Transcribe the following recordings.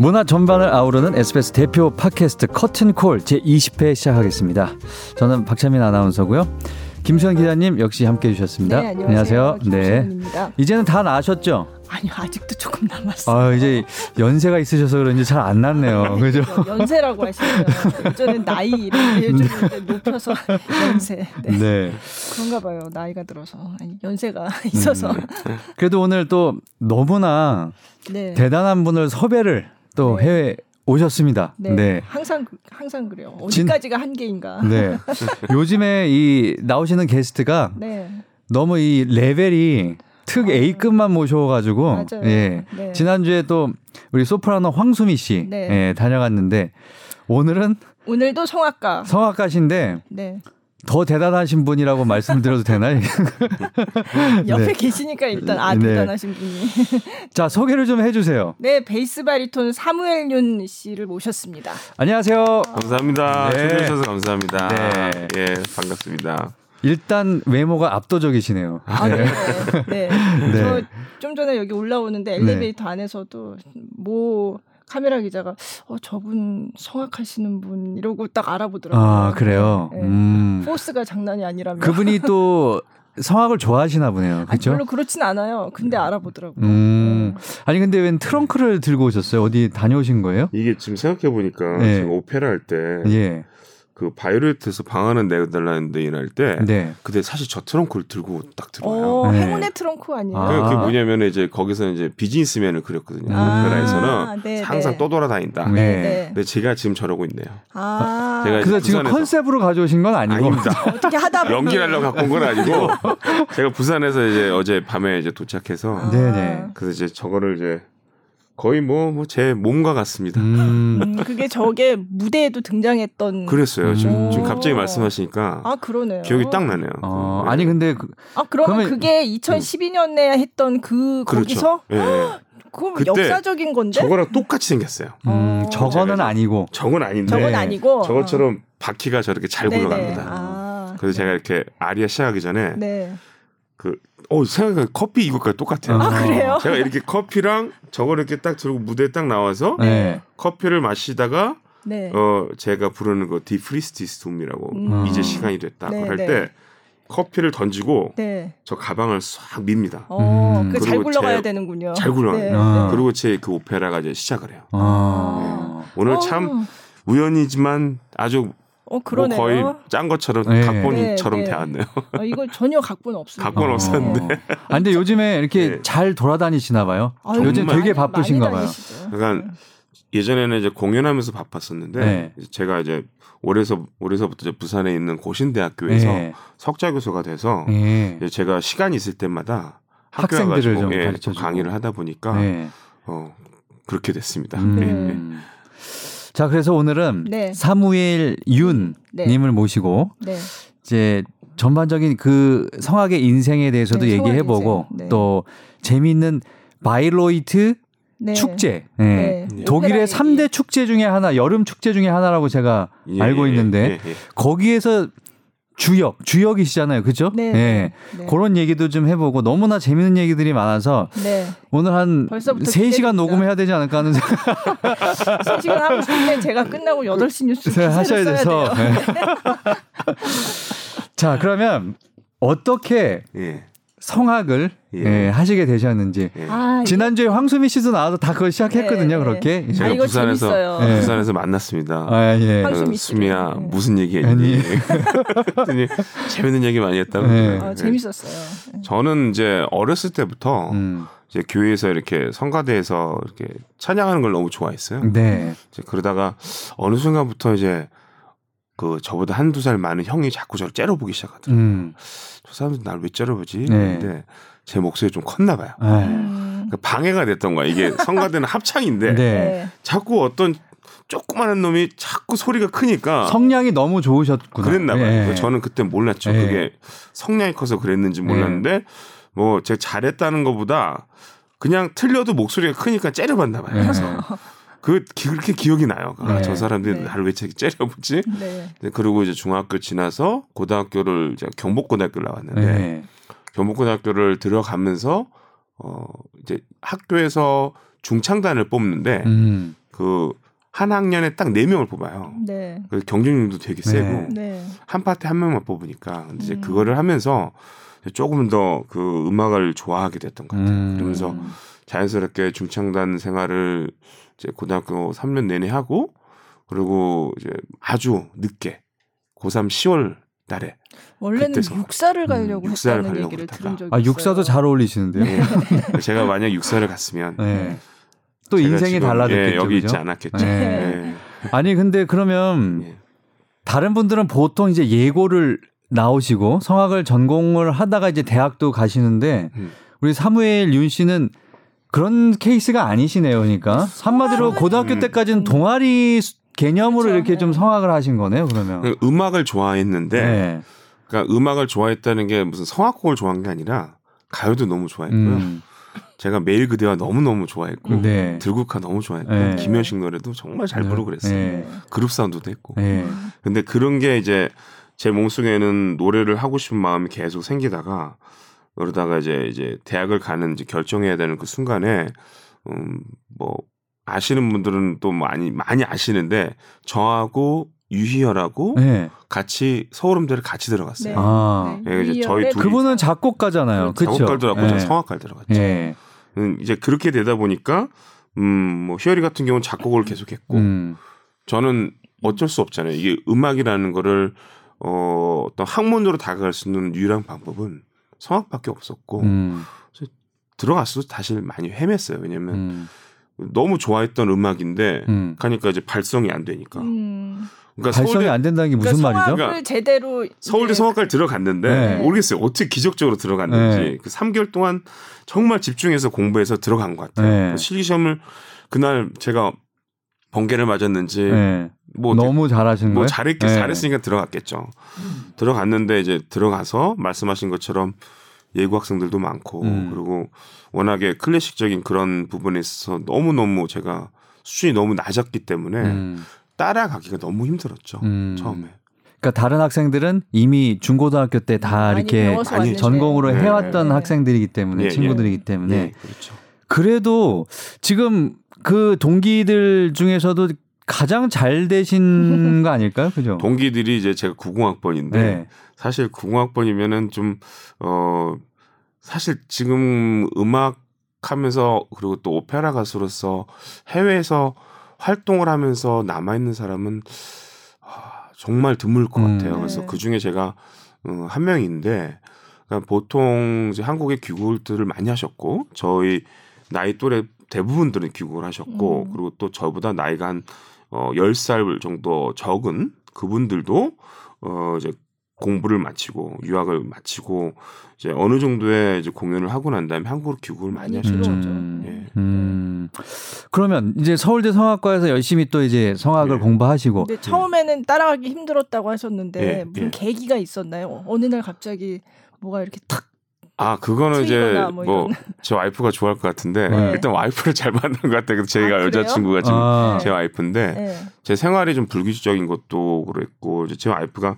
문화 전반을 아우르는 SBS 대표 팟캐스트 커튼콜 제20회 시작하겠습니다. 저는 박찬민 아나운서고요. 김수현 기자님 역시 함께 해주셨습니다. 네, 안녕하세요. 네. 이제는 다 나으셨죠? 아니요, 아직도 조금 남았어요. 아, 이제 연세가 있으셔서 그런지 잘 안 났네요. 그죠? 연세라고 하시면 예전엔 나이 이렇게 요즘 높여서 연세. 네. 네. 그런가 봐요. 나이가 들어서. 아니, 연세가 있어서. 음. 그래도 오늘 또 너무나 네. 대단한 분을 섭외를 또 네. 해외 오셨습니다. 네. 네. 항상 항상 그래요. 어디까지가 진... 한계인가. 네. 요즘에 이 나오시는 게스트가 네. 너무 이 레벨이 특 아. A급만 모셔가지고. 예 네. 지난주에 또 우리 소프라노 황수미 씨 네. 예, 다녀갔는데 오늘은 오늘도 성악가 성악가신데 네. 더 대단하신 분이라고 말씀드려도 되나요? 옆에 네. 계시니까 일단 아 네. 대단하신 분이. 자 소개를 좀 해주세요. 네 베이스 바리톤 사무엘 윤 씨를 모셨습니다. 안녕하세요. 감사합니다. 네. 초대해 주셔서 감사합니다. 네. 예 반갑습니다. 일단 외모가 압도적이시네요. 아, 네. 네. 네. 네. 저좀 전에 여기 올라오는데 엘리베이터 네. 안에서도 뭐 카메라 기자가 어 저분 성악하시는 분 이러고 딱 알아보더라고요. 아 그래요. 네. 음. 포스가 장난이 아니라면. 그분이 또 성악을 좋아하시나 보네요. 그렇죠? 별로 그렇진 않아요. 근데 알아보더라고요. 음. 네. 아니 근데 웬 트렁크를 들고 오셨어요? 어디 다녀오신 거예요? 이게 지금 생각해 보니까 네. 지금 오페라 할때 예. 그 바이올렛에서 방안을 내달라는데 일할 때 네. 그때 사실 저 트렁크를 들고 딱 들어와요. 어, 네. 행운의 트렁크 아니에요? 아. 그게 뭐냐면 이제 거기서 이제 비즈니스맨을 그렸거든요. 아. 오페라에서는 네, 항상 네. 떠돌아다닌다. 네. 네. 근데 제가 지금 저러고 있네요. 아. 제가 그래서 지금 컨셉으로 가져오신 건 아니고 아닙니다. 어떻게 하다 연기를 하려고 갖고 온 건 아니고 제가 부산에서 이제 어제 밤에 이제 도착해서 네네. 그래서 이제 저거를 이제 거의 뭐뭐제 몸과 같습니다. 음. 음, 그게 저게 무대에도 등장했던. 그랬어요. 지금, 지금 갑자기 말씀하시니까. 아 그러네요. 기억이 딱 나네요. 어, 네. 아니 근데 그, 아 그러면, 그러면 그게 2012년에 했던 그 그렇죠. 거기서. 네. 그럼 역사적인 건데? 저거랑 똑같이 생겼어요. 음, 저거는 아니고. 저건 아닌데. 저건 아니고. 저것처럼 바퀴가 저렇게 잘 네네. 굴러갑니다. 아, 그래서 제가 이렇게 아리아 시작하기 전에 네. 그, 어, 생각해 커피 이것까지 똑같아요. 아, 그래요? 제가 이렇게 커피랑 저걸 이렇게 딱 들고 무대에 딱 나와서 네. 커피를 마시다가 네. 어, 제가 부르는 거 디프리스티스톰이라고 음. 이제 시간이 됐다고 네, 할때 네. 커피를 던지고 네. 저 가방을 싹 밉니다. 어, 음. 그잘 굴러가야 되는군요. 잘 굴러가요. 네. 아. 그리고 제 그 오페라가 이제 시작을 해요. 아. 오늘 참 어. 우연이지만 아주 어 그러네요. 뭐 거의 짠 것처럼 네. 각본처럼 네, 네. 대왔네요. 아, 이거 전혀 각본 없어요. 각본 어. 없었는데. 아 근데 요즘에 이렇게 네. 잘 돌아다니시나 봐요. 아, 요즘 되게 바쁘신가 봐요. 그러니까 예전에는 이제 공연하면서 바빴었는데 네. 제가 이제 올해서 올해서부터 부산에 있는 고신대학교에서 네. 석자 교수가 돼서 네. 제가 시간 있을 때마다 학생들을 좀 예, 강의를 하다 보니까 어, 그렇게 됐습니다. 음. 자, 그래서 오늘은 네. 사무엘 윤 네. 님을 모시고 네. 이제 전반적인 그 성악의 인생에 대해서도 네, 얘기해 보고 네. 또 재미있는 바이로이트 네. 축제. 네. 네. 독일의 3대 축제 중에 하나, 여름 축제 중에 하나라고 제가 예, 알고 있는데 예, 예. 거기에서 주역, 주역이시잖아요. 그죠? 네, 네. 네. 그런 얘기도 좀 해보고 너무나 재밌는 얘기들이 많아서 네. 오늘 한 3시간 녹음해야 되지 않을까 하는 생각. 3시간 하고 싶은데 제가 끝나고 8시 뉴스 하셔야 돼서. 네. 자, 그러면 어떻게 예. 성악을 예. 예, 하시게 되셨는지 예. 아, 지난주에 황수미 씨도 나와서 다 그걸 시작했거든요. 네, 그렇게 네. 제가 아, 부산에서 부산에서 만났습니다. 아, 예. 수미야 네. 무슨 얘기했니? 재밌는 얘기 많이 했다고. 네. 아, 재밌었어요. 저는 이제 어렸을 때부터 음. 이제 교회에서 이렇게 성가대에서 이렇게 찬양하는 걸 너무 좋아했어요. 네. 이제 그러다가 어느 순간부터 이제 그 저보다 한두 살 많은 형이 자꾸 저를 째려보기 시작하더라고요. 음. 저 사람들 날왜 째려보지? 네. 근데 제 목소리 좀 컸나 봐요. 네. 그 방해가 됐던 거야. 이게 성가대는 합창인데 네. 자꾸 어떤 조그마한 놈이 자꾸 소리가 크니까 성량이 너무 좋으셨구나. 그랬나 봐요. 네. 저는 그때 몰랐죠. 네. 그게 성량이 커서 그랬는지 몰랐는데 네. 뭐 제가 잘했다는 것보다 그냥 틀려도 목소리가 크니까 째려봤나 봐요. 그래서 그 그렇게 기억이 나요. 아, 네. 저 사람들이 네. 나를 왜 째려보지? 네. 그리고 이제 중학교 지나서 고등학교를 이제 경복고등학교를 나왔는데 네. 경복고등학교를 들어가면서 어 이제 학교에서 중창단을 뽑는데 음. 그한 학년에 딱 네 명을 뽑아요. 네. 그 경쟁률도 되게 세고 네. 네. 한 파트 한 명만 뽑으니까 근데 이제 음. 그거를 하면서 조금 더 그 음악을 좋아하게 됐던 것 같아요. 음. 그러면서 자연스럽게 중창단 생활을 이제 고등학교 3년 내내 하고 그리고 이제 아주 늦게 고3 10월 달에 원래는 육사를 가려고 음, 육사를 했다는 얘기를 들은 적이 아 육사도 잘 어울리시는데요. 네. 제가 만약 육사를 갔으면 네. 또 인생이 달라졌겠죠. 예, 여기 있지 않았겠죠. 네. 네. 아니 근데 그러면 예. 다른 분들은 보통 이제 예고를 나오시고 성악을 전공을 하다가 이제 대학도 가시는데 음. 우리 사무엘 윤 씨는 그런 케이스가 아니시네요. 그러니까 한마디로 고등학교 음. 때까지는 동아리 개념으로 그렇죠. 이렇게 좀 네. 성악을 하신 거네요. 그러면 그 음악을 좋아했는데 네. 그러니까 음악을 좋아했다는 게 무슨 성악곡을 좋아한 게 아니라 가요도 너무 좋아했고요. 음. 제가 매일 그대와 너무 너무 좋아했고 네. 들국화 너무 좋아했고 네. 김현식 노래도 정말 잘 부르고 그랬어요. 네. 그룹 사운드도 했고. 네. 근데 그런 게 이제 제 몸속에는 노래를 하고 싶은 마음이 계속 생기다가 그러다가 이제 이제 대학을 가는 이제 결정해야 되는 그 순간에 음뭐 아시는 분들은 또 많이 많이 아시는데 저하고 유희열하고 네. 같이 서울음대를 같이 들어갔어요. 네. 아. 네, 이제 저희 둘이 그분은 작곡가잖아요. 그렇죠. 작곡가를 들어갔고 네. 성악가를 들어갔죠. 네. 음, 이제 그렇게 되다 보니까 음뭐 희열이 같은 경우는 작곡을 계속했고 음. 저는 어쩔 수 없잖아요. 이게 음악이라는 거를 어 어떤 학문으로 다가갈 수 있는 유일한 방법은 성악밖에 없었고 음. 들어갔어도 사실 많이 헤맸어요. 왜냐면 음. 너무 좋아했던 음악인데 음. 가니까 이제 발성이 안 되니까. 음. 그러니까 발성이 서울대, 안 된다는 게 무슨 그러니까 말이죠? 그러니까 제대로 서울대 성악과를 들어갔는데 네. 모르겠어요. 어떻게 기적적으로 들어갔는지 네. 그 3개월 동안 정말 집중해서 공부해서 들어간 것 같아요. 네. 실기 시험을 그날 제가 번개를 맞았는지 네. 뭐 너무 잘하신 뭐 거예요? 잘했 네. 잘했으니까 들어갔겠죠. 음. 들어갔는데 이제 들어가서 말씀하신 것처럼 예고 학생들도 많고 음. 그리고 워낙에 클래식적인 그런 부분에 있어서 너무 너무 제가 수준이 너무 낮았기 때문에 음. 따라가기가 너무 힘들었죠 음. 처음에. 그러니까 다른 학생들은 이미 중고등학교 때 다 이렇게 전공으로 네. 해왔던 네. 학생들이기 때문에 네. 친구들이기 때문에 네. 그렇죠. 그래도 지금 그 동기들 중에서도 가장 잘 되신 거 아닐까요? 그죠? 동기들이 이제 제가 90학번인데 네. 사실 90학번이면은 좀 어 사실 지금 음악 하면서 그리고 또 오페라 가수로서 해외에서 활동을 하면서 남아 있는 사람은 아, 정말 드물 것 음. 같아요. 그래서 네. 그 중에 제가 어, 한 명인데 그러니까 보통 이제 한국에 귀국들을 많이 하셨고 저희 나이 또래 대부분들은 귀국을 하셨고 음. 그리고 또 저보다 나이가 한 어, 10살 정도 적은 그분들도 어, 이제 공부를 마치고 유학을 마치고 이제 어느 정도의 이제 공연을 하고 난 다음에 한국으로 귀국을 많이 하셨죠. 음, 예. 음. 그러면 이제 서울대 성악과에서 열심히 또 이제 성악을 예. 공부하시고. 근데 처음에는 따라가기 힘들었다고 하셨는데 예. 무슨 예. 계기가 있었나요? 어느 날 갑자기 뭐가 이렇게 탁 아, 그거는 이제 뭐제 뭐 와이프가 좋아할 것 같은데 네. 일단 와이프를 잘 만난 것 같아요. 제가 아, 여자친구가 지금 아. 제 와이프인데 네. 제 생활이 좀 불규칙적인 것도 그랬고 이제 제 와이프가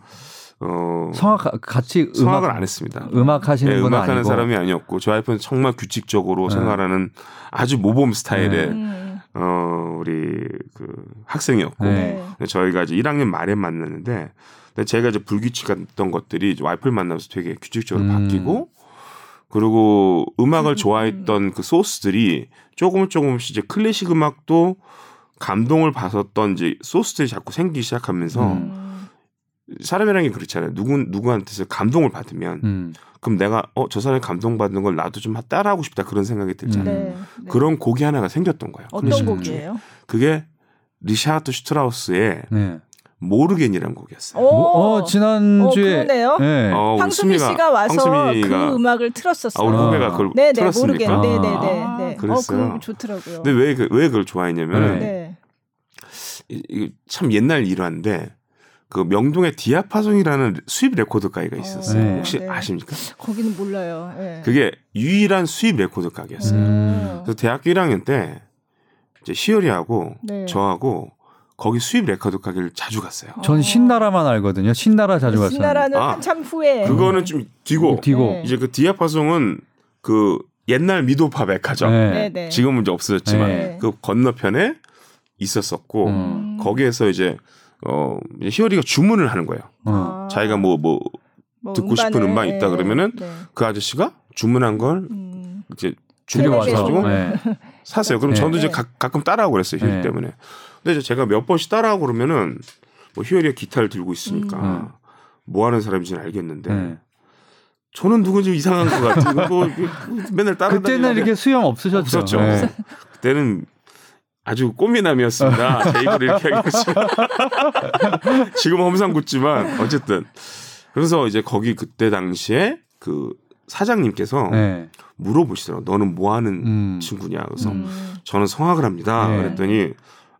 어 성악 같이 성악을 안 했습니다. 음악 하시는 네, 분 음악하는 아니고. 사람이 아니었고 제 와이프는 정말 규칙적으로 네. 생활하는 아주 모범 스타일의 네. 어 우리 그 학생이었고 네. 저희가 이제 1학년 말에 만났는데 근데 제가 이제 불규칙했던 것들이 와이프를 만나면서 되게 규칙적으로 음. 바뀌고 그리고 음악을 음. 좋아했던 그 소스들이 조금 조금씩 이제 클래식 음악도 감동을 받았던 이제 소스들이 자꾸 생기기 시작하면서 음. 사람이라는 게 그렇잖아요. 누구 누구한테서 감동을 받으면 음. 그럼 내가 어 저 사람이 감동받는 걸 나도 좀 따라하고 싶다 그런 생각이 들잖아요. 네, 네. 그런 곡이 하나가 생겼던 거예요. 어떤 곡이에요? 그게 리샤르트 슈트라우스의 네. Morgen이라는 곡이었어요. 오, 어, 지난주에 어, 네. 어, 황수미 씨가 와서 황수미가, 그 음악을 틀었었어요. 아, 우리 후배가 그걸 네네, 틀었습니까? Morgen. 네네네. 아, 네. 그랬어요. 어, 좋더라고요. 근데 왜, 그, 왜 그걸 좋아했냐면 네. 이, 참 옛날 일화인데 그 명동에 디아파송이라는 수입 레코드 가게가 있었어요. 네. 혹시 네. 아십니까? 거기는 몰라요. 네. 그게 유일한 수입 레코드 가게였어요. 음. 그래서 대학교 1학년 때 이제 희열이하고 네. 저하고 거기 수입 레코드 가게를 자주 갔어요. 전 신나라만 알거든요. 신나라 자주 갔어요. 신나라는 아, 한참 후에. 그거는 좀 뒤고. 뒤고. 네. 이제 그 디아파송은 그 옛날 미도파 백화점. 네. 네, 네. 지금은 이제 없어졌지만 네. 그 건너편에 있었었고 음. 거기에서 이제 어 희열이가 주문을 하는 거예요. 어. 자기가 뭐뭐 뭐, 뭐 듣고 음반을, 싶은 음반 있다 그러면은 네. 그 아저씨가 주문한 걸 음. 이제 주문해가지고 네. 샀어요. 그럼 네. 저도 이제 가, 끔 따라하고 그랬어요. 희열이 네. 때문에. 근데 제가 몇 번씩 따라하고 그러면은 뭐 희열이가 기타를 들고 있으니까 음. 뭐 하는 사람인지는 알겠는데 네. 저는 누군지 이상한 것 같아요. 뭐 맨날 따라 그때는 이렇게 수염 없으셨죠? 없었죠. 네. 그때는 아주 꽃미남이었습니다. 제 입으로 이렇게 하겠지만 지금 험상궂지만 어쨌든 그래서 이제 거기 그때 당시에 그 사장님께서 네. 물어보시더라고. 너는 뭐 하는 음. 친구냐. 그래서 음. 저는 성악을 합니다. 네. 그랬더니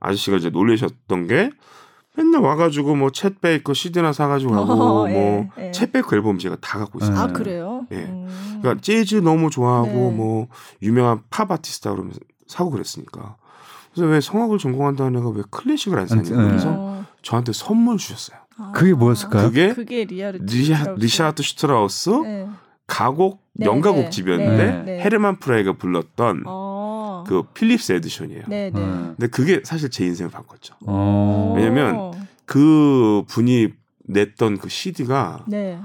아저씨가 이제 놀라셨던 게 맨날 와가지고 뭐 챗 베이커 CD나 사가지고 하고 어, 뭐 챗 예, 베이커 앨범 제가 다 갖고 있어요. 아 그래요? 예. 음. 그러니까 재즈 너무 좋아하고 네. 뭐 유명한 팝 아티스트 그러면서 사고 그랬으니까. 그래서 왜 성악을 전공한다는 애가 왜 클래식을 안 사냐. 네. 그래서 어. 저한테 선물 주셨어요. 아. 그게 뭐였을까요? 그게, 그게 리아르트 리샤, 리샤트 슈트라우스 네. 가곡 네, 명가곡집이었는데 네, 네, 헤르만 프라이가 불렀던 어. 그 필립스 에디션이에요. 네, 네. 근데 그게 사실 제 인생을 바꿨죠. 어. 왜냐면 그 분이 냈던 그 CD가 네.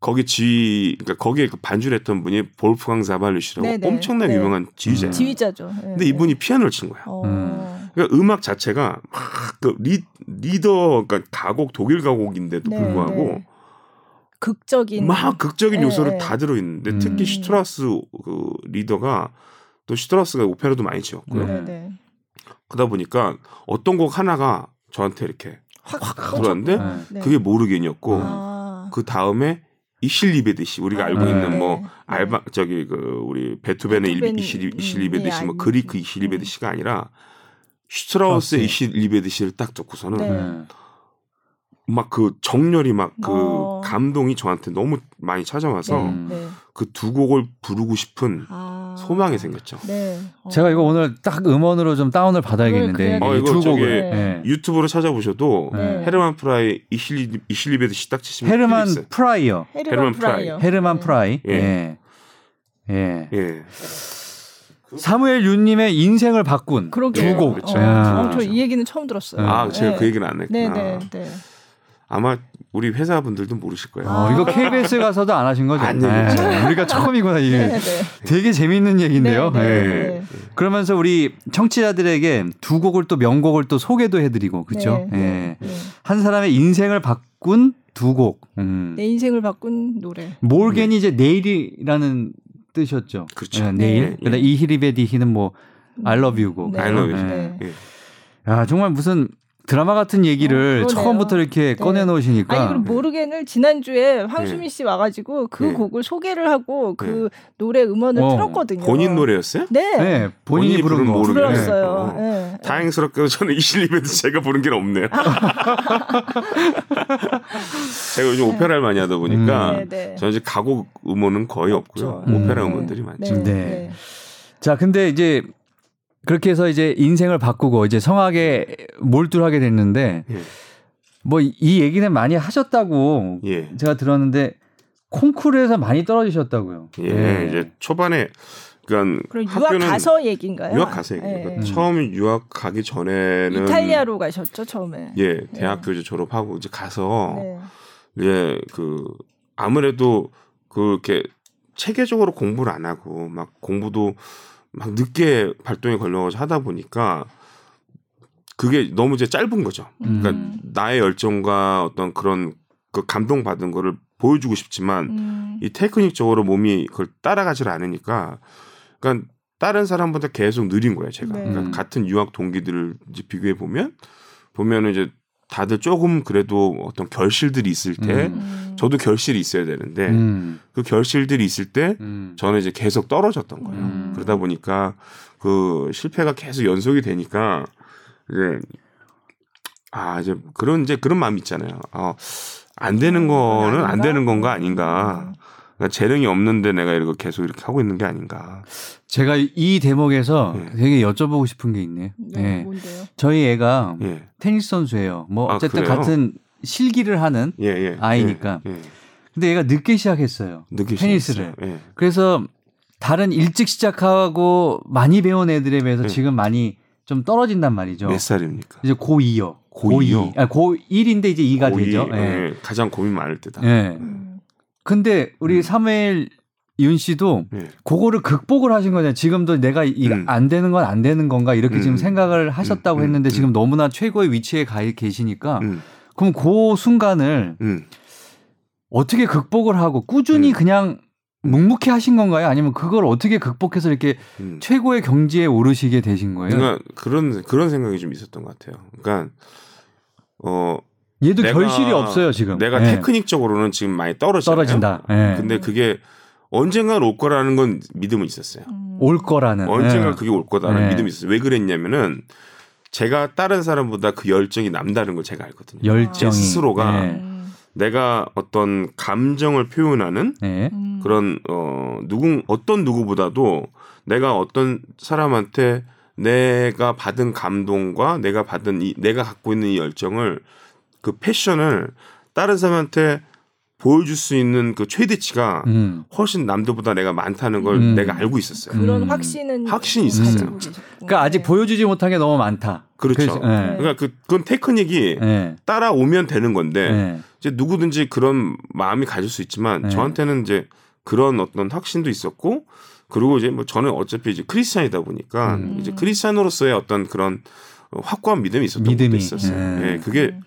거기 지 그러니까 거기에 그 반주를 했던 분이 볼프강 자발리시라고 네네. 엄청나게 네. 유명한 지휘자예요. 음. 지휘자죠. 네. 근데 이분이 피아노를 친 거야. 어. 음. 그러니까 음악 자체가 막그 Lieder 그러니까 가곡 독일 가곡인데도 네, 불구하고 네. 극적인 막 극적인 네. 요소를 다 들어 있는데 음. 특히 슈트라우스 그 Lieder가 또 슈트라우스가 오페라도 많이 지었고요. 네, 네. 그러다 보니까 어떤 곡 하나가 저한테 이렇게 확, 확 들어왔는데 네. 그게 Morgen이었고 아. 그 다음에 Ich liebe dich 우리가 아, 알고 네. 있는 뭐 네. 알바 저기 그 우리 베토벤의 베토벤, Ich, Ich liebe dich 뭐 그리그 Ich liebe dich가 아니라 슈트라우스의 Ich liebe dich를 딱 듣고서는 막그 정열이 막그 어. 감동이 저한테 너무 많이 찾아와서 네, 네. 그두 곡을 부르고 싶은 아. 소망이 생겼죠. 네. 어. 제가 이거 오늘 딱 음원으로 좀 다운을 받아야겠는데 어, 이거 두 곡을 네. 유튜브로 찾아보셔도 네. 헤르만 프라이 Ich liebe Ich liebe dich 딱 치시면 헤르만. 프라이어 헤르만 프라이 헤르만 네. 프라이 예. 예. 예. 사무엘 윤님의 인생을 바꾼 두 곡. 그렇죠. 어, 저이 얘기는 처음 들었어요. 아, 제가 그 얘기는 안 했구나. 네, 네, 네. 아마 우리 회사 분들도 모르실 거예요. 어, 이거 KBS 가서도 안 하신 거죠? 안 얘기했죠. 네, 우리가 처음이구나 이게. 네, 네. 되게 재미있는 얘기인데요. 네, 네, 네. 그러면서 우리 청취자들에게 두 곡을 또 명곡을 또 소개도 해드리고 그렇죠. 네, 한 사람의 인생을 바꾼 두 곡. 음. 내 인생을 바꾼 노래. 몰겐이 이제 내일이라는 뜻이었죠. 그렇죠. 내일. 그다음 이히리베디히는 뭐 I love you 곡. I love you. 네. 야 정말 무슨 드라마 같은 얘기를 어, 처음부터 이렇게 네. 꺼내 놓으시니까. 아니 그럼 모르게는 지난주에 황수민 씨 와가지고 그 네. 곡을 소개를 하고 그 네. 노래 음원을 어. 틀었거든요. 본인 노래였어요? 네. 네 본인이, 본인이 부른 거 불렀어요. 어. 네. 다행스럽게도 저는 이실리베드 제가 부른 게 없네요. 제가 요즘 오페라를 많이 하다 보니까 음. 저는 이제 가곡 음원은 거의 없고요. 음. 오페라 음원들이 많죠. 네. 자, 근데 이제 그렇게 해서 이제 인생을 바꾸고 이제 성악에 몰두를 하게 됐는데 예. 뭐이 얘기는 많이 하셨다고 예. 제가 들었는데 콩쿠르에서 많이 떨어지셨다고요. 예, 예. 이제 초반에 그러니까 유학 가서 얘기인가요? 유학 가서 얘기. 예. 그러니까 처음 유학 가기 전에는 이탈리아로 가셨죠 처음에. 예, 대학교 이제 졸업하고 이제 가서 네. 예, 그 아무래도 그렇게 체계적으로 공부를 안 하고 막 공부도 막 늦게 발동에 걸려가지고 하다 보니까 그게 너무 이제 짧은 거죠. 그러니까 음. 나의 열정과 어떤 그런 그 감동 받은 거를 보여주고 싶지만 음. 이 테크닉적으로 몸이 그걸 따라가질 않으니까 그러니까 다른 사람보다 계속 느린 거예요. 제가 네. 그러니까 같은 유학 동기들을 이제 비교해 보면 보면은 이제 다들 조금 그래도 어떤 결실들이 있을 때 음. 저도 결실이 있어야 되는데 음. 그 결실들이 있을 때 음. 저는 이제 계속 떨어졌던 거예요. 음. 그러다 보니까 그 실패가 계속 연속이 되니까 이제 아 이제 그런 이제 그런 마음 있잖아요. 어, 안 되는 거는 안 되는 건가 아닌가. 그러니까 재능이 없는데 내가 이렇게 계속 이렇게 하고 있는 게 아닌가. 제가 이 대목에서 네. 되게 여쭤보고 싶은 게 있네요. 네, 네. 뭔데요? 저희 애가 네. 테니스 선수예요. 뭐 아, 어쨌든 아, 같은 실기를 하는 예, 예, 아이니까. 예, 예, 근데 얘가 늦게 시작했어요. 늦게 테니스를. 예. 그래서 다른 일찍 시작하고 많이 배운 애들에 비해서 지금 많이 좀 떨어진단 말이죠. 몇 살입니까? 이제 고2요. 고2. 아, 고1인데 이제 2가 고2, 되죠. 예. 네. 가장 고민 많을 때다. 예. 근데 우리 음. 사무엘 윤 씨도 네. 그거를 극복을 하신 거잖아요. 지금도 내가 이안 음. 되는 건 안 되는 건가 이렇게 음. 지금 생각을 하셨다고 음. 했는데 지금 너무나 최고의 위치에 가 계시니까 그럼 그 순간을 어떻게 극복을 하고 꾸준히 그냥 묵묵히 하신 건가요? 아니면 그걸 어떻게 극복해서 이렇게 음. 최고의 경지에 오르시게 되신 거예요? 그러니까 그런 그런 생각이 좀 있었던 것 같아요. 그러니까 어 얘도 결실이 없어요 지금. 내가 네. 테크닉적으로는 지금 많이 떨어지잖아요. 떨어진다. 네. 근데 그게 언젠간 올 거라는 건 믿음은 있었어요. 음. 올 거라는. 언젠가 네. 그게 올 거다라는 네. 믿음이 있었어요. 왜 그랬냐면은 제가 다른 사람보다 그 열정이 남다른 걸 제가 알거든요. 열정이. 제 스스로가 네. 내가 어떤 감정을 표현하는 네. 그런 어 누구 어떤 누구보다도 내가 어떤 사람한테 내가 받은 감동과 내가 받은 이 내가 갖고 있는 이 열정을 그 패션을 다른 사람한테 보여줄 수 있는 그 최대치가 음. 훨씬 남들보다 내가 많다는 걸 음. 내가 알고 있었어요. 그런 음. 확신은 확신이 있었어요. 음. 그러니까 아직 보여주지 못한 게 너무 많다. 그렇죠. 네. 그러니까 그, 그건 테크닉이 네. 따라오면 되는 건데 네. 이제 누구든지 그런 마음이 가질 수 있지만 네. 저한테는 이제 그런 어떤 확신도 있었고 그리고 이제 뭐 저는 어차피 이제 크리스찬이다 보니까 음. 이제 크리스찬으로서의 어떤 그런 확고한 믿음이 있었던 믿음이. 것도 있었어요. 네. 예, 그게 음.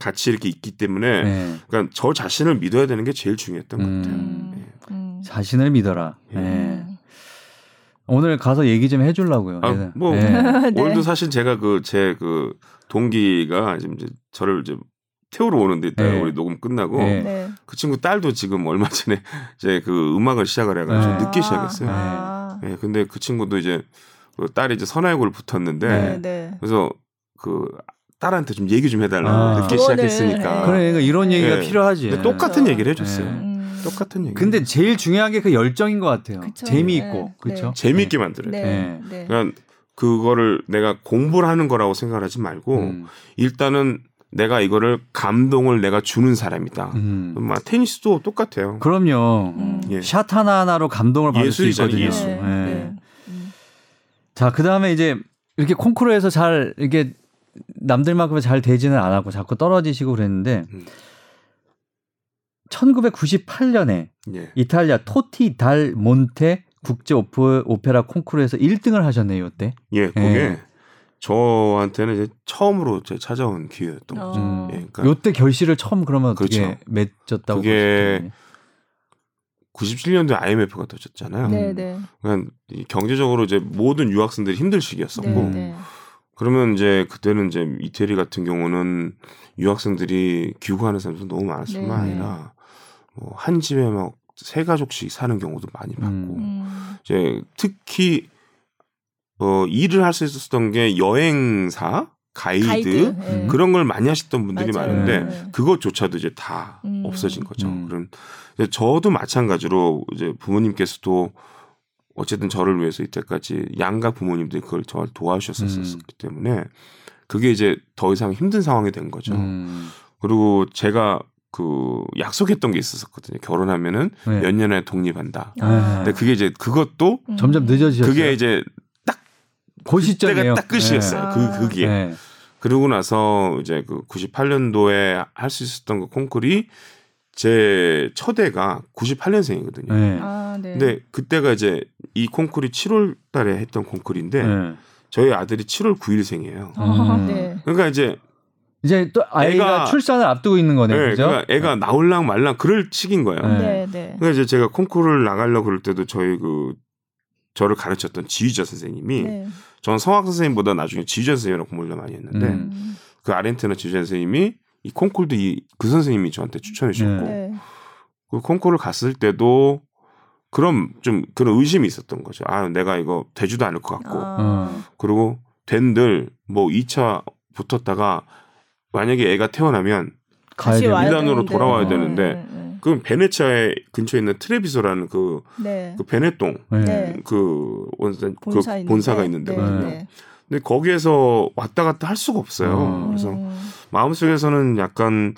같이 이렇게 있기 때문에 네. 그러니까 저 자신을 믿어야 되는 게 제일 중요했던 것 같아요. 음. 네. 음. 자신을 믿어라. 예. 네. 오늘 가서 얘기 좀 해주려고요. 아, 뭐 네. 오늘도 사실 제가 그 제그 그 동기가 지금 이제 저를 이제 태우러 오는데 네. 우리 녹음 끝나고 네. 네. 그 친구 딸도 지금 얼마 전에 이제 그 음악을 시작을 해가지고 네. 늦게 시작했어요. 아. 네. 근데 그 친구도 이제 그 딸이 이제 선화역을 붙었는데 네. 그래서 그 딸한테 좀 얘기 좀 해달라. 아. 늦게 시작했으니까. 그래, 그러니까 이런 얘기가 네. 필요하지. 똑같은 그렇죠. 얘기를 해줬어요. 네. 음. 똑같은 얘기. 근데 제일 중요한 게 그 열정인 것 같아요. 그쵸. 재미있고, 네. 그렇죠. 네. 재미있게 만들어요. 네. 네. 그러니까 그거를 내가 공부를 하는 거라고 생각하지 말고 음. 일단은 내가 이거를 감동을 내가 주는 사람이다. 음. 막뭐 테니스도 똑같아요. 그럼요. 음. 예. 샷 하나 하나로 감동을 받을 수 있거든요. 예술. 네. 자, 그 다음에 이제 이렇게 콩쿠르에서 잘 이렇게 남들만큼 잘 되지는 않았고 자꾸 떨어지시고 그랬는데 음. 1998년에 예. 이탈리아 토티 달 몬테 국제 오페라 콩쿠르에서 1등을 하셨네요, 이때. 예, 그게 예. 저한테는 이제 처음으로 제 찾아온 기회였던 어. 거죠. 음. 예, 그러니까 요때 결실을 처음 그러면 어떻게 그렇죠. 맺었다고 그게 97년도에 IMF가 터졌잖아요. 네, 네. 그러니까 경제적으로 이제 모든 유학생들이 힘들 시기였었고 네, 네. 그러면 이제 그때는 이제 이태리 같은 경우는 유학생들이 귀국하는 사람도 너무 많았을 뿐만 네. 아니라 뭐 한 집에 막 세 가족씩 사는 경우도 많이 봤고 음. 이제 특히 어 일을 할 수 있었던 게 여행사 가이드, 가이드. 네. 그런 걸 많이 하셨던 분들이 맞아요. 많은데 네. 그것조차도 이제 다 음. 없어진 거죠. 음. 그럼 저도 마찬가지로 이제 부모님께서도 어쨌든 저를 위해서 이때까지 양가 부모님들이 그걸 저를 도와주셨었기 음. 때문에 그게 이제 더 이상 힘든 상황이 된 거죠. 음. 그리고 제가 그 약속했던 게 있었거든요. 결혼하면은 네. 몇 년에 독립한다. 아. 근데 그게 이제 그것도 음. 점점 늦어지셨어요. 그게 이제 딱그 시점이에요. 딱 끝이었어요. 네. 그 그게. 네. 그러고 나서 이제 그 98년도에 할 수 있었던 그 콩쿨이 제 첫애가 98년생이거든요. 네. 아, 네. 근데 그때가 이제 이 콩쿨이 7월 달에 했던 콩쿨인데 네. 저희 아들이 7월 9일생이에요. 아, 음. 네. 그러니까 이제 이제 또 아이가 출산을 앞두고 있는 거네요. 네, 그죠? 그러니까 애가 나올랑 말랑 그럴 시기인 거예요. 네. 네, 네. 그러니까 이제 제가 콩쿠르를 나가려고 그럴 때도 저희 그 저를 가르쳤던 지휘자 선생님이 네. 전 성악 선생님보다 나중에 지휘자 선생님이랑 공부를 많이 했는데 음. 그 아르헨티나 지휘자 선생님이 이 콩쿨도 이 그 선생님이 저한테 추천해 주셨고 네. 그 콩쿨을 갔을 때도 그럼 좀 그런 의심이 있었던 거죠. 아, 내가 이거 되지도 않을 것 같고. 아. 그리고 된들 뭐 2차 붙었다가 만약에 애가 태어나면 다시 밀란으로 돌아와야 되는데 네, 네. 그럼 베네치아에 근처에 있는 트레비소라는 그, 네. 그 베네똥 네. 그 원산 그 본사 그 본사가 있는데 거든요. 네. 근데 거기에서 왔다 갔다 할 수가 없어요. 음. 그래서 마음속에서는 약간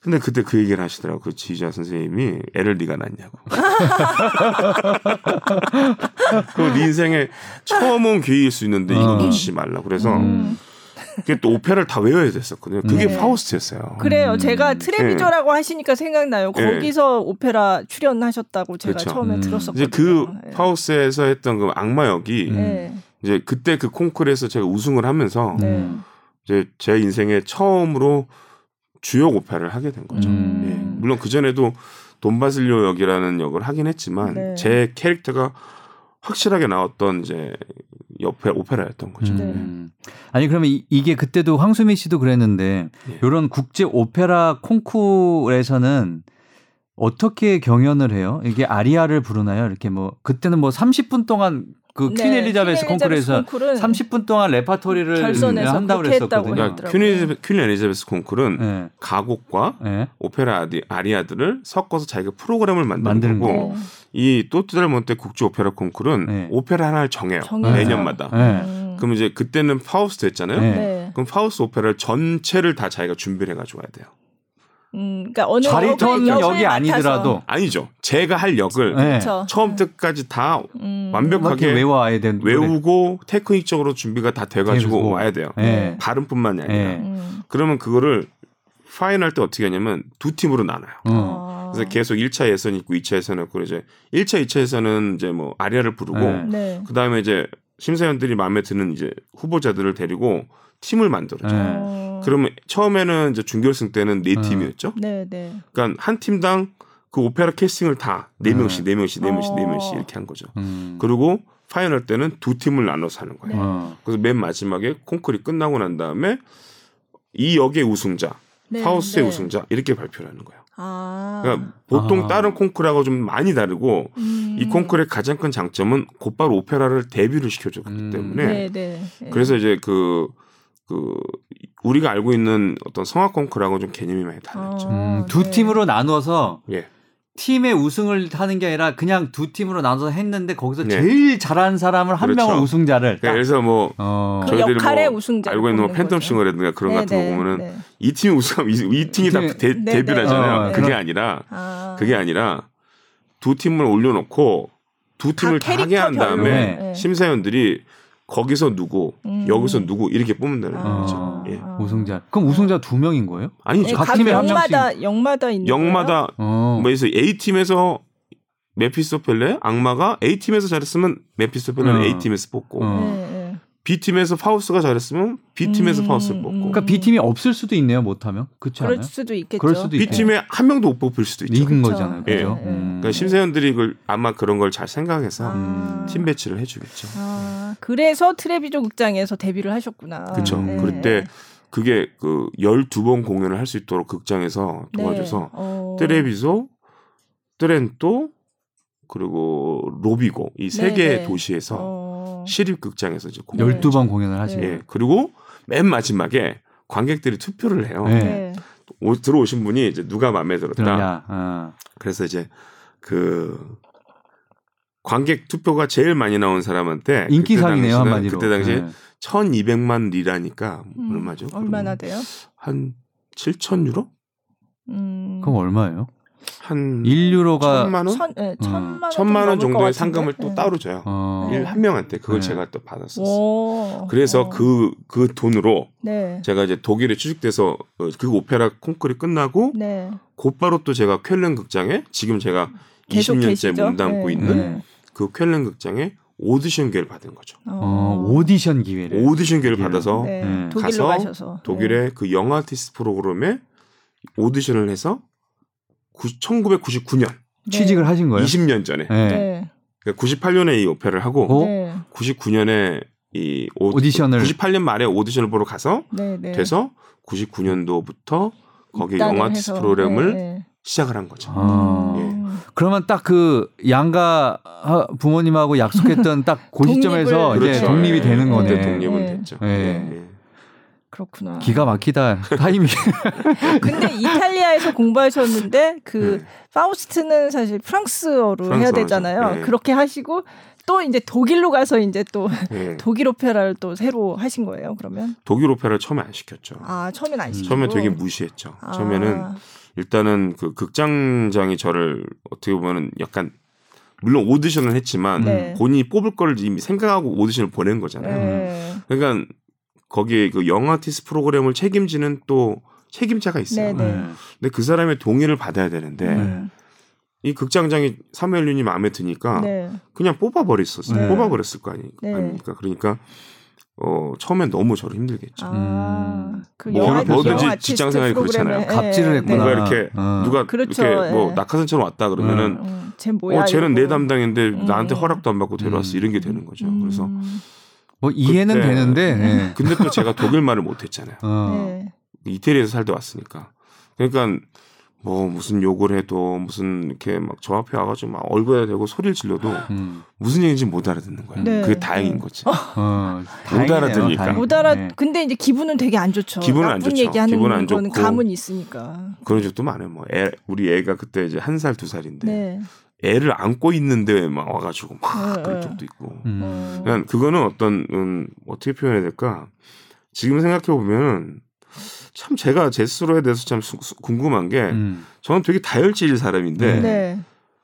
근데 그때 그 얘기를 하시더라고. 그 지휘자 선생님이 애를 네가 낳냐고. 그네 인생에 처음 온 기회일 수 있는데 이거 어. 놓치지 말라. 그래서 음. 그게 또 오페라를 다 외워야 됐었거든요. 그게 네. 파우스트였어요. 그래요. 음. 제가 트레비조라고 네. 하시니까 생각나요. 네. 거기서 오페라 출연하셨다고 제가 그렇죠. 처음에 음. 들었었거든요. 이제 그 네. 파우스에서 했던 그 악마 역이 음. 이제 그때 그 콩쿠르에서 제가 우승을 하면서 네. 이제 제 인생에 처음으로 주역 오페라를 하게 된 거죠. 음. 예. 물론 그 전에도 돈바슬리오 역이라는 역을 하긴 했지만 네. 제 캐릭터가 확실하게 나왔던 이제 옆에 오페라였던 거죠. 음. 네. 아니 그러면 이, 게 그때도 황수미 씨도 그랬는데 예. 이런 국제 오페라 콩쿠르에서는 어떻게 경연을 해요? 이게 아리아를 부르나요? 이렇게 뭐 그때는 뭐 30분 동안 그 네, 퀸 엘리자베스 콩쿠르에서 30분 동안 레파토리를 한다고 그랬었거든요. 퀸, 엘리자베스, 퀸 엘리자베스 콩쿠르는 네. 가곡과 네. 오페라 아디, 아리아들을 섞어서 자기가 프로그램을 만드는 거고 네. 이 토티 달 몬테 국제 오페라 콩쿠르는 네. 오페라 하나를 정해요. 정해요. 매년마다. 네. 그럼 이제 그때는 파우스트 했잖아요. 그럼 파우스트 오페라를 전체를 다 자기가 준비를 해가지고 와야 돼요. 음, 그러니까 어느 바리톤 역이 아니더라도 아니죠. 제가 할 역을 네. 처음부터까지 다 음. 완벽하게 외워야 된 외우고 테크닉적으로 준비가 다 돼가지고 되고. 와야 돼요. 네. 발음뿐만이 아니라. 네. 음. 그러면 그거를 final 때 어떻게 하냐면 두 팀으로 나눠요. 음. 그래서 계속 1차 예선 있고 2차 예선 있고 이제 1차, 2차 예선은 이제 뭐 아리아를 부르고 네. 네. 그다음에 이제 심사위원들이 마음에 드는 이제 후보자들을 데리고 팀을 만들어요. 네. 그러면 처음에는 이제 준결승 때는 네 어. 팀이었죠. 네, 네. 그러니까 한 팀당 그 오페라 캐스팅을 다 네 명씩, 네 명씩, 네 명씩, 네 명씩 이렇게 한 거죠. 음. 그리고 final 때는 두 팀을 나눠서 하는 거예요. 네. 그래서 맨 마지막에 콩쿠르 끝나고 난 다음에 이 역의 우승자, 네, 파우스트의 네. 우승자 이렇게 발표를 하는 거예요. 아. 그러니까 보통 아. 다른 콩쿠르하고 좀 많이 다르고 음. 이 콩쿠르의 가장 큰 장점은 곧바로 오페라를 데뷔를 시켜줬기 음. 때문에 네, 네, 네. 그래서 이제 그그 우리가 알고 있는 어떤 성악 콩쿠르하고 좀 개념이 많이 달랐죠. 음, 두 네. 팀으로 나누어서 예. 팀의 우승을 하는 게 아니라 그냥 두 팀으로 나눠서 했는데 거기서 네. 제일 잘하는 사람을 한 그렇죠. 명을 우승자를 네, 그래서 뭐 어. 그 저희들이 뭐 우승자 알고 있는 뭐 팬텀 싱어라든가 그런 네, 같은 거 네, 보면은 네. 이 팀이 우승하면 이, 이 팀이 다 데, 데뷔를 하잖아요. 어, 그게 아니라 아. 그게 아니라 두 팀을 올려놓고 두 팀을 다 하게 한 다음에 심사위원들이 거기서 누구, 음. 여기서 누구 이렇게 뽑는다는 아. 거죠. 예. 우승자. 그럼 우승자 두 명인 거예요? 아니죠. 각, 팀에 한 명마다 역마다 있는 역마다 어. 뭐해서 A 팀에서 메피스토펠레 악마가 A 팀에서 잘했으면 메피스토펠레는 어. A 팀에서 뽑고 어. 네, 네. B 팀에서 파우스트가 잘했으면 B 팀에서 음, 파우스트를 뽑고. 그러니까 B 팀이 없을 수도 있네요. 못하면 그렇지 않아요? 그럴 수도 있겠죠. 그럴 수도 B 팀에 한 명도 못 뽑힐 수도 있죠. 이긴 거잖아요. 예. 그죠? 네. 음. 그러니까 심사위원들이 그걸 아마 그런 걸 잘 생각해서 아. 팀 배치를 해주겠죠. 아. 그래서 트레비조 극장에서 데뷔를 하셨구나. 그렇죠. 네. 그때 그게 그 12번 공연을 할 수 있도록 극장에서 네. 도와줘서 네. 어. 트레비조, 트렌토 그리고 로비고 이 세 개의 네, 네. 도시에서 어. 시립극장에서 이제 공연 12번 공연을 하시고 예. 그리고 맨 마지막에 관객들이 투표를 해요. 네. 오, 들어오신 분이 이제 누가 마음에 들었다. 어. 그래서 이제 그 관객 투표가 제일 많이 나온 사람한테 인기상이네요 한마디로. 그때 당시에 네. 1,200만 리라니까 음, 얼마죠? 얼마나 돼요? 한 7천 유로? 음. 그럼 얼마예요? 한 1유로가 천만 원? 천, 네, 천만 원, 천만 원 정도의 상금을 또 네. 따로 줘요. 어. 한 명한테 그걸 네. 제가 또 받았었어요. 그래서 그그 그 돈으로 네. 제가 이제 독일에 취직돼서 어, 그 오페라 콩쿠르 끝나고 네. 곧바로 또 제가 쾰른 극장에 지금 제가 20년째 몸담고 네. 있는 네. 그 쾰른 극장에 오디션 기회를 받은 거죠. 어, 어 오디션 기회를 오디션 기회를 받아서 가서 가셔서. 독일의 그 young artist program에 오디션을 해서 1999년 취직을 하신 거예요? 20년 전에. 네. 그러니까 98년에 이 오페라를 하고 네. 99년에 이 오, 디션을 98년 말에 오디션을 보러 가서 네, 네. 돼서 99년도부터 거기 영화티스 프로그램을 네. 시작을 한 거죠. 아. 예. 그러면 딱 그 양가 부모님하고 약속했던 딱 그 시점에서 이제 그렇죠. 독립이 되는 네. 거네. 독립은 됐죠. 예. 그렇구나. 기가 막히다 타이밍. 근데 이탈리아에서 공부하셨는데 그 네. 파우스트는 사실 프랑스어로 해야 되잖아요. 네. 그렇게 하시고 또 이제 독일로 가서 이제 또 네. 독일 오페라를 또 새로 하신 거예요. 그러면 독일 오페라를 처음에 안 시켰죠. 아 처음엔 안 시켰죠. 처음에 되게 무시했죠. 아. 처음에는 일단은 그 극장장이 저를 어떻게 보면은 약간 물론 오디션을 했지만 네. 본인이 뽑을 거를 이미 생각하고 오디션을 보낸 거잖아요. 네. 그러니까 거기에 그 영아티스 프로그램을 책임지는 또 책임자가 있어요. 네, 네. 근데 그 사람의 동의를 받아야 되는데 네. 이 극장장이 사무엘 윤이 마음에 드니까 네. 그냥 뽑아버렸었어요. 네. 뽑아버렸을 거 아니, 네. 아닙니까? 그러니까 어 처음엔 너무 저를 힘들겠죠. 아, 음. 그 뭐, 뭐든지 직장 생활이 그렇잖아요. 갑질을 했구나. 누가 이렇게 어. 누가 그렇죠. 이렇게 뭐 낙하산처럼 왔다 그러면은 음. 쟤 뭐야, 어 쟤는 이거. 내 담당인데 음. 나한테 허락도 안 받고 데려왔어 음. 이런 게 되는 거죠. 그래서 음. 뭐 이해는 그때, 되는데. 네. 근데 또 제가 독일 말을 못했잖아요. 어. 네. 이태리에서 살다 왔으니까. 그러니까 뭐 무슨 욕을 해도 무슨 이렇게 막 저 앞에 와가지고 막 얼굴에 대고 소리를 질러도 음. 무슨 얘기인지 못 알아듣는 거야. 네. 그게 다행인 거지. 어, 어못 알아들으니까. 못 알아. 네. 근데 이제 기분은 되게 안 좋죠. 기분은 안 좋죠. 얘기하는 기분은 안 좋고. 감은 있으니까. 그런 적도 많아요. 뭐 애, 우리 애가 그때 이제 한 살 두 살인데 네. 애를 안고 있는데 막 와가지고 막 네, 그런 적도 있고. 음. 그러니까 그거는 어떤 음, 어떻게 표현해야 될까? 지금 생각해 보면은 참 제가 제 스스로에 대해서 참 수, 수, 궁금한 게 음. 저는 되게 다혈질 사람인데 네.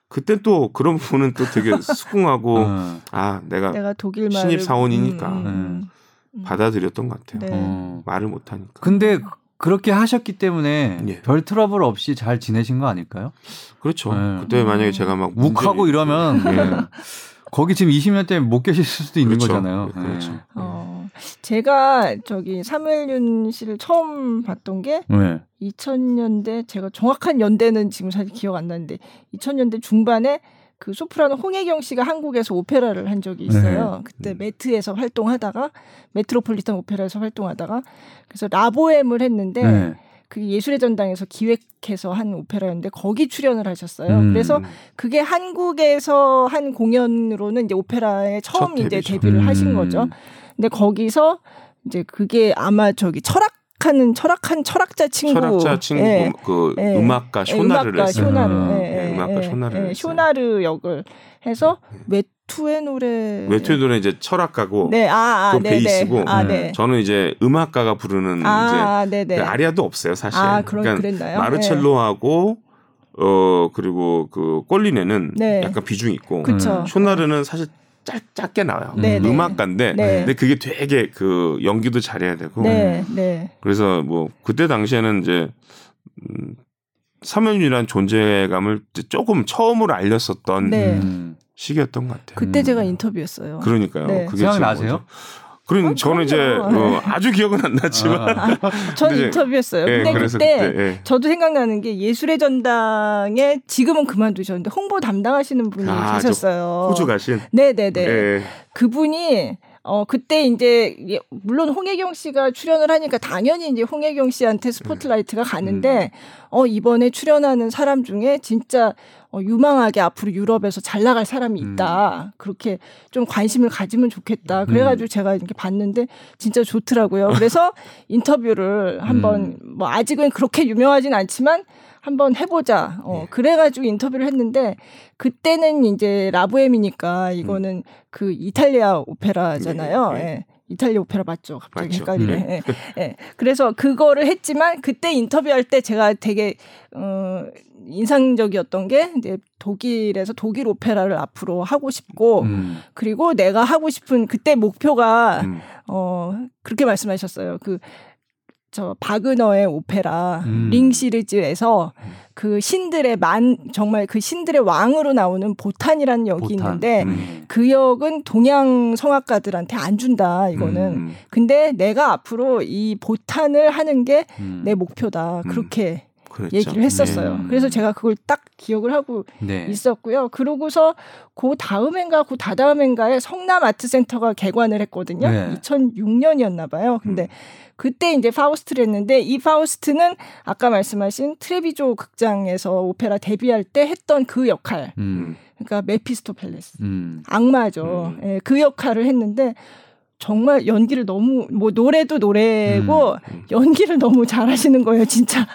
그때 또 그런 부분은 또 되게 수긍하고 어. 아 내가, 내가 독일 신입 사원이니까 음, 음, 음. 받아들였던 것 같아요. 네. 어. 말을 못 하니까. 근데 그렇게 하셨기 때문에 예. 별 트러블 없이 잘 지내신 거 아닐까요? 그렇죠. 네. 그때 만약에 제가 막 욱하고 이러면 예. 거기 지금 20년 때문에 못 계실 수도 있는 그렇죠. 거잖아요. 네, 그렇죠. 네. 어, 제가 저기 사무엘윤 씨를 처음 봤던 게 네. 2000년대 제가 정확한 연대는 지금 사실 기억 안 나는데 2000년대 중반에 그 소프라노 홍혜경 씨가 한국에서 오페라를 한 적이 있어요. 네. 그때 음. 매트에서 활동하다가 메트로폴리탄 오페라에서 활동하다가 그래서 라보엠을 했는데 네. 그 예술의 전당에서 기획해서 한 오페라였는데 거기 출연을 하셨어요. 음. 그래서 그게 한국에서 한 공연으로는 이제 오페라에 처음 이제 데뷔를 음. 하신 거죠. 근데 거기서 이제 그게 아마 저기 철학 하는 철학한 철학자 친구 철학자 친구 예, 그 예, 음악가 쇼나르를 음악가 쇼나르 음. 예, 예, 음악가 쇼나르 예, 쇼나르 역을 해서 네. 외투의 노래 외투의 노래 이제 철학가고 네, 아, 아, 그 베이스고 아, 네. 저는 이제 음악가가 부르는 아, 이제 네네. 그 아리아도 없어요 사실. 아, 그런, 그러니까 그랬나요? 마르첼로하고 어 그리고 그 꼴리네는 네. 약간 비중이 있고 그쵸. 쇼나르는 사실 짧, 짧게 나와요. 네, 네. 음 악가인데 네. 근데 그게 되게 그 연기도 잘해야 되고 네, 네. 그래서 뭐 그때 당시에는 이제 음, 사면이라는 존재감을 조금 처음으로 알렸었던 네. 시기였던 것 같아요. 그때 제가 인터뷰했어요. 그러니까요. 네. 그게 생각나세요? 그런 어, 저는 이제 어, 아주 기억은 안 나지만 아, 전 인터뷰했어요. 예, 근데 그때, 그때 예. 저도 생각나는 게 예술의 전당에 지금은 그만두셨는데 홍보 담당하시는 분이 아, 계셨어요. 호주 가신. 네네네. 예. 그분이 어 그때 이제 물론 홍혜경 씨가 출연을 하니까 당연히 이제 홍혜경 씨한테 스포트라이트가 가는데 음. 어 이번에 출연하는 사람 중에 진짜 어, 유망하게 앞으로 유럽에서 잘 나갈 사람이 음. 있다. 음. 그렇게 좀 관심을 가지면 좋겠다. 그래가지고 음. 제가 이렇게 봤는데 진짜 좋더라고요. 그래서 인터뷰를 한번 음. 뭐 아직은 그렇게 유명하진 않지만 한번 해보자. 어, 네. 그래가지고 인터뷰를 했는데 그때는 이제 라보엠이니까 이거는 음. 그 이탈리아 오페라잖아요. 네. 네. 예. 이탈리아 오페라 맞죠? 갑자기 맞죠. 헷갈리네. 음. 예. 예. 그래서 그거를 했지만 그때 인터뷰할 때 제가 되게 어 인상적이었던 게 이제 독일에서 독일 오페라를 앞으로 하고 싶고 음. 그리고 내가 하고 싶은 그때 목표가 음. 어 그렇게 말씀하셨어요. 그 저 바그너의 오페라 음. 링 시리즈에서 음. 그 신들의 만 정말 그 신들의 왕으로 나오는 보탄이라는 역이 보탄. 있는데 음. 그 역은 동양 성악가들한테 안 준다 이거는 음. 근데 내가 앞으로 이 보탄을 하는 게내 음. 목표다 그렇게 그랬죠. 얘기를 했었어요. 네. 그래서 제가 그걸 딱 기억을 하고 네. 있었고요. 그러고서 그 다음엔가 그 다다음엔가에 성남 아트센터가 개관을 했거든요. 네. 2006년이었나 봐요. 근데 음. 그때 이제 파우스트를 했는데 이 파우스트는 아까 말씀하신 트레비조 극장에서 오페라 데뷔할 때 했던 그 역할. 음. 그러니까 메피스토 펠레스. 음. 악마죠. 음. 예, 그 역할을 했는데 정말 연기를 너무 뭐 노래도 노래고 음, 음. 연기를 너무 잘하시는 거예요, 진짜.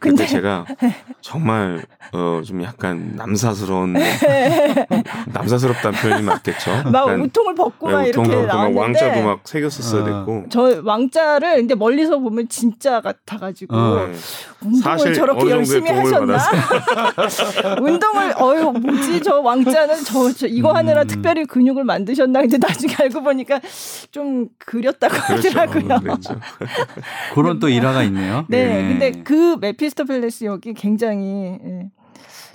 근데 제가 정말 어 좀 약간 남사스러운 남사스럽다는 표현이 맞겠죠. 막 우통을 벗고 막 네, 이렇게 나왔는데 왕자도 막 새겼었어야 어. 됐고. 저 왕자를 근데 멀리서 보면 진짜 같아 가지고 어. 운동을 저렇게 열심히 하셨나? 운동을 어유 뭐지 저 왕자는 저, 저 이거 하느라 음. 특별히 근육을 만드셨나? 근데 나중에 알고 보니까 좀 그렸다고 그렇죠. 하더라고요. 그렇죠. 그런 또 일화가 있네요. 네, 네. 근데 그 메피스토 펠레스 역이 굉장히 예.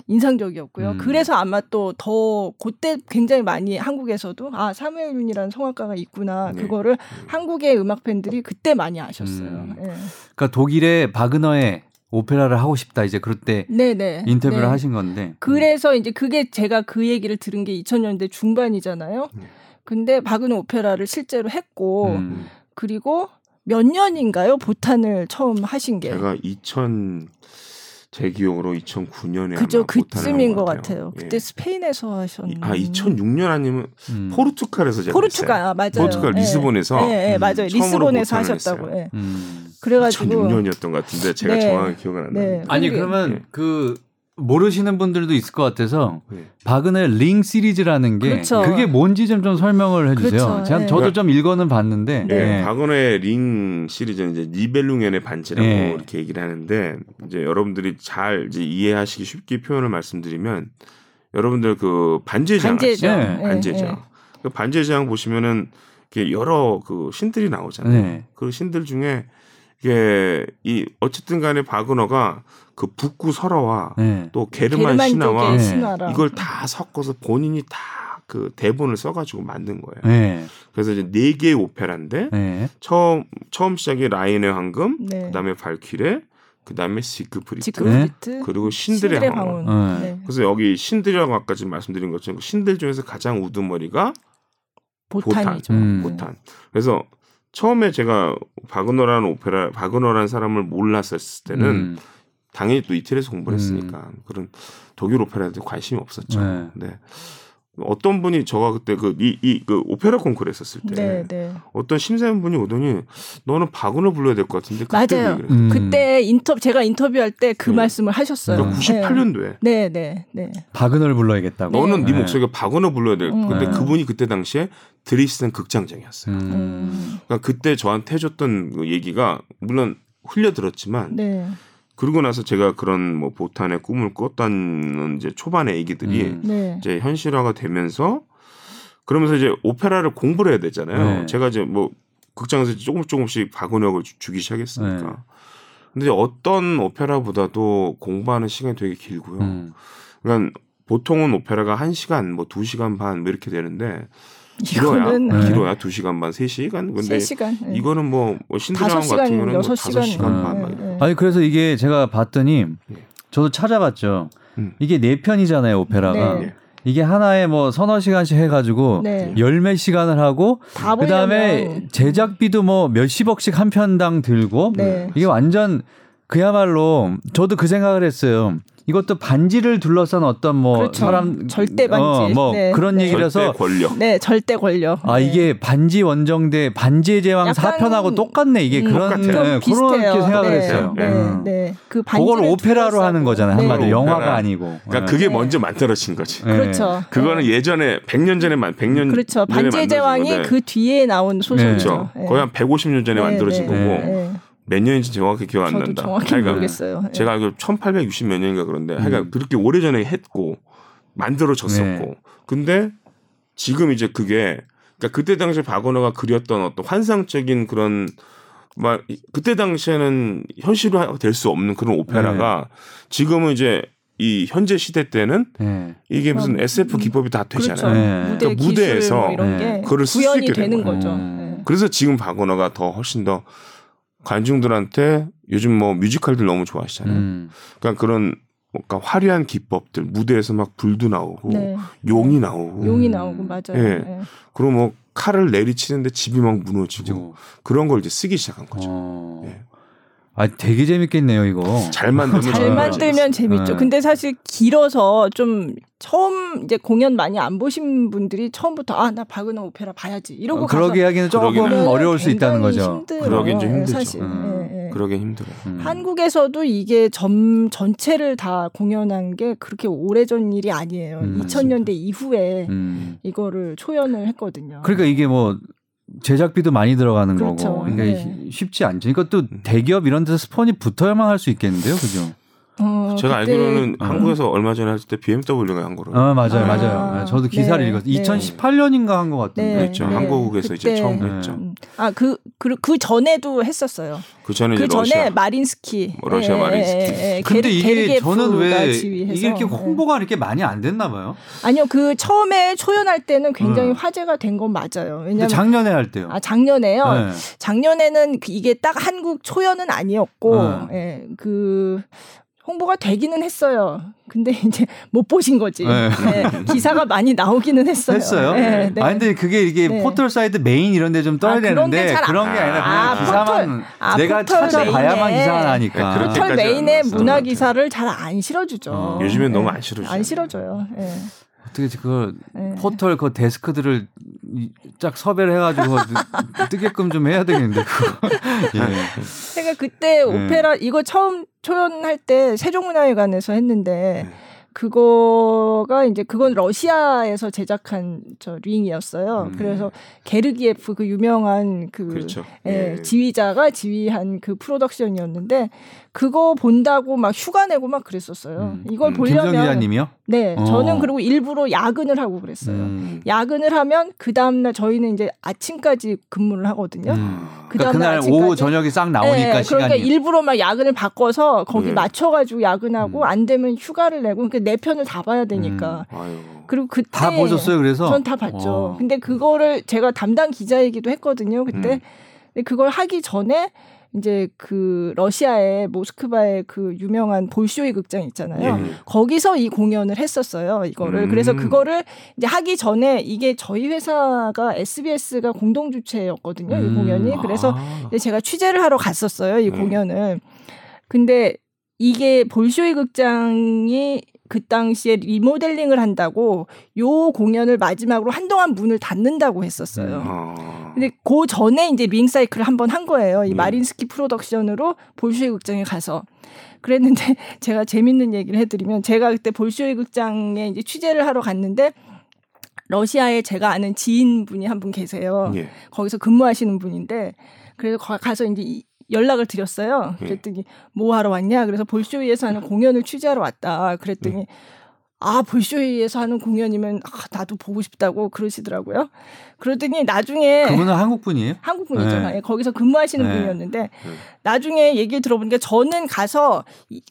인상적이었고요. 음. 그래서 아마 또 더 그때 굉장히 많이 한국에서도 아 사무엘 윤이라는 성악가가 있구나 네. 그거를 음. 한국의 음악 팬들이 그때 많이 아셨어요. 음. 네. 그러니까 독일의 바그너의 오페라를 하고 싶다 이제 그럴 때 네네. 인터뷰를 네. 하신 건데 그래서 이제 그게 제가 그 얘기를 들은 게 2000년대 중반이잖아요. 네. 근데 바그너 오페라를 실제로 했고 음. 그리고 몇 년인가요? 보탄을 처음 하신 게 제가 2000 제 기억으로 2009년에 그죠 그쯤인 것 같아요. 예. 그때 스페인에서 하셨는 아 2006년 아니면 음. 포르투갈에서 제가 포르투갈 아, 맞아요. 포르투갈 예. 리스본에서 예, 예, 맞아요. 리스본에서 하셨다고. 예. 음. 그래가지고 2006년이었던 것 같은데 제가 네. 정확하게 기억은 안 네. 나는데 아니 그러면 예. 그 모르시는 분들도 있을 것 같아서 네. 바그너의 링 시리즈라는 게 그렇죠. 그게 뭔지 좀, 좀 설명을 해주세요. 그렇죠. 제가 네. 저도 좀 읽어는 봤는데 네. 네. 바그너의 링 시리즈는 이제 니벨룽연의 반지라고 네. 이렇게 얘기를 하는데 이제 여러분들이 잘 이제 이해하시기 쉽게 표현을 말씀드리면 여러분들 그 반지의 장 반지의 네. 반지의 장. 그 반지의 장 보시면은 이렇게 여러 그 신들이 나오잖아요. 그 신들 중에 이게 이 어쨌든 간에 바그너가 그 북구 설화와 네. 또 게르만, 게르만 신화와 네. 이걸 다 섞어서 본인이 다 그 대본을 써가지고 만든 거예요. 네. 그래서 이제 네 개의 오페라인데 네. 처음 처음 시작이 라인의 황금, 네. 그다음에 발퀴레, 그다음에 지크프리트, 지크프리트 그리고 신들의, 신들의 황혼. 황혼. 네. 그래서 여기 신들이라고 아까 지금 말씀드린 것처럼 그 신들 중에서 가장 우두머리가 보탄이죠. 보탄. 음. 보탄. 그래서 처음에 제가 바그너라는 오페라 바그너라는 사람을 몰랐었을 때는 음. 당연히 또 이태리에서 공부를 했으니까 음. 그런 독일 오페라에 관심이 없었죠. 네. 네. 어떤 분이 저가 그때 그 이 이 그 오페라 콩쿠르 했었을 때 네, 네. 어떤 심사위원분이 오더니 너는 바그너 불러야 될 것 같은데 맞아요. 음. 그때 인터 제가 인터뷰할 때그 네. 말씀을 하셨어요. 그러니까 98년도에. 네, 네, 네. 바그너를 불러야겠다고. 너는 네, 네 목소리가 바그너 불러야 될. 음. 근데 그분이 그때 당시에 드리스는 극장장이었어요. 음. 그러니까 그때 저한테 해줬던 그 얘기가 물론 흘려 들었지만. 네. 그러고 나서 제가 그런 뭐 보탄의 꿈을 꿨다는 이제 초반의 얘기들이 음. 네. 이제 현실화가 되면서 그러면서 이제 오페라를 공부를 해야 되잖아요. 네. 제가 이제 뭐 극장에서 조금 조금씩 박은혁을 주기 시작했으니까. 네. 근데 어떤 오페라보다도 공부하는 시간이 되게 길고요. 음. 그러니까 보통은 오페라가 1시간 뭐 2시간 반 뭐 이렇게 되는데 길어야 네. 길어야 2시간 반, 3시간. 근데 3시간, 네. 이거는 뭐, 뭐 신드라운 같은 경우는 6시간, 뭐 5시간 반. 네, 네. 아니 그래서 이게 제가 봤더니 네. 저도 찾아봤죠. 음. 이게 네 편이잖아요, 오페라가. 네. 이게 하나에 뭐 서너 시간씩 해가지고 네. 열몇 시간을 하고 그 다음에 제작비도 뭐 몇십억씩 한 편당 들고 네. 이게 완전 그야말로 저도 그 생각을 했어요. 이것도 반지를 둘러싼 어떤 뭐 그렇죠. 사람 절대 반지 어, 뭐 네. 그런 네. 얘기라서 절대 권력. 네, 절대 권력. 아 네. 이게 반지 원정대 반지의 제왕 4편하고 똑같네. 이게 음, 그런 네, 그렇게 생각을 네. 했어요. 네, 음. 네. 그 그걸 오페라로 하는 거잖아요. 한마디로 네. 영화가 아니고. 그러니까 그게 먼저 만들어진 거지. 그렇죠. 그거는 예전에 100년 전에 만 100년 그렇죠. 반지의 제왕이 그 뒤에 나온 소설이죠. 그렇죠. 거의 한 150년 전에 만들어진 거고. 몇 년인지 정확히 기억 안 난다. 정확히 모르겠어요. 예. 제가 알기로 1860 몇 년인가 그런데 음. 하여간 그렇게 오래전에 했고 만들어졌었고 네. 근데 지금 이제 그게 그러니까 그때 당시 박원호가 그렸던 어떤 환상적인 그런 막 그때 당시에는 현실화 될 수 없는 그런 오페라가 네. 지금은 이제 이 현재 시대 때는 네. 이게 무슨 SF 기법이 다 되잖아요. 그렇죠. 네. 그러니까 무대에서 뭐 이런 게 그걸 구현이 되는 거죠. 음. 그래서 지금 박원호가 더 훨씬 더 관중들한테 요즘 뭐 뮤지컬들 너무 좋아하시잖아요. 음. 그러니까 그런 뭔가 화려한 기법들 무대에서 막 불도 나오고 네. 용이 나오고 용이 나오고 맞아요. 예. 네. 그리고 뭐 칼을 내리치는데 집이 막 무너지고 그런 걸 이제 쓰기 시작한 거죠. 어. 예. 아, 되게 재밌겠네요, 이거. 잘 만들면 잘 만들면 재밌죠. 네. 근데 사실 길어서 좀 처음 이제 공연 많이 안 보신 분들이 처음부터 아, 나 바그너 오페라 봐야지. 이러고 어, 그러기 하기는 조금 어려울 수 있다는 거죠. 그러긴 좀 힘들죠. 사실. 음. 네, 네. 그러긴 힘들어. 음. 한국에서도 이게 점 전체를 다 공연한 게 그렇게 오래전 일이 아니에요. 음, 2000년대 이후에 음. 이거를 초연을 했거든요. 그러니까 이게 뭐 제작비도 많이 들어가는 그렇죠. 거고. 그러니까 네. 쉽지 않죠. 그러니까 대기업 이런 데서 스폰이 붙어야만 할 수 있겠는데요. 그죠? 어, 제가 알기로는 어. 한국에서 얼마 전에 했을 때 BMW가 한 거로. 어, 맞아요, 아, 맞아요. 네, 저도 기사를 네, 읽었어요. 2018년인가 한 것 같은데. 네, 그렇죠. 네. 한국에서 이제 처음 했죠. 아, 그, 그, 그 전에도 했었어요. 그 전에 그 전에 러시아. 마린스키. 뭐 러시아 예, 마린스키. 예, 예, 근데 이게 저는 왜 지휘해서. 이게 이렇게 홍보가 이렇게 많이 안 됐나 봐요. 아니요, 그 처음에 초연할 때는 굉장히 음. 화제가 된 건 맞아요. 왜냐면 작년에 할 때요. 아, 작년에요. 네. 작년에는 그 이게 딱 한국 초연은 아니었고, 어. 예, 그 홍보가 되기는 했어요. 근데 이제 못 보신 거지. 네. 네. 기사가 많이 나오기는 했어요. 했어요? 네, 네. 아 근데 그게 이게 네. 포털 사이트 메인 이런 데 좀 떠야 아, 되는데 그런 게 아니라 그냥 아, 기사만 포털, 아, 내가 찾아봐야만 기사가 나니까. 네, 포털 메인에 문화 기사를 잘 안 실어주죠. 어. 요즘엔 너무 안 실어줘요. 안 실어줘요. 어떻게 그 네. 포털 그 데스크들을 쫙 섭외를 해가지고 뜨게끔 좀 해야 되겠는데 그거. 예. 제가 그때 오페라 이거 처음 초연할 때 세종문화회관에서 했는데 네. 그거가 이제 그건 러시아에서 제작한 저 링이었어요. 음. 그래서 게르기예프 그 유명한 그 그렇죠. 예, 예. 지휘자가 지휘한 그 프로덕션이었는데 그거 본다고 막 휴가 내고 막 그랬었어요. 음. 이걸 음. 보려면 기자님이요? 네, 어. 저는 그리고 일부러 야근을 하고 그랬어요. 음. 야근을 하면 그 다음 날 저희는 이제 아침까지 근무를 하거든요. 음. 그 그러니까 그날 아침까지. 오후 저녁이 싹 나오니까 네, 그러니까 시간이. 그러니까 일부러 막 야근을 바꿔서 거기 네. 맞춰가지고 야근하고 음. 안 되면 휴가를 내고 그러니까 내 편을 다 봐야 되니까. 음. 그리고 그때 다 보셨어요, 그래서? 전 다 봤죠. 어. 근데 그거를 제가 담당 기자이기도 했거든요, 그때. 근데 그걸 하기 전에 이제 그 러시아의 모스크바의 그 유명한 볼쇼이 극장 있잖아요. 예. 거기서 이 공연을 했었어요. 이거를. 음. 그래서 그거를 이제 하기 전에 이게 저희 회사가 SBS가 공동 주최였거든요. 음. 이 공연이. 그래서 아. 제가 취재를 하러 갔었어요. 이 음. 공연을. 근데 이게 볼쇼이 극장이 그 당시에 리모델링을 한다고 요 공연을 마지막으로 한동안 문을 닫는다고 했었어요. 아. 근데 그 전에 이제 링 사이클을 한 번 한 거예요. 이 네. 마린스키 프로덕션으로 볼쇼이 극장에 가서. 그랬는데 제가 재밌는 얘기를 해드리면 제가 그때 볼쇼이 극장에 이제 취재를 하러 갔는데 러시아에 제가 아는 지인분이 한 분 계세요. 예. 거기서 근무하시는 분인데 그래서 가서 이제 연락을 드렸어요. 예. 그랬더니 뭐 하러 왔냐? 그래서 볼쇼이에서 하는 공연을 취재하러 왔다. 그랬더니 네. 아, 볼쇼이에서 하는 공연이면 아, 나도 보고 싶다고 그러시더라고요. 그러더니 나중에 그분은 한국 분이에요? 한국 분이잖아요. 네. 거기서 근무하시는 네. 분이었는데 네. 나중에 얘기를 들어보니까 저는 가서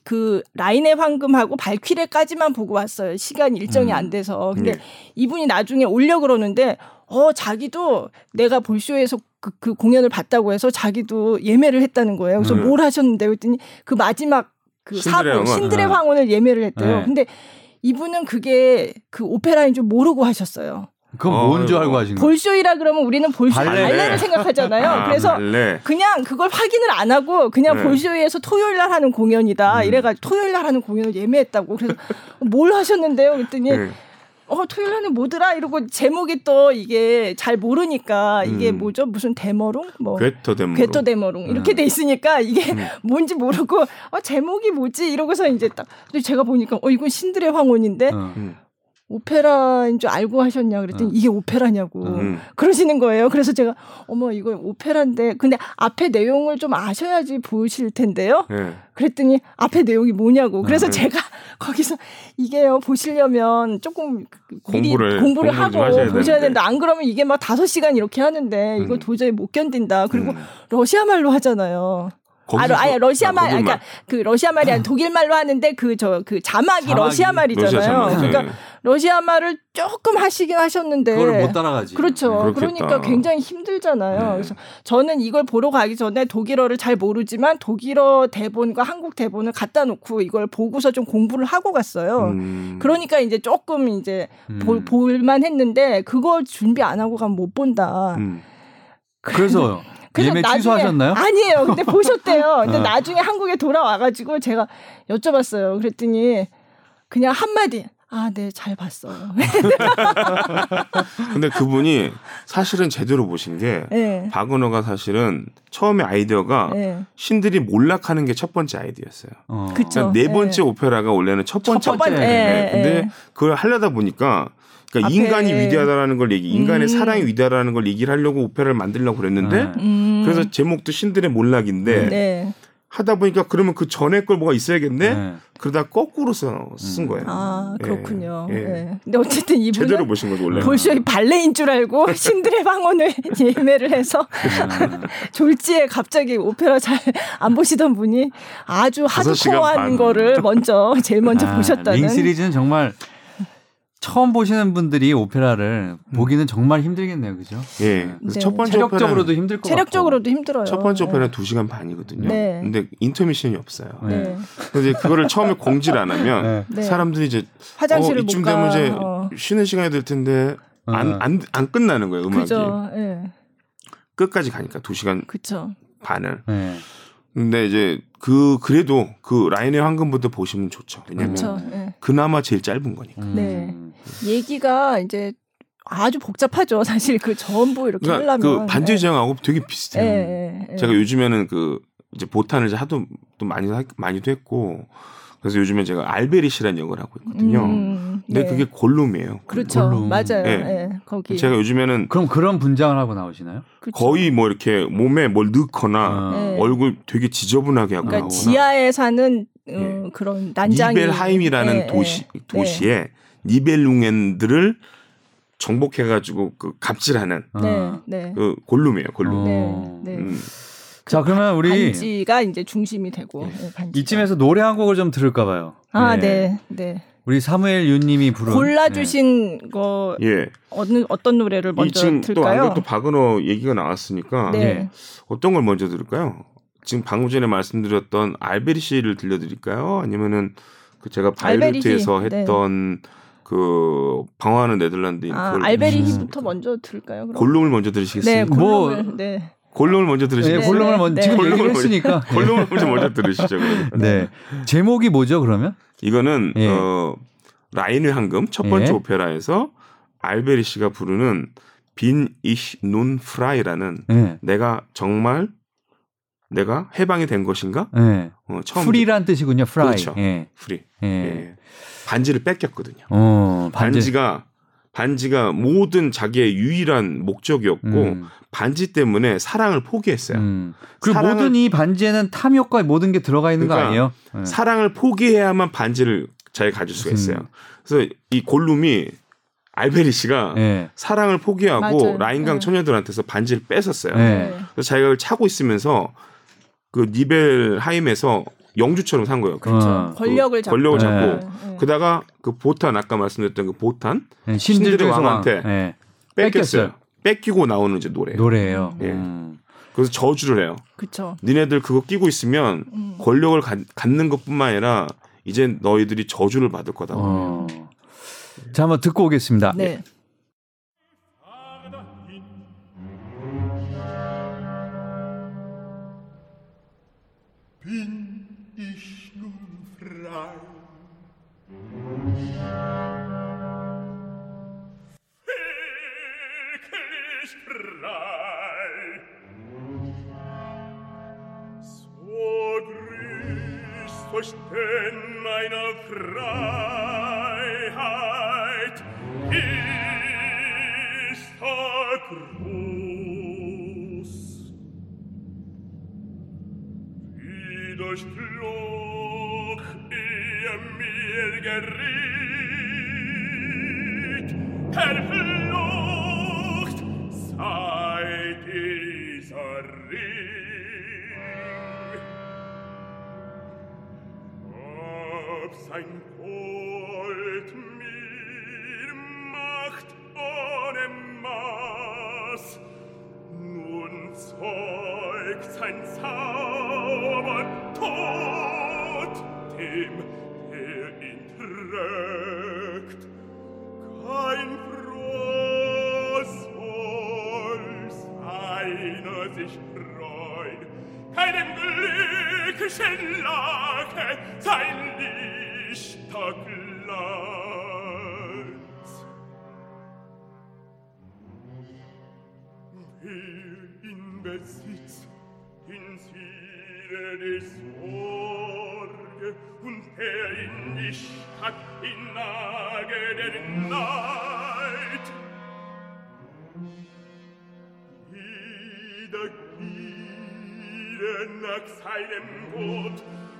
그 라인의 황금하고 발퀴레까지만 보고 왔어요. 시간 일정이 음. 안 돼서. 근데 네. 이분이 나중에 올려 그러는데 어 자기도 내가 볼쇼에서 그, 그 공연을 봤다고 해서 자기도 예매를 했다는 거예요. 그래서 네. 뭘 하셨는데 그랬더니 그 마지막 그 신들의 사고 신들의 네. 황혼을 예매를 했대요. 네. 근데 이분은 그게 그 오페라인 줄 모르고 하셨어요. 그건 어, 뭔줄 알고 하신 거예요? 볼쇼이라 그러면 우리는 볼쇼 발레. 발레를 생각하잖아요. 아, 그래서 발레. 그냥 그걸 확인을 안 하고 그냥 네. 볼쇼이에서 토요일 날 하는 공연이다. 음. 이래가지고 토요일 날 하는 공연을 예매했다고. 그래서 뭘 하셨는데요? 그랬더니 네. 어 토요일 날은 뭐더라 이러고 제목이 또 이게 잘 모르니까 이게 음. 뭐죠 무슨 데머룽 뭐 괴토 데머룽 괴토 데머룽 이렇게 음. 돼 있으니까 이게 음. 뭔지 모르고 어 제목이 뭐지 이러고서 이제 딱 제가 보니까 어 이건 신들의 황혼인데 어. 음. 오페라인 줄 알고 하셨냐 그랬더니 어. 이게 오페라냐고 음. 그러시는 거예요. 그래서 제가 어머 이거 오페라인데 근데 앞에 내용을 좀 아셔야지 보실 텐데요. 네. 그랬더니 앞에 내용이 뭐냐고. 그래서 네. 제가 거기서 이게요 보시려면 조금 미리 공부를, 공부를 하고 보셔야 된다. 안 그러면 이게 막 다섯 시간 이렇게 하는데 이거 음. 도저히 못 견딘다. 그리고 음. 러시아 말로 하잖아요. 아, 아니 러시아 말, 아, 그러니까 그 러시아 말이 아니라 독일 말로 하는데 그 저그 그 자막이, 자막이, 러시아 말이잖아요. 러시아 그러니까 네. 러시아 말을 조금 하시긴 하셨는데 그걸 못 따라가지. 그렇죠. 네, 그러니까 굉장히 힘들잖아요. 네. 그래서 저는 이걸 보러 가기 전에 독일어를 잘 모르지만 독일어 대본과 한국 대본을 갖다 놓고 이걸 보고서 좀 공부를 하고 갔어요. 음. 그러니까 이제 조금 이제 음. 볼, 볼만 했는데 그걸 준비 안 하고 가면 못 본다. 음. 그래서 예매 취소하셨나요? 아니에요. 근데 보셨대요. 근데 어. 나중에 한국에 돌아와가지고 제가 여쭤봤어요. 그랬더니 그냥 한마디 아, 네, 잘 봤어요. 근데 그분이 사실은 제대로 보신 게 네. 박은호가 사실은 처음에 아이디어가 네. 신들이 몰락하는 게 첫 번째 아이디어였어요. 어. 그러니까 네 번째 네. 오페라가 원래는 첫 번째. 첫 번째. 네. 근데 그걸 하려다 보니까 그러니까 인간이 위대하다라는 걸 얘기, 인간의 음. 사랑이 위대하다는 걸 얘기를 하려고 오페라를 만들려고 그랬는데 음. 그래서 제목도 신들의 몰락인데 네. 하다 보니까 그러면 그 전에 걸 뭐가 있어야겠네. 네. 그러다 거꾸로 쓴 음. 거예요. 아 그렇군요. 예. 네. 근데 어쨌든 이분은 제대로 보신 거죠 원래. 볼쇼이 발레인 줄 알고 신들의 방언을 예매를 해서 음. 졸지에 갑자기 오페라 잘 안 보시던 분이 아주 하드코어한 거를 먼저 제일 먼저 아, 보셨다는. 링 시리즈는 정말 처음 보시는 분들이 오페라를 음. 보기는 정말 힘들겠네요, 그죠? 예. 네. 첫 번째 체력적으로도 힘들 것 체력적으로도 힘들어요. 첫 번째 네. 오페라는 2시간 반이거든요. 네. 근데 인터미션이 없어요. 네. 근데 그거를 처음에 공지를 안 하면 네. 네. 사람들이 이제 화장실을 어, 이쯤 되면 이제 어. 쉬는 시간이 될 텐데 안안안 안, 안 끝나는 거예요, 음악이. 그죠. 네. 끝까지 가니까 2시간 그쵸. 반을. 네. 근데 이제 그 그래도 그 라인의 황금부터 보시면 좋죠. 왜냐면 네. 그나마 제일 짧은 거니까. 네. 음. 얘기가 이제 아주 복잡하죠. 사실 그 전부 이렇게 그러니까 하려면. 그 반지 제왕하고 네. 되게 비슷해요. 네, 네, 제가 요즘에는 그 이제 보탄을 하도 또 많이 많이도 했고 그래서 요즘에 제가 알베리시라는 역을 하고 있거든요. 음, 근데 네. 그게 골룸이에요. 그렇죠. 골룸. 맞아요. 네. 네. 거기. 제가 요즘에는 그럼 그런 분장을 하고 나오시나요? 그쵸. 거의 뭐 이렇게 몸에 뭘 넣거나 아. 얼굴 되게 지저분하게 하고 그러니까 나오거나. 지하에 사는 어, 그런 난장 니벨하임이라는 도시 도시에 니벨룽엔들을 정복해가지고 그 갑질하는 네, 네. 그 골룸이에요, 골룸. 네, 네. 음. 자 그러면 우리 반지가 이제 중심이 되고 네, 이쯤에서 노래 한 곡을 좀 들을까 봐요. 아, 네, 네. 네. 우리 사무엘 윤님이 부른 골라주신 네. 거 예. 어느 어떤 노래를 먼저 지금 들까요? 또 박은호 얘기가 나왔으니까 네. 예. 어떤 걸 먼저 들을까요? 지금 방금 전에 말씀드렸던 알베리시를 들려드릴까요? 아니면은 그 제가 바이올트에서 네. 했던 네. 그 방황하는 네덜란드인 아, 알베리 히부터 먼저 들을까요? 그럼? 골룸을 먼저 들으시겠습니까? 네, 골룸을, 뭐 네. 골룸을 먼저 들으시죠. 네, 골룸을 먼저 네. 지금 골룸을 했으니까 골룸을 먼저 먼저 들으시죠. 네. 제목이 뭐죠, 그러면? 이거는 예. 어 라인의 황금 첫 번째 예. 오페라에서 알베리 시가 부르는 Bin ich nun frei라는 예. 내가 정말 내가 해방이 된 것인가? 예. 어, 처음 free란 뜻이군요. frei. 그렇죠. 예. free. 예. 예. 반지를 뺏겼거든요. 어, 반지. 가 반지가 모든 자기의 유일한 목적이었고 음. 반지 때문에 사랑을 포기했어요. 음. 그 모든 이 반지에는 탐욕과 모든 게 들어가 있는 그러니까 거 아니에요? 네. 사랑을 포기해야만 반지를 잘 가질 수가 있어요. 음. 그래서 이 골룸이 알베리 씨가 네. 사랑을 포기하고 맞아요. 라인강 네. 처녀들한테서 반지를 뺏었어요. 네. 그래서 자기가 그걸 차고 있으면서 그 니벨 하임에서 영주처럼 산 거예요. 그렇죠. 어. 권력을 잡고. 권력을 잡고. 네. 네. 그다가 그 보탄 아까 말씀드렸던 그 보탄 네, 신들의 왕한테 네. 뺏겼어요. 뺏기고 나오는 이제 노래. 노래예요. 예. 음. 그래서 저주를 해요. 그렇죠. 니네들 그거 끼고 있으면 음. 권력을 가, 갖는 것뿐만 아니라 이제 너희들이 저주를 받을 거다. 어. 자, 한번 듣고 오겠습니다. 네. bin verstehn meine Freiheit ist so groß. Wie durchflog ihr mir geriet, Herr folgt sein Zauber tot dem, der ihn trägt. Kein Frost soll seiner sich freuen, keinem glücklichen Lache sein Lichter glanz. He besitz in sire di sorge und er in die Stadt in Nage der Neid. Wieder gieren nach seinem Gott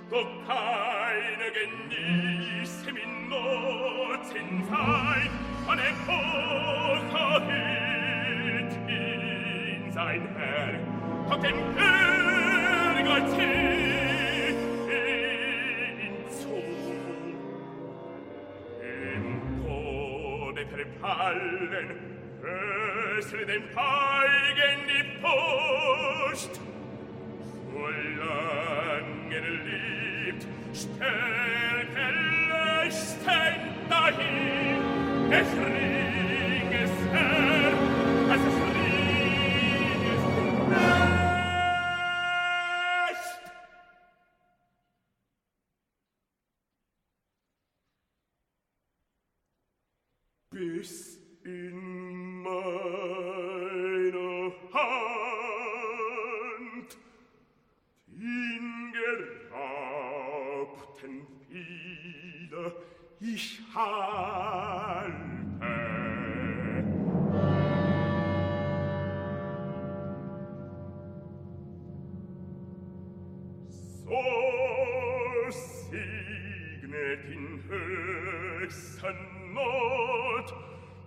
doch keine genieße min Not in sein an Epocha geht sein Herr, hat den König als hinzu. Im Tode trepallen, ösle dem Feigen die Post, solange er lebt, stärke Lösten dahin, des Ringes Herr. Bis in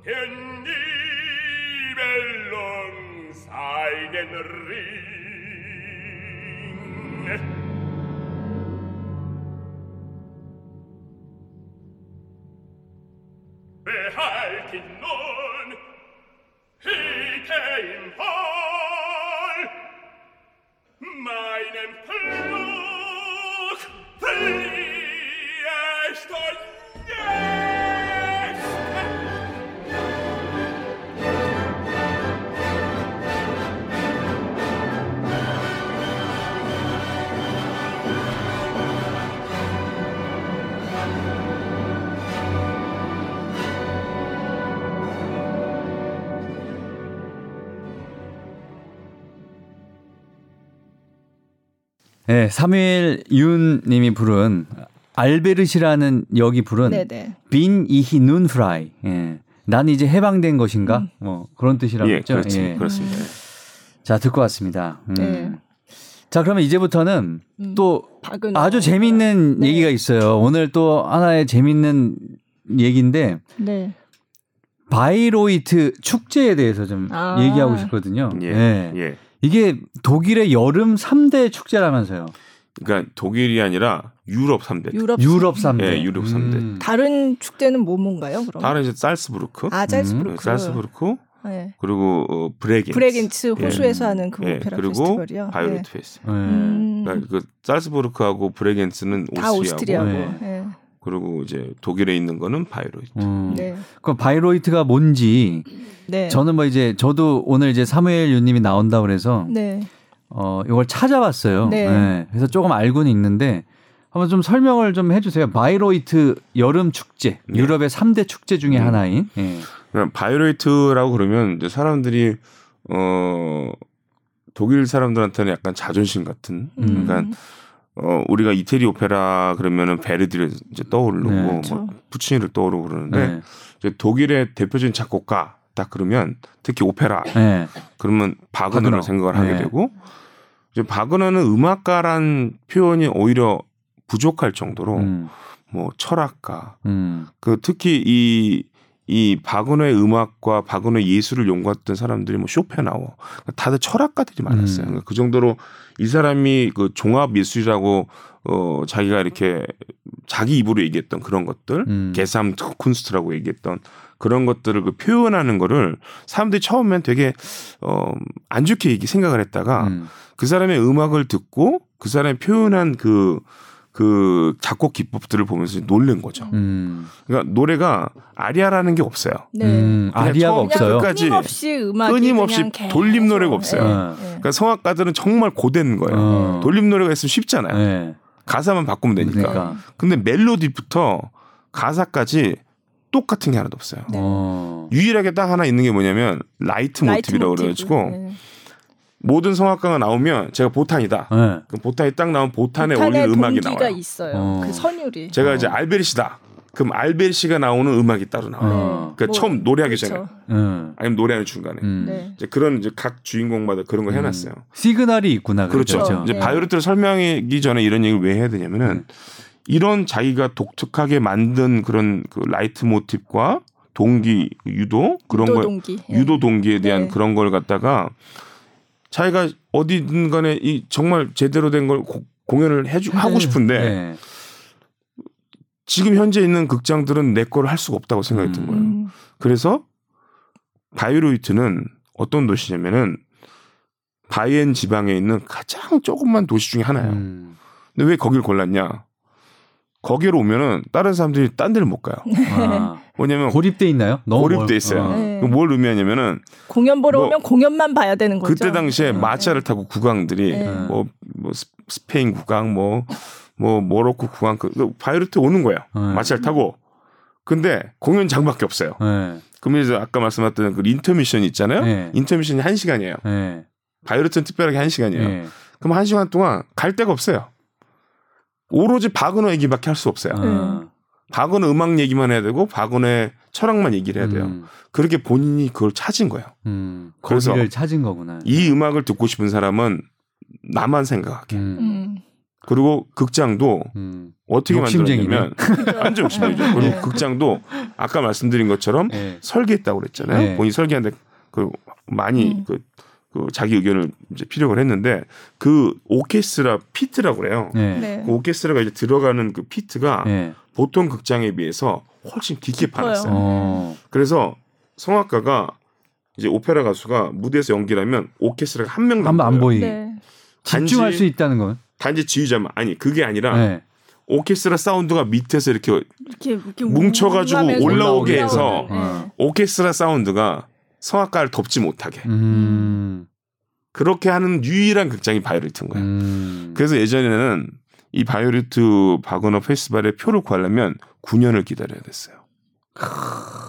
che nie bellon sai den 네, 사무엘 윤 님이 부른 알베리히라는 역이 부른 네네. Bin ich nun frei. 예. 난 이제 해방된 것인가? 음. 뭐 그런 뜻이라고했죠 예, 그렇지, 예. 그렇습니다. 자, 듣고 왔습니다. 음. 네. 자, 그러면 이제부터는 음. 또 아주 재밌는 네. 얘기가 있어요. 오늘 또 하나의 재밌는 얘기인데 네. 바이로이트 축제에 대해서 좀 아. 얘기하고 싶거든요. 예. 네. 예. 이게 독일의 여름 3대 축제라면서요. 그러니까 독일이 아니라 유럽 3대. 유럽, 유럽 3대. 네, 유럽 3대. 음. 다른 축제는 뭐 뭔가요, 그럼? 다른 이제 살스부르크. 아, 살스부르크. 음. 살스부르크. 네. 그리고 어, 브레겐츠. 브레겐츠 호수에서 예. 하는 그 예. 오페라 그리고 페스티벌이요. 바이로이트 예. 페스티벌. 음. 그러니까 그 살스부르크하고 브레겐츠는 오스트리아고. 오스트리아고. 예. 그리고 이제 독일에 있는 거는 바이로이트. 음. 네. 그 바이로이트가 뭔지 네. 저는 뭐 이제 저도 오늘 이제 사무엘 윤 님이 나온다 그래서 네. 어 이걸 찾아봤어요. 네. 네. 그래서 조금 알고는 있는데 한번 좀 설명을 좀 해주세요. 바이로이트 여름 축제 네. 유럽의 3대 축제 중에 음. 하나인. 예. 바이로이트라고 그러면 이제 사람들이 어 독일 사람들한테는 약간 자존심 같은 음. 그러니까 어 우리가 이태리 오페라 그러면은 베르디를 이제 떠오르고 네, 그렇죠. 뭐 푸치니를 떠오르고 그러는데 네. 이제 독일의 대표적인 작곡가 딱 그러면 특히 오페라 네. 그러면 바그너를 바그너. 생각을 하게 네. 되고 이제 바그너는 음악가란 표현이 오히려 부족할 정도로 음. 뭐 철학가 음. 그 특히 이 이 바그너의 음악과 바그너의 예술을 연구했던 사람들이 뭐 쇼펜하워 다들 철학가들이 많았어요. 음. 그 정도로 이 사람이 그 종합 예술이라고 어 자기가 이렇게 자기 입으로 얘기했던 그런 것들 음. 개삼 쿤스트라고 얘기했던 그런 것들을 그 표현하는 거를 사람들이 처음엔 되게 어안 좋게 얘기 생각을 했다가 음. 그 사람의 음악을 듣고 그 사람이 표현한 그 그 작곡 기법들을 보면서 놀란 거죠. 음. 그러니까 노래가 아리아라는 게 없어요. 네. 음, 아리아가 없어요. 끊임없이 음악 끊임없이 돌림 노래가 없어요. 네. 그러니까 성악가들은 정말 고된 거예요. 어. 돌림 노래가 있으면 쉽잖아요. 네. 가사만 바꾸면 되니까. 그러니까. 근데 멜로디부터 가사까지 똑같은 게 하나도 없어요. 네. 어. 유일하게 딱 하나 있는 게 뭐냐면 라이트, 라이트 모티브라고 그래가지고 네. 모든 성악가가 나오면 제가 보탄이다. 네. 그럼 보탄이 딱 나오면 보탄에 어울릴 음악이 나와요. 있어요. 어. 그 선율이. 제가 어. 이제 알베리히다. 그럼 알베리히가 나오는 음악이 따로 나와요. 어. 그러니까 뭐, 처음 노래하기 그렇죠. 전에, 음. 아니면 노래하는 중간에 음. 네. 이제 그런 이제 각 주인공마다 그런 거 음. 해놨어요. 시그널이 있구나. 그렇죠. 그렇죠. 이제 네. 바이로이트를 설명하기 전에 이런 얘기를 왜 해야 되냐면은 음. 이런 자기가 독특하게 만든 그런 그 라이트 모티브과 동기 유도 그런 유도 걸 동기. 예. 유도 동기에 대한 네. 그런 걸 갖다가 자기가 어디든 간에 이 정말 제대로 된 걸 공연을 해주 하고 네. 싶은데 네. 지금 현재 있는 극장들은 내 거를 할 수가 없다고 생각이 든 거예요. 음. 그래서 바이로이트는 어떤 도시냐면은 바이에른 지방에 있는 가장 조그만 도시 중에 하나예요. 음. 근데 왜 거길 골랐냐? 거기로 오면은 다른 사람들이 딴 데를 못 가요. 아. 뭐냐면 고립돼 있나요? 고립돼 있어요. 어. 네. 뭘 의미하냐면은 공연 보러 뭐 오면 공연만 봐야 되는 거죠. 그때 당시에 네. 마차를 타고 국왕들이 네. 뭐, 뭐 스페인 국왕 뭐뭐 모로코 국왕 그, 그 바이로이트 오는 거예요. 네. 마차를 타고. 근데 공연장밖에 없어요. 네. 그러면 이제 아까 말씀하셨던 그 인터미션 있잖아요. 네. 인터미션이 한 시간이에요. 네. 바이르트는 특별하게 한 시간이에요. 그럼 한 시간 동안 갈 데가 없어요. 오로지 바그너 얘기밖에 할 수 없어요. 음. 바그너 음악 얘기만 해야 되고 바그너의 철학만 얘기를 해야 돼요. 음. 그렇게 본인이 그걸 찾은 거예요. 음. 그래서 찾은 거구나. 이 음악을 듣고 싶은 사람은 나만 생각하게. 음. 음. 그리고 극장도 음. 어떻게 만들었냐면 완전 욕심이죠. 그리고 네. 극장도 아까 말씀드린 것처럼 네. 설계했다고 그랬잖아요. 네. 본인이 설계하는데 그 많이 그 그 자기 의견을 이제 피력을 했는데 그 오케스트라 피트라고 그래요. 네. 네. 그 오케스트라가 이제 들어가는 그 피트가 네. 보통 극장에 비해서 훨씬 깊게 파놨어요. 어. 그래서 성악가가 이제 오페라 가수가 무대에서 연기를 하면 오케스트라가 한 명도 안 보이. 네. 집중할 수 있다는 건 단지 지휘자만 아니 그게 아니라 네. 오케스트라 사운드가 밑에서 이렇게, 이렇게, 이렇게 뭉쳐가지고 올라오게 해서 네. 오케스트라 사운드가 성악가를 덮지 못하게. 음. 그렇게 하는 유일한 극장이 바이오리트인 거예요. 음. 그래서 예전에는 이 바이오리트 바그너 페스티벌에 표를 구하려면 9년을 기다려야 됐어요.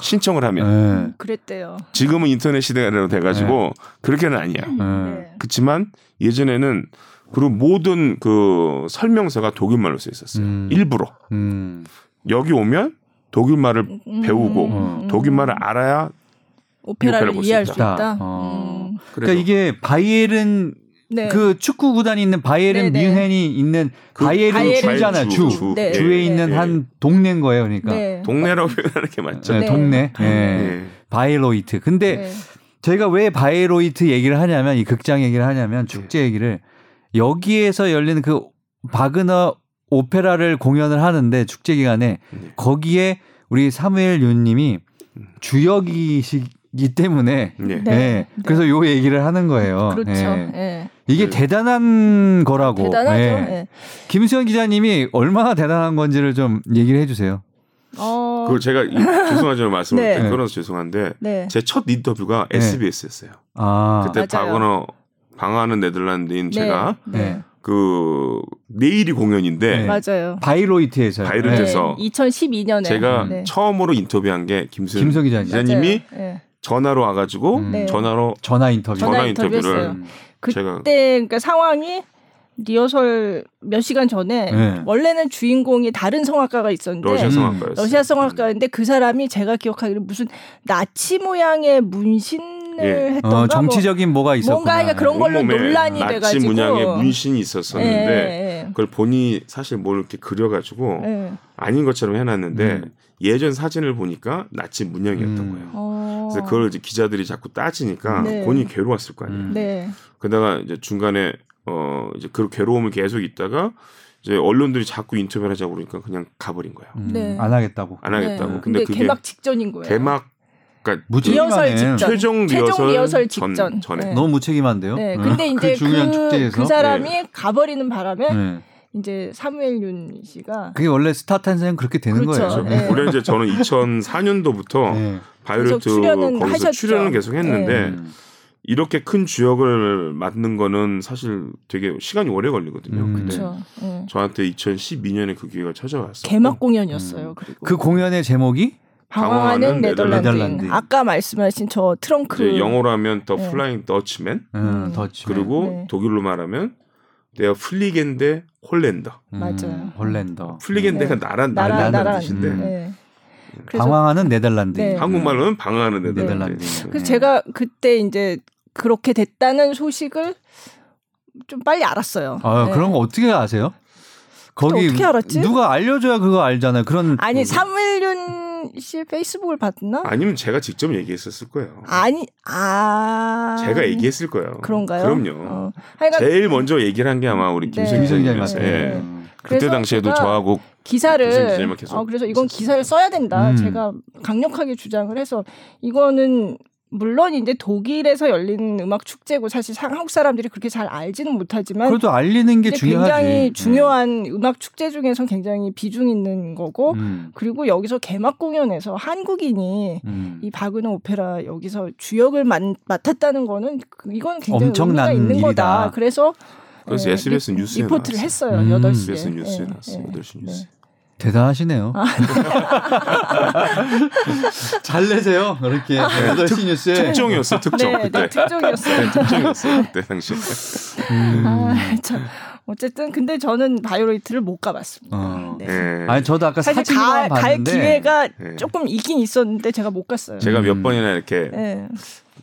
신청을 하면. 네. 그랬대요. 지금은 인터넷 시대가 돼가지고 네. 그렇게는 아니야. 네. 그렇지만 예전에는 그리고 모든 그 설명서가 독일말로 써 있었어요. 음. 일부러. 음. 여기 오면 독일말을 음. 배우고 음. 독일말을 알아야 오페라를 이해할 수 있다. 수 있다? 어. 음. 그러니까 이게 바이에른 네. 그 축구 구단이 있는 바이에른 네, 네. 뮌헨이 있는 그 바이에른 주잖아요. 주. 주. 네. 주에 네. 있는 한 동네인 거예요. 그러니까 동네라고 표현하는 게 맞죠. 네, 동네. 네. 바이로이트. 근데 저희가 왜 바이로이트 얘기를 하냐면 이 극장 얘기를 하냐면 축제 얘기를 여기에서 열리는 그 바그너 오페라를 공연을 하는데 축제 기간에 거기에 우리 사무엘 윤님이 음. 주역이시 이 때문에 네. 네. 네. 그래서 요 얘기를 하는 거예요. 그렇죠. 네. 네. 이게 대단한 거라고. 대단하죠. 네. 김수현 기자님이 얼마나 대단한 건지를 좀 얘기를 해주세요. 어... 그 제가 죄송하지만 말씀을 네. 끊어서 죄송한데 제 첫 인터뷰가 SBS였어요. 아. 그때 박원어 방하는 네덜란드인 제가 그 내일이 공연인데 맞아요. 바이로이트에서 바이로이트에서 2012년에 제가 처음으로 인터뷰한 게 김수현 기자님이 전화로 와가지고 음. 네. 전화로 전화 인터뷰 전화 인터뷰를 그때 그러니까 상황이 리허설 몇 시간 전에 네. 원래는 주인공이 다른 성악가가 있었는데 러시아 성악가였어요. 러시아 성악가인데 그 사람이 제가 기억하기로 무슨 나치 모양의 문신을 예. 했던가 어, 정치적인 뭐, 가 있었구나. 뭔가 그러니까 그런 걸로 논란이 나치 돼가지고 문양의 문신이 있었었는데 예, 예. 그걸 본인이 사실 뭘 이렇게 그려가지고 예. 아닌 것처럼 해놨는데 음. 예전 사진을 보니까 나치 문양이었던 음. 거예요. 어. 그래서 그걸 이제 기자들이 자꾸 따지니까 네. 본인이 괴로웠을 거 아니에요. 음. 네. 그러다가 이제 중간에 어 이제 그 괴로움을 계속 있다가 이제 언론들이 자꾸 인터뷰를 하자고 그러니까 그냥 가버린 거예요. 음. 네. 안 하겠다고. 안 하겠다고. 네. 근데, 근데 그게 개막 직전인 거예요. 개막 그러니까 리허설 직전, 최종 리허설, 최종 리허설 직전 전, 에 네. 너무 무책임한데요. 네. 근데 어, 이제 그, 그, 그 사람이 네. 가버리는 바람에 네. 이제 사무엘 윤 씨가 그게 원래 스타 탄생은 그렇게 되는 그렇죠. 거예요. 네. 원래 이제 저는 2004년도부터 네. 바이로이트 거기서 하셨죠. 출연을 계속 했는데 네. 이렇게 큰 주역을 맡는 거는 사실 되게 시간이 오래 걸리거든요. 음. 근데 그렇죠. 네. 저한테 2012년에 그 기회가 찾아왔어요. 개막 공연이었어요. 음. 그리고 그 공연의 제목이 방황하는 네덜란드. 네덜란드. 아까 말씀하신 저 트렁크 영어로 하면 The Flying Dutchman. 음, 더치맨. 그리고 네. 독일로 말하면 Der fliegende Holländer. 음, 맞아요. Holländer. fliegende가 네. 나는 나는 나는 뜻인데. 음. 네. 방황하는 네덜란드. 네. 한국말로는 방황하는 네덜란드. 네덜란드. 그래서 제가 그때 이제 그렇게 됐다는 소식을 좀 빨리 알았어요. 아, 그런 거 어떻게 아세요? 거기 어떻게 알았지? 누가 알려줘야 그거 알잖아요. 그런 아니 사 무엘윤 씨 페이스북을 봤나? 아니면 제가 직접 얘기했었을 거예요. 아니 아 제가 얘기했을 거예요. 그런가요? 그럼요. 어. 제일 먼저 얘기를 한 게 아마 우리 김승희 네. 기자님이었어요. 네. 네. 그때 당시에도 저하고 기사를 어, 그래서 이건 기사를 써야 된다. 음. 제가 강력하게 주장을 해서 이거는 물론 이제 독일에서 열리는 음악 축제고 사실 한국 사람들이 그렇게 잘 알지는 못하지만 그래도 알리는 게 중요하지. 굉장히 네. 중요한 음. 악 축제 중에서 굉장히 비중 있는 거고 음. 그리고 여기서 개막 공연에서 한국인이 음. 이 바그너 오페라 여기서 주역을 맡, 맡았다는 거는 이건 굉장히 엄청난 의미가 있는 일이다. 거다. 그래서 그래서 네, SBS 뉴스에 리포트를 나왔어요. 했어요. 음. 8시에. SBS 뉴스에 네, 나왔어요. 네, 8시 뉴스. 대단하시네요. 아, 잘 내세요. 그렇게 아, 네, 특, 뉴스에 특종이었어 특종. 네, 네 특종이었어요. 네, 특종이었어요 그때 당시. 음. 아, 참. 어쨌든 근데 저는 바이로이트를 못 가봤습니다. 어. 네. 네. 아니 저도 아까 사진 가, 갈 기회가 네. 조금 있긴 있었는데 제가 못 갔어요. 제가 몇 음. 번이나 이렇게 네.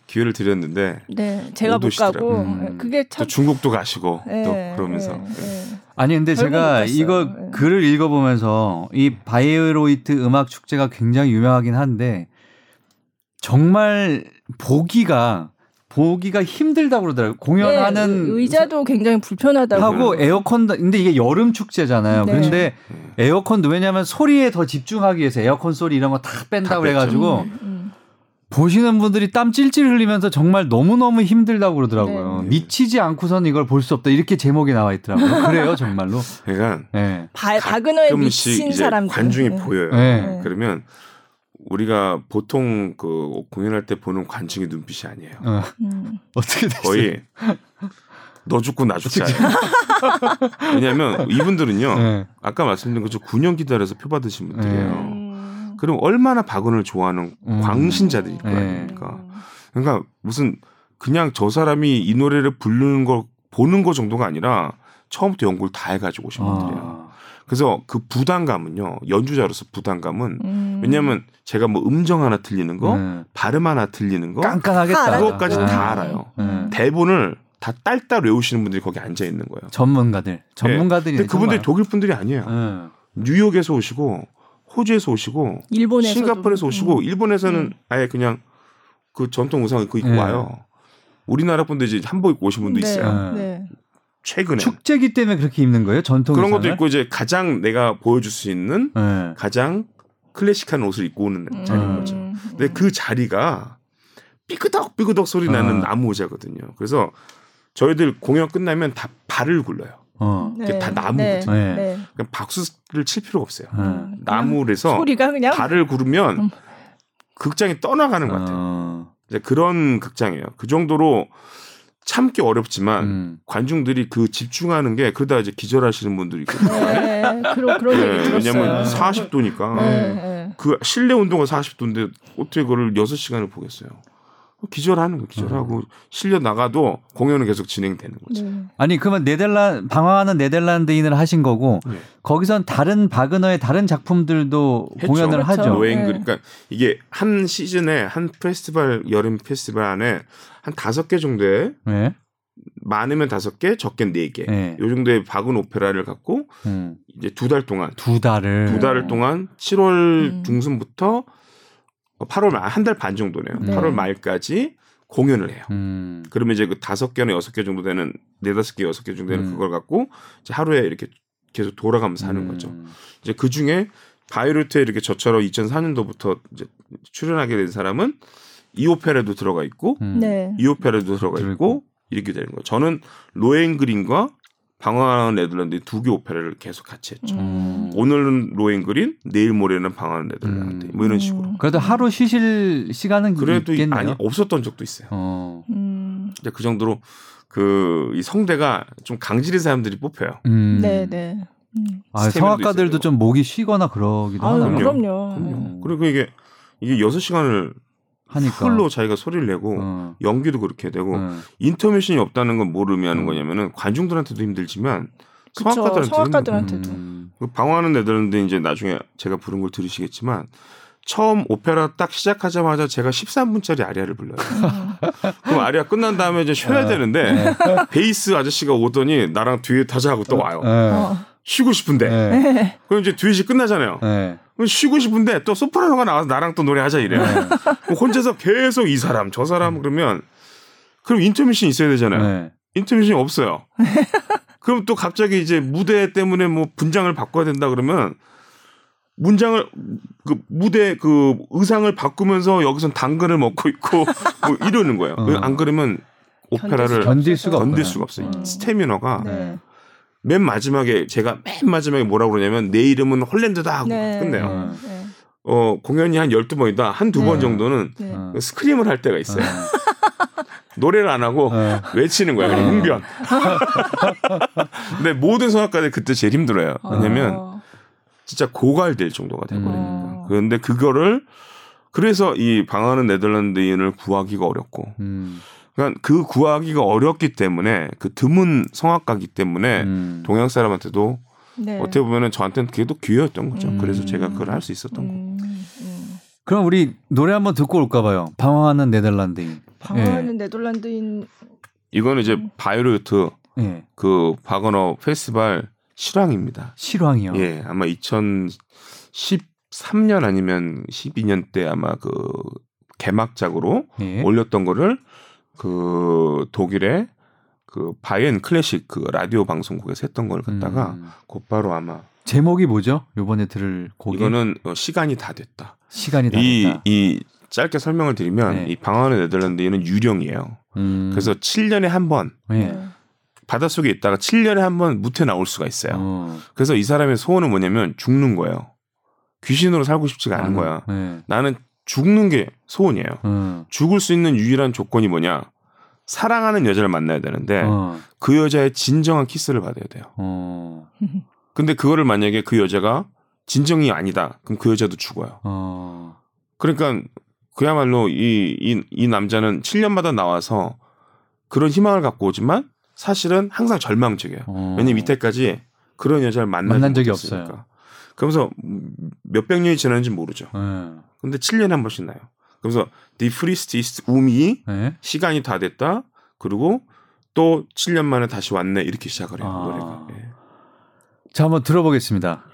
기회를 드렸는데 네, 제가 못, 못 가고 음. 그게 참 중국도 가시고 또 그러면서 아니 근데 제가 이거 네. 글을 읽어보면서 이 바이로이트 음악 축제가 굉장히 유명하긴 한데 정말 보기가 보기가 힘들다고 그러더라고요. 공연하는 네, 의자도 굉장히 불편하다고 하고 에어컨도 근데 이게 여름 축제잖아요. 네. 근데 에어컨도 왜냐하면 소리에 더 집중하기 위해서 에어컨 소리 이런 거 다 뺀다고 그래 가지고 음, 음. 보시는 분들이 땀 찔찔 흘리면서 정말 너무너무 힘들다고 그러더라고요. 네. 미치지 않고선 이걸 볼 수 없다. 이렇게 제목이 나와 있더라고요. 그래요, 정말로. 그러니까 네. 바, 바그너에 미친 사람 관중이 네. 보여요. 네. 그러면 우리가 보통 그 공연할 때 보는 관중의 눈빛이 아니에요. 어. 음. 떻게 됐어요? 거의 너 죽고 나 죽자. 왜냐하면 이분들은요. 네. 아까 말씀드린 것처럼 9년 기다려서 표 받으신 분들이에요. 음. 그럼 얼마나 박은을 좋아하는 음. 광신자들일 거 네. 아닙니까? 네. 그러니까 무슨 그냥 저 사람이 이 노래를 부르는 걸 보는 거 정도가 아니라 처음부터 연구를 다 해가지고 오신 아. 분들이에요. 그래서 그 부담감은요 연주자로서 부담감은 음. 왜냐하면 제가 뭐 음정 하나 틀리는 거 네. 발음 하나 틀리는 거 깐깐하겠다 그것까지 네. 다 알아요 네. 대본을 다 딸딸 외우시는 분들이 거기 앉아 있는 거예요 전문가들 전문가들이 네. 근데 그분들이 독일 분들이 아니에요 네. 뉴욕에서 오시고 호주에서 오시고 일본에서도. 싱가포르에서 오시고 음. 일본에서는 음. 아예 그냥 그 전통 의상 입고 입고 네. 와요. 우리나라 분들 이제 한복 입고 오신 분도 네. 있어요. 네. 최근에 축제기 때문에 그렇게 입는 거예요? 전통 그런 의상을? 것도 있고 이제 가장 내가 보여줄 수 있는 네. 가장 클래식한 옷을 입고 오는 음. 자리인 거죠. 근데 그 자리가 삐그덕 삐그덕 소리 나는 어. 나무 의자거든요. 그래서 저희들 공연 끝나면 다 발을 굴러요. 어. 네. 다 나무거든요. 네. 네. 그냥 박수를 칠 필요가 없어요. 음. 나무에서 소리가 그냥 발을 구르면 음. 극장이 떠나가는 것 같아요. 어. 이제 그런 극장이에요. 그 정도로 참기 어렵지만 음. 관중들이 그 집중하는 게 그러다 이제 기절하시는 분들이 있거든요. 네, 그런 그런 네, 왜냐면 40도니까 네, 그 실내 온도가 40도인데 어떻게 그걸 6시간을 보겠어요. 기절하는 거 기절하고 음. 실려 나가도 공연은 계속 진행되는 거죠. 네. 아니 그러면 네덜란 방황하는 네덜란드인을 하신 거고 네. 거기선 다른 바그너의 다른 작품들도 했죠. 공연을 그렇죠. 하죠. 노행 네. 그러니까 이게 한 시즌에 한 페스티벌 여름 페스티벌 안에 한 다섯 개 정도의 네. 많으면 다섯 개, 적게는 네 개. 네. 요 정도의 바그너 오페라를 갖고 음. 이제 두 달 동안 두 달을 두 달을 동안 7월 음. 중순부터 8월 말 한 달 반 정도네요. 네. 8월 말까지 공연을 해요. 음. 그러면 이제 그 다섯 개나 여섯 개 정도 되는 네 다섯 개 여섯 개 정도 되는 음. 그걸 갖고 이제 하루에 이렇게 계속 돌아가면서 하는 음. 거죠. 이제 그 중에 바이오르트에 이렇게 저처럼 2004년도부터 이제 출연하게 된 사람은 이 오페라도 들어가 있고 음. 네. 이 오페라도 들어가 있고 이렇게 되는 거예요. 저는 로엔 그린과 방황하는 네덜란드 두개 오페라를 계속 같이 했죠. 음. 오늘은 로엔그린, 내일 모레는 방황하는 네덜란드. 음. 뭐 이런 식으로. 그래도 하루 쉬실 시간은 그래도 있겠네요. 아니 없었던 적도 있어요. 어. 음. 그 정도로 그 이 성대가 좀 강질의 사람들이 뽑혀요. 음. 네, 네. 음. 아, 성악가들도 좀 목이 쉬거나 그러기도 하나요? 그럼요. 그럼요. 음. 그리고 이게 이게 6시간을 하니까 풀로 자기가 소리를 내고 어. 연기도 그렇게 되고 어. 인터미션이 없다는 건뭘 의미하는 음. 거냐면은 관중들한테도 힘들지만 성악가들한테도, 성악가들한테도. 음. 그 방황하는 애들은 이제 나중에 제가 부른 걸 들으시겠지만 처음 오페라 딱 시작하자마자 제가 13분짜리 아리아를 불러요. 그럼 아리아 끝난 다음에 이제 쉬어야 네. 되는데 네. 베이스 아저씨가 오더니 나랑 뒤에 타자 하고 또 와요. 네. 어. 쉬고 싶은데. 네. 그럼 이제 듀엣이 끝나잖아요. 네. 그럼 쉬고 싶은데 또 소프라노가 나와서 나랑 또 노래하자 이래요. 네. 혼자서 계속 이 사람 저 사람 그러면 그럼 인터미션 있어야 되잖아요. 네. 인터미션이 없어요. 그럼 또 갑자기 이제 무대 때문에 뭐 분장을 바꿔야 된다 그러면 문장을 그 무대 그 의상을 바꾸면서 여기선 당근을 먹고 있고 뭐 이러는 거예요. 어. 안 그러면 오페라를 견딜 수가 견딜 수가 없어요. 음. 스태미너가 네. 맨 마지막에 제가 맨 마지막에 뭐라고 그러냐면 내 이름은 홀랜드다 하고 네. 끝내요. 네. 어, 공연이 한 12번이다. 한 두번 네. 정도는 네. 스크림을 할 때가 있어요. 네. 노래를 안 하고 네. 외치는 거예요. 그냥 웅변. 근데 모든 성악가들 그때 제일 힘들어요. 왜냐면 어. 진짜 고갈될 정도가 돼버리니까. 음. 그런데 그거를 그래서 이 방하는 네덜란드인을 구하기가 어렵고 음. 그러니까 그 구하기가 어렵기 때문에 그 드문 성악가기 때문에 음. 동양 사람한테도 네. 어떻게 보면은 저한테는 그게 또 기회였던 거죠. 음. 그래서 제가 그걸 할 수 있었던 음. 음. 그럼 우리 노래 한번 듣고 올까 봐요. 방황하는 네덜란드인. 방황하는 네. 네덜란드인. 이거는 이제 음. 바이오르트 네. 그 바거너 페스티벌 실황입니다. 실황이요? 예, 아마 2013년 아니면 12년 때 아마 그 개막작으로 예. 올렸던 거를 그 독일의 그 바이엔 클래식 그 라디오 방송국에서 했던 걸 갖다가 음. 곧바로 아마 제목이 뭐죠? 요번에 들을 곡이 이거는 어, 시간이 다 됐다. 시간이 다 이, 됐다. 이 짧게 설명을 드리면 네. 이 방황하는 네덜란드에는 유령이에요. 음. 그래서 7년에 한 번. 네. 바닷속에 있다가 7년에 한 번 무태 나올 수가 있어요. 어. 그래서 이 사람의 소원은 뭐냐면 죽는 거예요. 귀신으로 살고 싶지가 않은 거야. 네. 나는 죽는 게 소원이에요. 어. 죽을 수 있는 유일한 조건이 뭐냐? 사랑하는 여자를 만나야 되는데 어. 그 여자의 진정한 키스를 받아야 돼요. 어. 근데 그거를 만약에 그 여자가 진정이 아니다. 그럼 그 여자도 죽어요. 어. 그러니까 그야말로 이, 이, 이 남자는 7년마다 나와서 그런 희망을 갖고 오지만 사실은 항상 절망적이에요. 어. 왜냐면 밑에까지 그런 여자를 만난 적이 없으니까. 없어요. 그러면서 몇백 년이 지났는지 모르죠. 네. 근데 7년에 한 번씩 나요. 그래서 The Priest is um이 네. 시간이 다 됐다. 그리고 또 7년 만에 다시 왔네. 이렇게 시작을 해요. 아. 노래가. 네. 자, 한번 들어보겠습니다.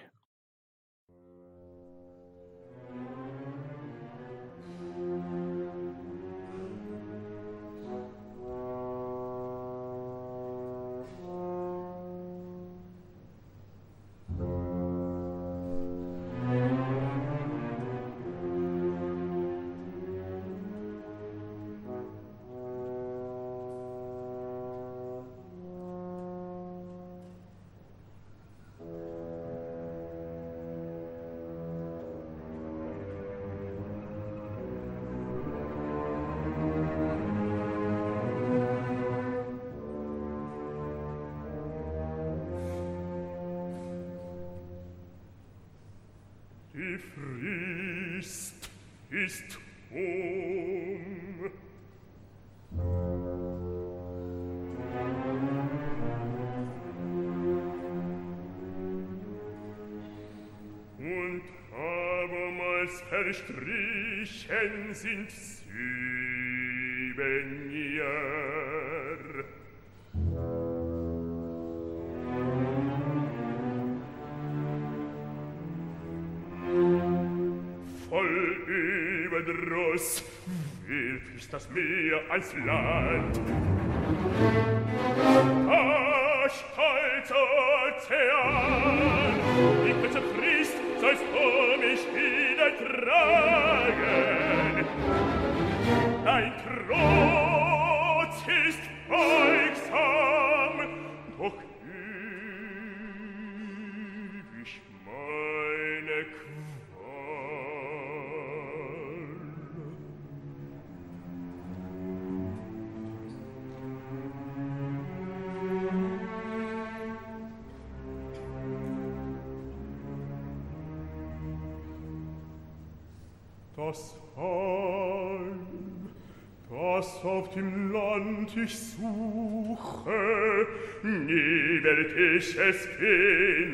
dich suche, nie werd ich es finden.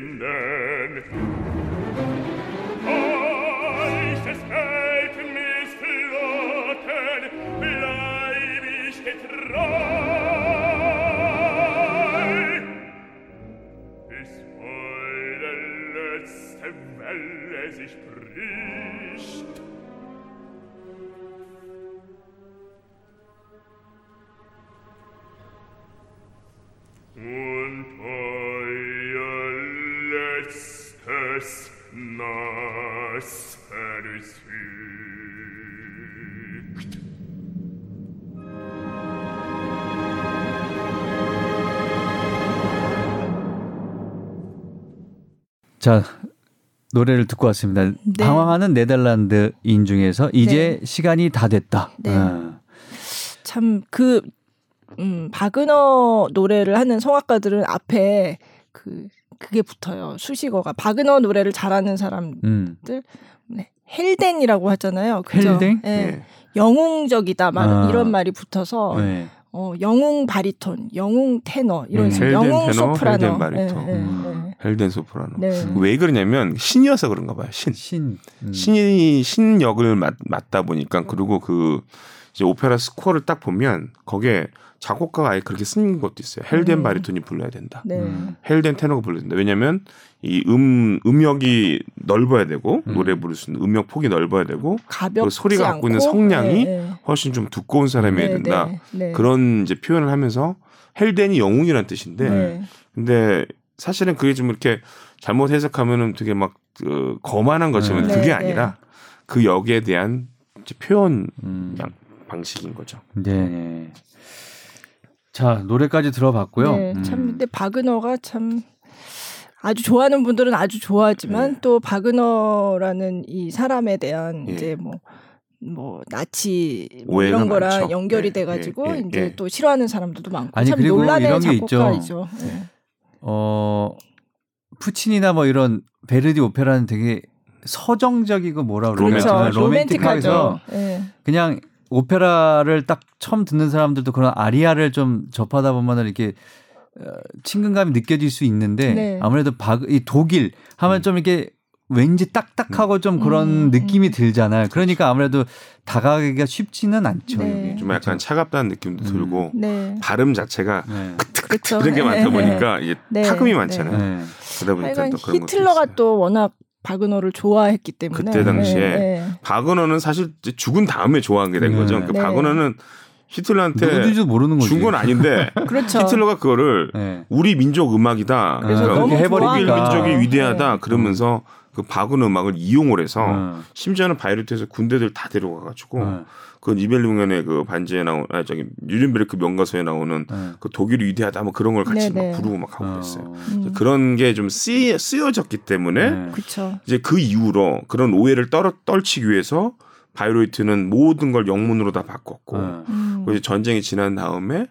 자, 노래를 듣고 왔습니다. 네. 방황하는 네덜란드인 중에서 이제 네. 시간이 다 됐다. 네. 어. 참그 음, 바그너 노래를 하는 성악가들은 앞에 그 그게 붙어요. 수식어가 바그너 노래를 잘하는 사람들 음. 네. 헬덴이라고 하잖아요. 그죠? 헬덴? 네. 네. 영웅적이다 말 아. 이런 말이 붙어서 네. 어, 영웅 바리톤, 영웅 테너 이런 음, 식으로 영웅 테너, 소프라노, 헬덴 바리톤, 네, 음. 헬덴 소프라노. 네. 왜 그러냐면 신이어서 그런가 봐요. 신, 신, 음. 신이 신 역을 맡, 맡다 보니까 그리고 그 이제 오페라 스코어를 딱 보면 거기에 작곡가가 아예 그렇게 쓴 것도 있어요. 헬덴 음. 바리톤이 불러야 된다. 네. 음. 헬덴 테너가 불러야 된다. 왜냐면 이 음, 음역이 넓어야 되고, 음. 노래 부를 수 있는 음역 폭이 넓어야 되고, 그 소리가 갖고 있는 성량이 네, 네. 훨씬 좀 두꺼운 사람이어야 네, 된다. 네, 네. 그런 이제 표현을 하면서 헬덴이 영웅이란 뜻인데, 네. 근데 사실은 그게 좀 이렇게 잘못 해석하면은 되게 막 그, 거만한 것처럼 그게 아니라 그 역에 대한 표현 음. 방식인 거죠. 네. 자 노래까지 들어봤고요. 네, 참 음. 근데 바그너가 참 아주 좋아하는 분들은 아주 좋아하지만 네. 또 바그너라는 이 사람에 대한 예. 이제 뭐뭐 뭐 나치 뭐 이런 거랑 많죠. 연결이 네. 돼가지고 예. 예. 이제 예. 또 싫어하는 사람들도 많고 아니, 참 그리고 논란의 이런 게 작곡가이죠. 있죠. 네. 어 푸친이나 뭐 이런 베르디 오페라는 되게 서정적이고 뭐라 그러죠? 그렇죠. 로맨틱하죠. 네. 그냥 오페라를 딱 처음 듣는 사람들도 그런 아리아를 좀 접하다 보면은 이렇게 어, 친근감이 느껴질 수 있는데 네. 아무래도 바, 이 독일 하면 음. 좀 이렇게 왠지 딱딱하고 좀 그런 음. 느낌이 들잖아요. 그러니까 아무래도 다가가기가 쉽지는 않죠. 네. 좀 약간 차갑다는 느낌도 음. 들고 네. 발음 자체가 네. 그쵸. 이런 게 많다 네. 보니까 이게 네. 타금이 많잖아요. 네. 그러다 보니까 또 그런 히틀러가 또 워낙 바그너를 좋아했기 때문에 그때 당시에 네, 네. 바그너는 사실 죽은 다음에 좋아하게 된 네. 거죠. 그 네. 바그너는 히틀러한테 누군지도 모르는 거지. 준건 아닌데 그렇죠. 히틀러가 그거를 네. 우리 민족 음악이다. 그래서 아, 해버리니까 민족이 위대하다. 네. 그러면서 그 바그너 음악을 이용을 해서 음. 심지어는 바이루트에서 군대들 다 데려가가지고 음. 그 니벨룽겐의 그 반지에 나온 아 저기 뉘른베르크 명가수에 나오는 음. 그 독일이 위대하다 뭐 그런 걸 같이 네네. 막 부르고 막 하고 어. 그랬어요. 음. 그런 게 좀 쓰여, 쓰여졌기 때문에 네. 이제 그 이후로 그런 오해를 떨어, 떨치기 위해서 바이로이트는 모든 걸 영문으로 다 바꿨고 음. 그래서 전쟁이 지난 다음에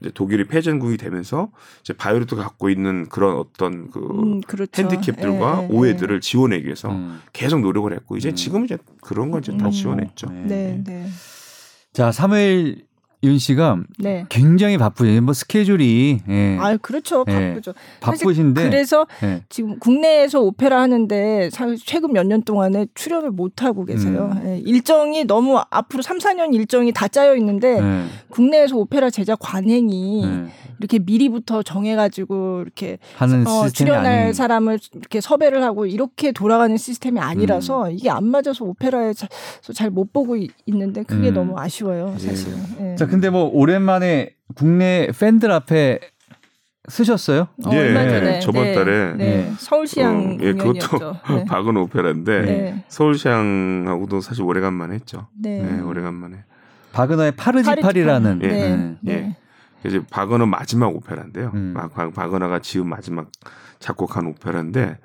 이제 독일이 패전국이 되면서 이제 바이로이트가 갖고 있는 그런 어떤 그 음, 그렇죠. 핸디캡들과 예, 예, 오해들을 지우기 위해서 음. 계속 노력을 했고 이제 음. 지금 이제 그런 건 이제 다 음. 지워졌죠. 네. 네. 네. 자, 사무엘 윤 씨가 네. 굉장히 바쁘죠. 뭐 스케줄이 예. 아 그렇죠 예. 바쁘죠. 바쁘신데 그래서 예. 지금 국내에서 오페라 하는데 최근 몇 년 동안에 출연을 못 하고 계세요. 음. 예. 일정이 너무 앞으로 3, 4년 일정이 다 짜여 있는데 예. 국내에서 오페라 제작 관행이 예. 이렇게 미리부터 정해 가지고 이렇게 하는 어, 출연할 아닌. 사람을 이렇게 섭외를 하고 이렇게 돌아가는 시스템이 아니라서 음. 이게 안 맞아서 오페라에 잘못 보고 있는데 그게 음. 너무 아쉬워요 사실은. 예. 자 근데 뭐 오랜만에 국내 팬들 앞에 쓰셨어요? 어, 예, 얼마 전에 저번 네, 달에 네, 서울시향 어, 예, 그것도 네. 박은 오페라인데 네. 서울시향하고도 사실 오래간만에 했죠. 네, 네 오래간만에. 바그너의 파르지팔이라는 예, 네. 예. 이제 바그너 마지막 오페라인데요. 음. 바그너가 지은 마지막 작곡한 오페라인데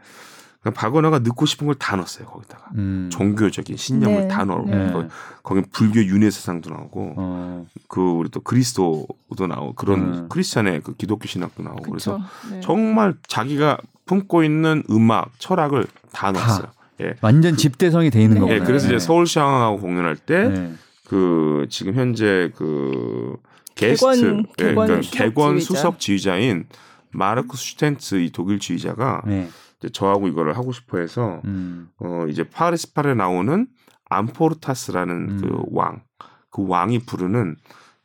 그러니까 바그너가 넣고 싶은 걸 다 넣었어요 거기다가 음. 종교적인 신념을 네. 다 넣고 네. 거기 불교 윤회사상도 나오고 어. 그 우리 또 그리스도도 나오고 그런 음. 크리스찬의 그 기독교 신학도 나오고 그쵸. 그래서 네. 정말 자기가 품고 있는 음악 철학을 다 넣었어요. 예. 완전 집대성이 돼 있는 네. 거군요. 예, 그래서 이제 서울시향하고 공연할 때 그 지금 현재 그 게스트 개관, 예, 개관, 그러니까 개관 수석 지휘자인 마르크스 슈텐츠 이 독일 지휘자가 네. 이제 저하고 이거를 하고 싶어 해서 음. 어 이제 파리스파에 나오는 암포르타스라는 음. 그 왕, 그 왕이 부르는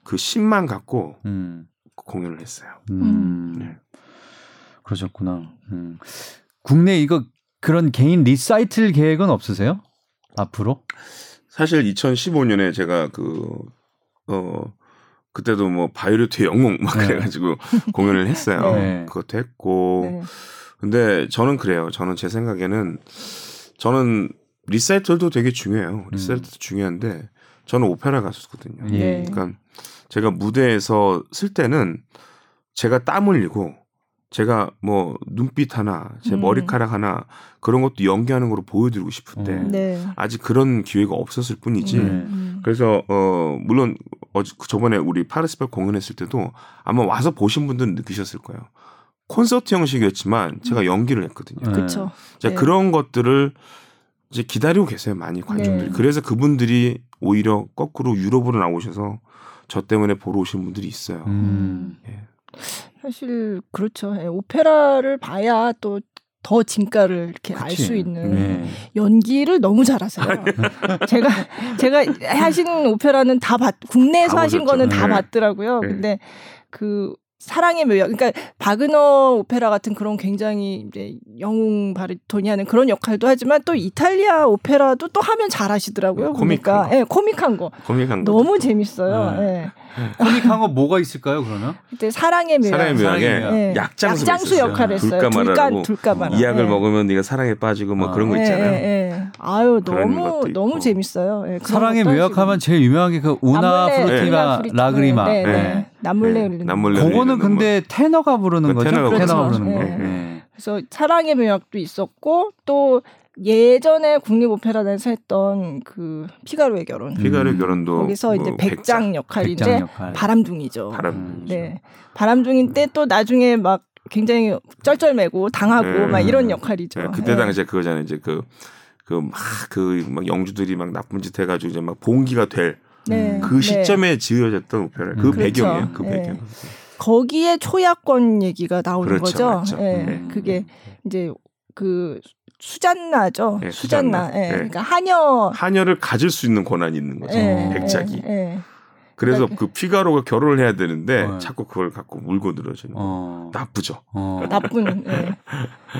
그 신만 갖고 음. 공연을 했어요. 음. 네. 그러셨구나. 음. 국내 이거 그런 개인 리사이틀 계획은 없으세요? 앞으로? 사실 2015년에 제가 그, 어, 그때도 뭐 바이오리트의 영웅 막 네. 그래가지고 공연을 했어요. 네. 그것도 했고. 네. 근데 저는 그래요. 저는 제 생각에는 저는 리사이틀도 되게 중요해요. 리사이틀도 음. 중요한데 저는 오페라 가수거든요. 예. 그러니까 제가 무대에서 쓸 때는 제가 땀 흘리고 제가 뭐 눈빛 하나, 제 음. 머리카락 하나 그런 것도 연기하는 거로 보여드리고 싶은데 음. 네. 아직 그런 기회가 없었을 뿐이지. 음. 음. 그래서 어 물론 어 저번에 우리 파르스펠 공연했을 때도 아마 와서 보신 분들은 느끼셨을 거예요. 콘서트 형식이었지만 제가 음. 연기를 했거든요. 그렇죠. 자 네. 그런 것들을 이제 기다리고 계세요 많이 관중들이. 네. 그래서 그분들이 오히려 거꾸로 유럽으로 나오셔서 저 때문에 보러 오신 분들이 있어요. 음. 예. 사실 그렇죠. 예, 오페라를 봐야 또 더 진가를 이렇게 알 수 있는 네. 연기를 너무 잘하세요. 제가 제가 하시는 오페라는 다 봤, 국내에서 하신 거는 다 네. 봤더라고요. 네. 근데 그 사랑의 묘약. 그러니까 바그너 오페라 같은 그런 굉장히 이제 영웅 바리톤이 하는 그런 역할도 하지만 또 이탈리아 오페라도 또 하면 잘하시더라고요. 코믹한 거. 예, 코믹한 거. 코믹한 거. 너무 재밌어요. 네. 예. 코믹한 거 뭐가 있을까요, 그러면? 그때 사랑의 묘약. 사랑의 묘약에 네. 약장수, 약장수 역할을 했어요. 둘까 둘까만. 이 약을 네. 먹으면 네가 사랑에 빠지고 뭐 아. 그런 거 있잖아요. 네, 아유 너무 너무 재밌어요. 사랑의 묘약하면 제일 유명한 게그 우나 프루티나 라그리마. 네, 남몰래 흘리는. 남몰래 그거는 근데 테너가 부르는 거죠. 테너가, 테너가 부르는 거. 그래서 사랑의 묘약도 있었고 또 예전에 국립오페라단에서 했던 그 피가로의 결혼. 피가로의 결혼도 거기서 이제 뭐 백장 역할인데 백장 역할. 바람둥이죠. 바람둥이. 네. 바람둥이 때또 나중에 막 굉장히 쩔쩔매고 당하고 네. 막 이런 역할이죠. 네. 그때 네. 당시에 그거잖아요. 이제 그 그막그막 영주들이 막 나쁜 짓 해가지고 이제 막 봉기가 될그 네. 네. 시점에 지어졌던 오페라 그 음. 배경이에요. 그 네. 배경. 거기에 초야권 얘기가 나오는 그렇죠, 거죠. 그렇죠. 네. 음. 그게 이제 그 수잔나죠. 네, 수잔나. 수잔나. 예. 네. 그러니까 하녀 하녀를 가질 수 있는 권한이 있는 거죠. 네, 백작이. 그래서 그러니까 그 피가로가 결혼을 해야 되는데 어. 자꾸 그걸 갖고 물고 늘어지는 어. 나쁘죠. 어. 나쁜 네.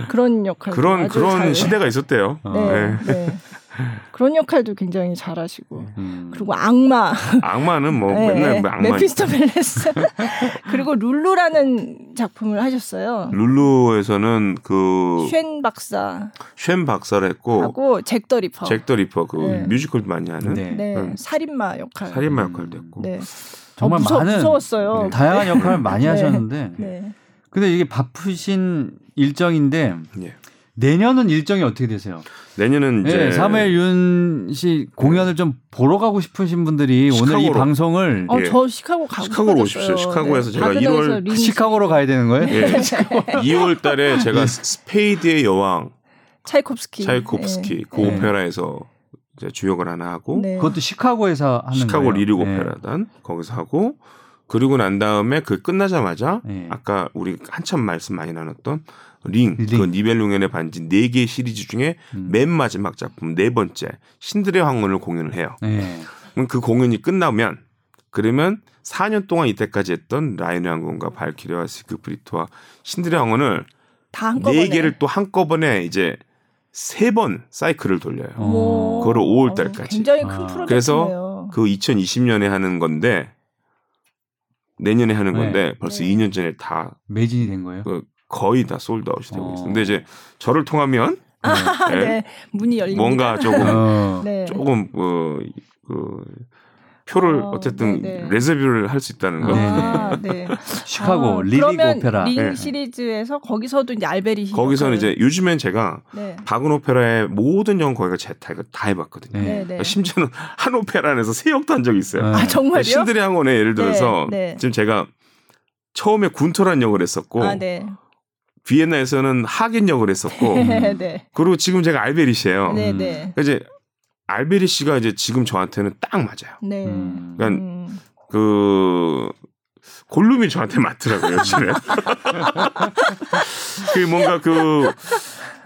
그런 역할. 그런 그런 잘... 시대가 있었대요. 네. 네. 그런 역할도 굉장히 잘하시고 음. 그리고 악마 악마는 뭐 네, 맨날 뭐 악마 메피스토 펠레스 그리고 룰루라는 작품을 하셨어요. 룰루에서는 그쉔 박사 쉔 박사를 했고 하고 잭 더 리퍼 잭 더 리퍼 그 네. 뮤지컬도 많이 하는 네. 네. 음. 살인마 역할 살인마 역할도 했고 네. 정말 어, 무서, 많은 무서웠어요. 다양한 역할을 많이 네. 하셨는데 네. 근데 이게 바쁘신 일정인데 예. 내년은 일정이 어떻게 되세요? 내년은 이제 네, 사무엘 윤씨 공연을 좀 보러 가고 싶으신 분들이 시카고로. 오늘 이 방송을 어, 저 시카고 가고 시카고로 오십시오. 시카고에서 네. 제가 1월 링... 시카고로 가야 되는 거예요? 예. 2월 달에 제가 스페이드의 여왕 차이콥스키 차이콥스키 네. 그 네. 오페라에서 이제 주역을 하나 하고 네. 그것도 시카고에서 하는 시카고 거예요? 리릭 네. 오페라단 거기서 하고 그리고 난 다음에 그 끝나자마자 아까 우리 한참 말씀 많이 나눴던 링, 링. 그 니벨룽엔의 반지 4개 시리즈 중에 음. 맨 마지막 작품 네 번째 신들의 황혼을 공연을 해요. 네. 그럼 그 공연이 끝나면 그러면 4년 동안 이때까지 했던 라인의 황금과 발키리와 지크프리트와 신들의 황혼을 네 개를 또 한꺼번에 이제 세 번 사이클을 돌려요. 오. 그거를 5월 달까지. 굉장히 큰 아. 프로젝트네요. 그래서 그 2020년에 하는 건데 내년에 하는 네. 건데 네. 벌써 네. 2년 전에 다 매진이 된 거예요. 그 거의 다 sold out이 되고 어. 있어요. 근데 이제 저를 통하면 아, 네. 네. 문이 열립니다. 뭔가 조금 어. 네. 조금 어, 그 표를 어, 쨌든 네네. reserve를 할 수 있다는 거. 아, 네. 시카고 아, 리릭 오페라. 링 네. 시리즈에서 거기서도 이제 알베리 거기서는 이제 요즘엔 제가 네. 박은 오페라의 모든 영 거기가 제다 다 해봤거든요. 네. 그러니까 심지어는 한 오페라 안에서 세 역도 한 적이 있어요. 아 정말요? 신들의 항원에 예를 들어서 네, 네. 지금 제가 처음에 군토란 역을 했었고 아, 비엔나에서는 하겐 역을 했었고 네. 그리고 지금 제가 알베리시예요. 네, 네. 그러니까 이제 알베리 씨가 이제 지금 저한테는 딱 맞아요. 네. 그러니까 음. 그 골룸이 저한테 맞더라고요, 요즘에. 그 뭔가 그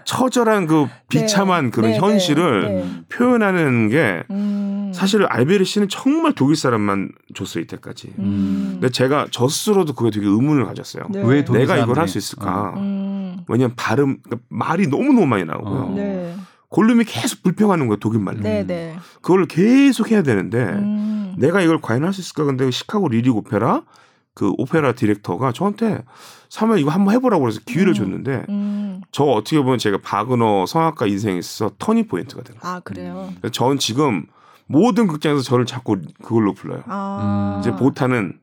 처절한 그 비참한 네. 그런 네, 네 현실을 네, 표현하는 게 음. 사실 알베리 씨는 정말 독일 사람만 줬어요 이때까지. 음. 근데 제가 저 스스로도 그게 되게 의문을 가졌어요. 네. 왜 내가 이걸 할 수 있을까? 어. 음. 왜냐면 발음 그러니까 말이 너무 너무 많이 나오고요. 어. 골룸이 계속 불평하는 거예요 독일 말로. 네네. 그걸 계속 해야 되는데 음. 내가 이걸 과연 할 수 있을까? 근데 시카고 리릭 오페라 그 오페라 디렉터가 저한테 사무엘 이거 한번 해보라고 그래서 기회를 음. 줬는데 음. 저 어떻게 보면 제가 바그너 성악가 인생에 있어서 turning point가 되는 거예요. 아 그래요? 전 지금 모든 극장에서 저를 자꾸 그걸로 불러요. 아. 이제 보탄은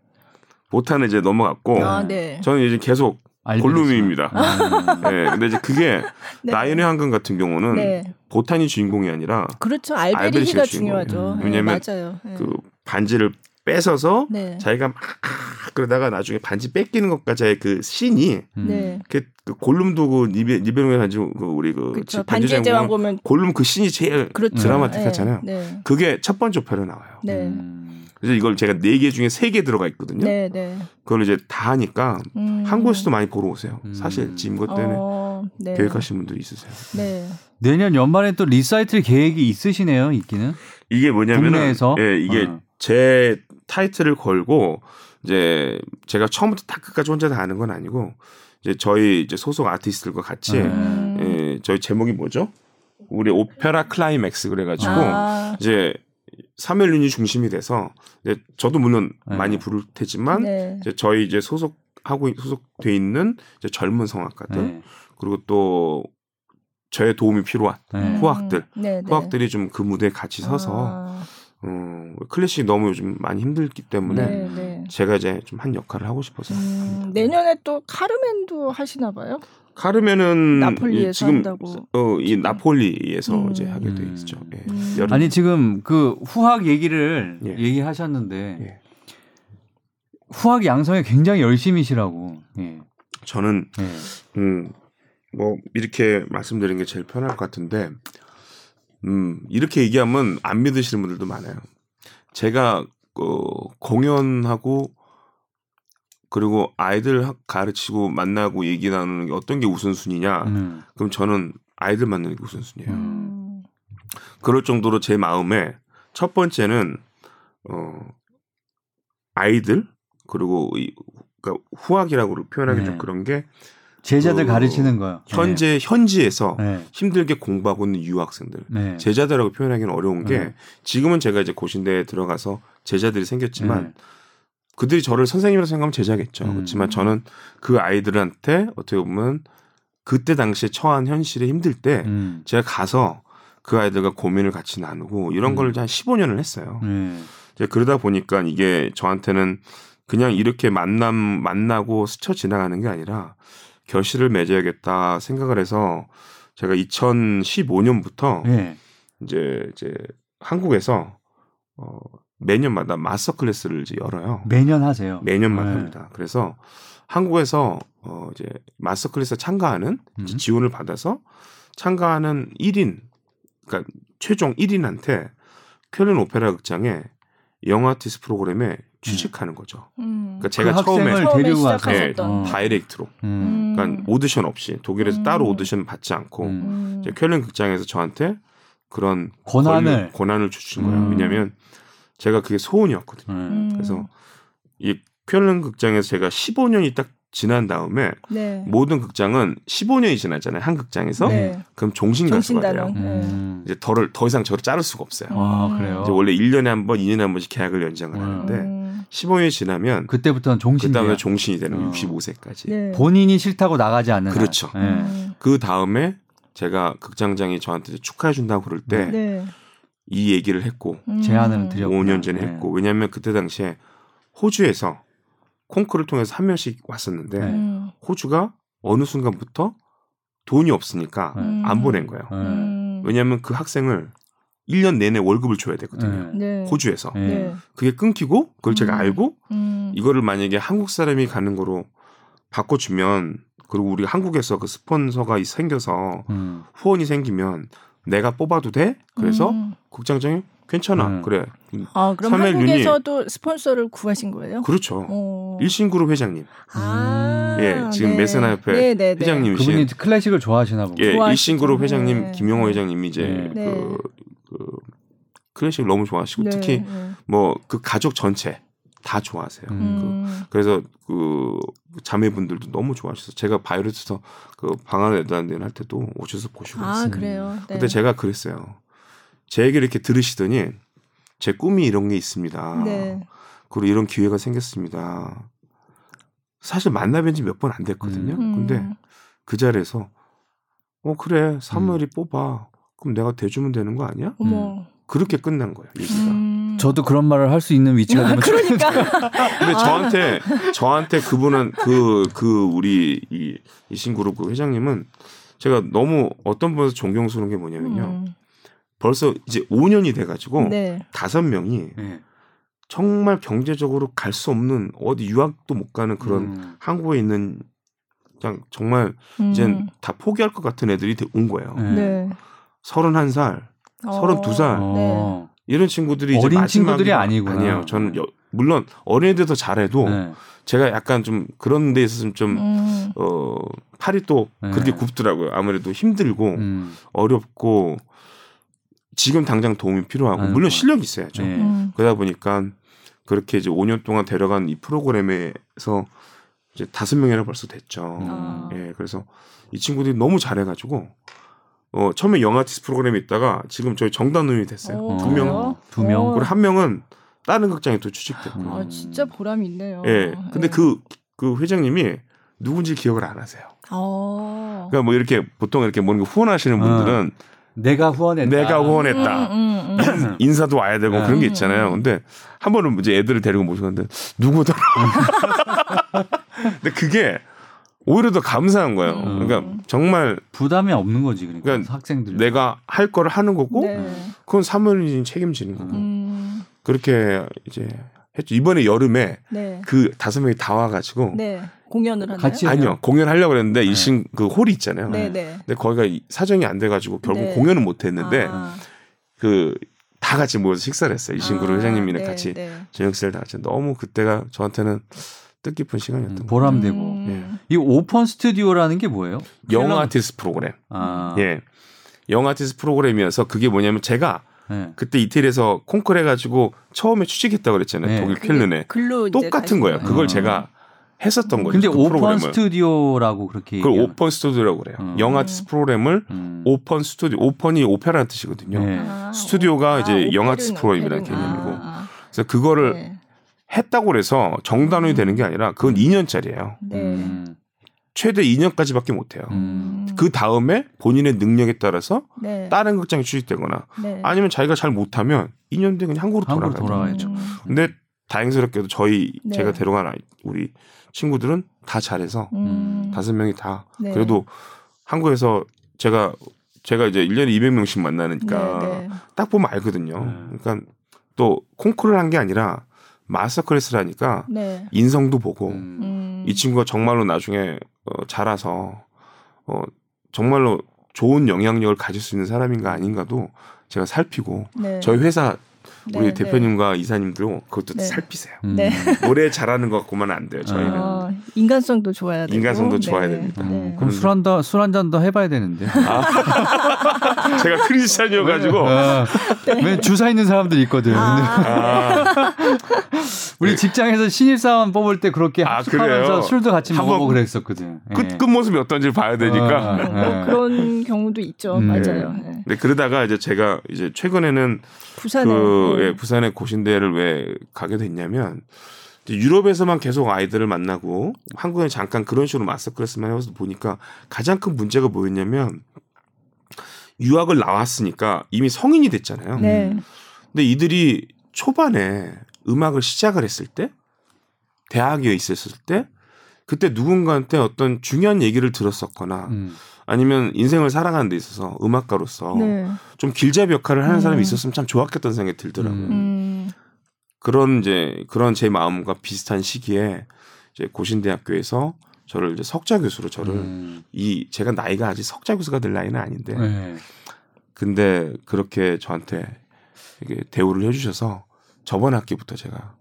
보탄은 이제 넘어갔고 아, 네. 저는 이제 계속 골룸입니다. 아. 네, 근데 이제 그게 네. 라인의 황금 같은 경우는 네. 보탄이 주인공이 아니라 그렇죠. 알베리히가 중요하죠. 네, 왜냐하면 네, 그 반지를 뺏어서 네. 자기가 막 그러다가 나중에 반지 뺏기는 것까지의 그 신이 음. 네. 그, 그 골룸도 그 니베 니베롱의 반지 그 우리 그 반지의 제왕 보면 골룸 그 신이 제일 그렇죠. 드라마틱하잖아요. 네. 그게 첫 번째 표로 나와요. 음. 그래서 이걸 제가 네 개 중에 세 개 들어가 있거든요. 네, 네. 그걸 이제 다 하니까 음. 한국에서도 많이 보러 오세요. 음. 사실 지금 것 때문에 어, 네. 계획하신 분들 있으세요. 네. 내년 연말에 또 리사이틀 계획이 있으시네요, 있기는. 이게 뭐냐면은 예, 이게 어. 제 타이틀을 걸고 이제 제가 처음부터 다 끝까지 혼자 다 하는 건 아니고 이제 저희 이제 소속 아티스트들과 같이 음. 예, 저희 제목이 뭐죠? 우리 오페라 클라이맥스 그래가지고 아. 이제 사무엘 윤이 중심이 돼서 이제 저도 물론 네. 많이 부를 테지만 네. 이제 저희 이제 소속하고 소속돼 있는 이제 젊은 성악가들 네. 그리고 또 저의 도움이 필요한 네. 후학들 음. 네, 네. 후학들이 좀 그 무대에 같이 서서 아. 어, 클래식이 너무 요즘 많이 힘들기 때문에 제가 이제 좀 한 역할을 하고 싶어서 음, 내년에 또 카르멘도 하시나 봐요? 카르멘은 나폴리에서 지금 한다고. 어, 이 나폴리에서 음. 이제 하게 돼 음. 있죠. 예. 음. 아니 지금 그 후학 얘기를 예. 얘기하셨는데 예. 후학 양성에 굉장히 열심히시라고. 예. 저는 예. 음, 뭐 이렇게 말씀드리는 게 제일 편할 것 같은데 음, 이렇게 얘기하면 안 믿으시는 분들도 많아요. 제가 어, 공연하고 그리고 아이들 가르치고 만나고 얘기 나누는 게 어떤 게 우선순위냐? 음. 그럼 저는 아이들 만나는 게 우선순위예요. 음. 그럴 정도로 제 마음에 첫 번째는 어 아이들 그리고 이 그러니까 후학이라고 표현하기 네. 좀 그런 게 제자들 그 가르치는 거요. 현재 네. 현지에서 네. 힘들게 공부하고 있는 유학생들 네. 제자들하고 표현하기는 어려운 게 네. 지금은 제가 이제 고신대에 들어가서 제자들이 생겼지만 네. 그들이 저를 선생님으로 생각하면 제자겠죠. 음. 그렇지만 저는 그 아이들한테 어떻게 보면 그때 당시에 처한 현실에 힘들 때 음. 제가 가서 그 아이들과 고민을 같이 나누고 이런 음. 걸한 15년을 했어요. 음. 이제 그러다 보니까 이게 저한테는 그냥 이렇게 만남 만나고 스쳐 지나가는 게 아니라 결실을 맺어야겠다 생각을 해서 제가 2015년부터 네. 이제 이제 한국에서 어 매년마다 마스터 클래스를 이제 열어요. 매년 하세요. 매년마다 네. 합니다. 그래서 한국에서 어 이제 master class 참가하는 음. 지원을 받아서 참가하는 1인 그러니까 최종 1인한테 쾰른 오페라 극장에 young artist 프로그램에 취직하는 거죠. 음. 그러니까 제가 그 처음에 가서 네, 어. direct로, 음. 그러니까 오디션 없이 독일에서 음. 따로 오디션 받지 않고 음. 이제 쾰른 극장에서 저한테 그런 권한을 권한을 주신 거예요. 음. 왜냐하면 제가 그게 소원이었거든요. 음. 그래서 이 쾰른 극장에서 제가 15년이 딱 지난 다음에 네. 모든 극장은 15년이 지났잖아요. 한 극장에서. 네. 그럼 종신 가수가 돼요. 네. 음. 이제 더를 더 이상 저를 자를 수가 없어요. 아, 그래요. 이제 원래 1년에 한 번, 2년에 한 번씩 계약을 연장을 음. 하는데 15년이 지나면 그때부터는 종신 그다음에 종신이 되는 어. 65세까지. 본인이 싫다고 나가지 않는 그렇죠. 네. 음. 그 다음에 제가 극장장이 저한테 축하해 준다고 그럴 때이 네. 얘기를 했고 음. 제안을 드렸고 5년 전에 네. 했고 왜냐하면 그때 당시에 호주에서 콩쿠르를 통해서 한 명씩 왔었는데 음. 호주가 어느 순간부터 돈이 없으니까 음. 안 보낸 거예요. 음. 왜냐하면 그 학생을 1년 내내 월급을 줘야 되거든요. 네. 호주에서. 네. 그게 끊기고 그걸 제가 음. 알고 음. 이거를 만약에 한국 사람이 가는 거로 바꿔주면 그리고 우리 한국에서 그 스폰서가 생겨서 음. 후원이 생기면 내가 뽑아도 돼? 그래서 음. 국장장님 괜찮아. 음. 그래. 아, 그럼 한국에서도 스폰서를 구하신 거예요? 그렇죠. 오. 일신그룹 회장님. 아, 예, 지금 네. 메스나 협회 네, 네, 네. 회장님이신 그분이 클래식을 좋아하시나 보고. 예, 일신그룹 회장님 네. 김용호 회장님이 이제 네. 그, 그 클래식을 너무 좋아하시고 특히 뭐 그 가족 전체 다 좋아하세요. 음. 그, 래서 그 자매분들도 너무 좋아하셔서 제가 바이오리트서 그 방안을 내다는 할 때도 오셔서 보시고 아, 있어요. 그래요. 네. 근데 제가 그랬어요. 제 얘기를 이렇게 들으시더니 제 꿈이 이런 게 있습니다. 네. 그리고 이런 기회가 생겼습니다. 사실 만나뵌 지 몇 번 안 됐거든요. 음. 근데 그 자리에서 어 그래 사무엘이 음. 뽑아 그럼 내가 대주면 되는 거 아니야? 어머. 그렇게 끝난 거예요. 얘기가. 음... 저도 그런 말을 할 수 있는 위치가 되면 그러니까. 근데 저한테 저한테 그분은 그그 그 우리 이 이 신그룹 그 회장님은 제가 너무 어떤 분에서 존경스러운 게 뭐냐면요. 음. 벌써 이제 5년이 돼가지고 네. 다섯 네. 명이 네. 정말 경제적으로 갈 수 없는 어디 유학도 못 가는 그런 음. 한국에 있는 그냥 정말 음. 이젠 다 포기할 것 같은 애들이 온 거예요. 네. 31살 서른두 살 어. 이런 친구들이 어린 친구들이 아니고 아니에요. 저는 여, 물론 어린 애들 더 잘해도 네. 제가 약간 좀 그런 데 있어서 좀 음. 어, 팔이 또 네. 그렇게 굽더라고요. 아무래도 힘들고 음. 어렵고 지금 당장 도움이 필요하고 아, 물론 실력이 있어야죠. 네. 음. 그러다 보니까 그렇게 이제 5년 동안 데려간 이 프로그램에서 이제 다섯 명이나 벌써 됐죠. 음. 예, 그래서 이 친구들이 너무 잘해가지고 어, 처음에 영 아티스 프로그램에 있다가 지금 저희 정단음이 됐어요. 두 명. 두 명. 그리고 한 명은 다른 극장에 또 취직됐고. 아, 진짜 보람이 있네요. 예. 근데 네. 그, 그 회장님이 누군지 기억을 안 하세요. 어. 그러니까 뭐 이렇게 보통 이렇게 뭔가 후원하시는 분들은 어. 내가 후원했다. 내가 후원했다. 음, 음, 음. 인사도 와야 되고 그런 게 있잖아요. 근데 한 번은 이제 애들을 데리고 모셨는데 누구더라. 근데 그게 오히려 더 감사한 거예요. 음. 그러니까 정말 부담이 없는 거지 그러니까, 그러니까 학생들 내가 할 거를 하는 거고 네. 그건 사무엘이 책임지는 거고 음. 그렇게 이제 했죠. 이번에 여름에 네. 그 다섯 명이 다 와가지고 네. 공연을 하나요? 같이 아니요 공연하려고 그랬는데 네. 일신 그 홀이 있잖아요. 네, 네. 근데 거기가 사정이 안 돼가지고 결국 네. 공연은 못했는데 아. 그다 같이 모여서 식사를 했어요. 일신그룹 아, 회장님이랑 네, 같이 저녁 식사를 다 같이 너무 그때가 저한테는 뜻깊은 시간이었던 음, 보람되고 음. 이 오픈 스튜디오라는 게 뭐예요? young artist 프로그램. 아. 예. young artist 프로그램이어서 그게 뭐냐면 제가 네. 그때 이태리에서 콩쿨 해가지고 처음에 취직했다고 그랬잖아요. 네. 독일 쾰른에 똑같은 거예요. 그걸 아. 제가 했었던 거죠. 근데 그 Opern 프로그램을. Studio라고 그렇게 그걸 Opernstudio라고 그래요. 음. young artist 프로그램을 음. Opernstudio, Opern이 오페라는 뜻이거든요. 네. 아, 스튜디오가 아, 이제 young artist 프로그램이라는 개념이고. 아. 그래서 그거를 네. 했다고 그래서 정단원이 음. 되는 게 아니라 그건 2년짜리예요. 네. 음. 최대 2년까지밖에 못 해요. 음. 그 다음에 본인의 능력에 따라서 네. 다른 극장에 취직되거나 네. 아니면 자기가 잘 못하면 2년 뒤에 그냥 한국으로, 한국으로 돌아가야죠. 음. 근데 다행스럽게도 저희 네. 제가 데려간 아이, 우리 친구들은 다 잘해서 음. 다섯 명이 다 네. 그래도 한국에서 제가 제가 이제 1년에 200명씩 만나니까 네, 네. 딱 보면 알거든요. 그러니까 또 콩쿠르를 한 게 아니라 마스터 클래스라니까 네. 인성도 보고 음. 음. 이 친구가 정말로 나중에 어, 자라서 어, 정말로 좋은 영향력을 가질 수 있는 사람인가 아닌가도 제가 살피고 네. 저희 회사 우리 네, 대표님과 네. 이사님도 그것도 네. 살피세요. 음. 네. 오래 잘하는 것 갖고만 안 돼요. 저희는 어, 인간성도 좋아야 되고 인간성도 좋아야 네. 됩니다. 음, 그럼 술 한잔 술한 잔 더 해봐야 되는데. 아. 제가 크리스찬이어가지고 아, 왜 주사 있는 사람들 있거든. 아. 우리 직장에서 신입사원 뽑을 때 그렇게 아, 합숙하면서 술도 같이 먹고 그랬었거든. 끝, 예. 끝 모습이 어떤지 봐야 되니까. 어, 뭐 그런 경우도 있죠. 음. 맞아요. 네. 네. 그러다가 이제 제가 이제 최근에는 부산에 그, 예, 부산의 고신대를 왜 가게 됐냐면 유럽에서만 계속 아이들을 만나고 한국에 잠깐 그런 식으로 마스크레스만 해서 보니까 가장 큰 문제가 뭐였냐면 유학을 나왔으니까 이미 성인이 됐잖아요. 네. 근데 이들이 초반에 음악을 시작을 했을 때 대학에 있었을 때 그때 누군가한테 어떤 중요한 얘기를 들었었거나 음. 아니면 인생을 살아가는 데 있어서 음악가로서 네. 좀 길잡이 역할을 하는 사람이 음. 있었으면 참 좋았겠다는 생각이 들더라고요. 음. 그런 이제 그런 제 마음과 비슷한 시기에 이제 고신대학교에서 저를 이제 석자 교수로 저를 음. 이 제가 나이가 아직 석자 교수가 될 나이는 아닌데 네. 근데 그렇게 저한테 이게 대우를 해주셔서 저번 학기부터 제가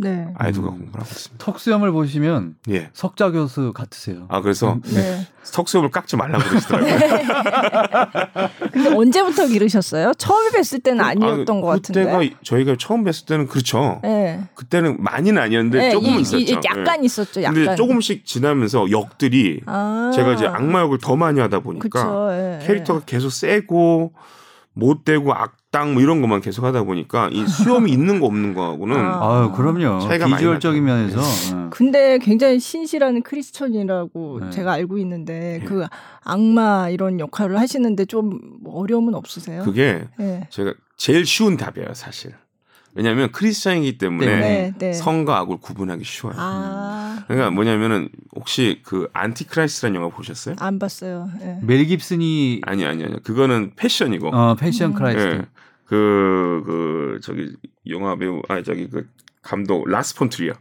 네. 아이돌과 음. 공부를 하고 있습니다. 턱 수염을 보시면 예. 석자 교수 같으세요. 아 그래서 음, 네. 턱 수염을 깎지 말라고 그러시더라고요. 근데 언제부터 기르셨어요? 처음 뵀을 때는 아, 아니었던 아, 것 같은데. 그때가 저희가 처음 뵀을 때는 그렇죠. 네. 그때는 많이는 아니었는데 네, 조금은 이, 있었죠. 이, 약간 네. 있었죠. 약간. 근데 조금씩 지나면서 역들이 아. 제가 이제 악마 역을 더 많이 하다 보니까 네. 캐릭터가 계속 세고 못되고 악 당뭐 이런 것만 계속 하다 보니까 이 수염이 있는 거 없는 거하고는 아, 아 그럼요. 차이가 비주얼적인 면에서. 네. 근데 굉장히 신실한 크리스천이라고 네. 제가 알고 있는데 네. 그 악마 이런 역할을 하시는데 좀 어려움은 없으세요? 그게 네. 제가 제일 쉬운 답이에요, 사실. 왜냐하면 크리스천이기 때문에 네, 네. 성과 악을 구분하기 쉬워요. 아. 그러니까 뭐냐면은 혹시 그 Antichrist라는 영화 보셨어요? 안 봤어요. 네. 멜 깁슨이 아니 아니 아니 그거는 Passion이고. 어 Passion 음. Christ. 네. 그, 그, 저기, 영화 배우, 아, 저기, 그, 감독, 라스 폰 트리에.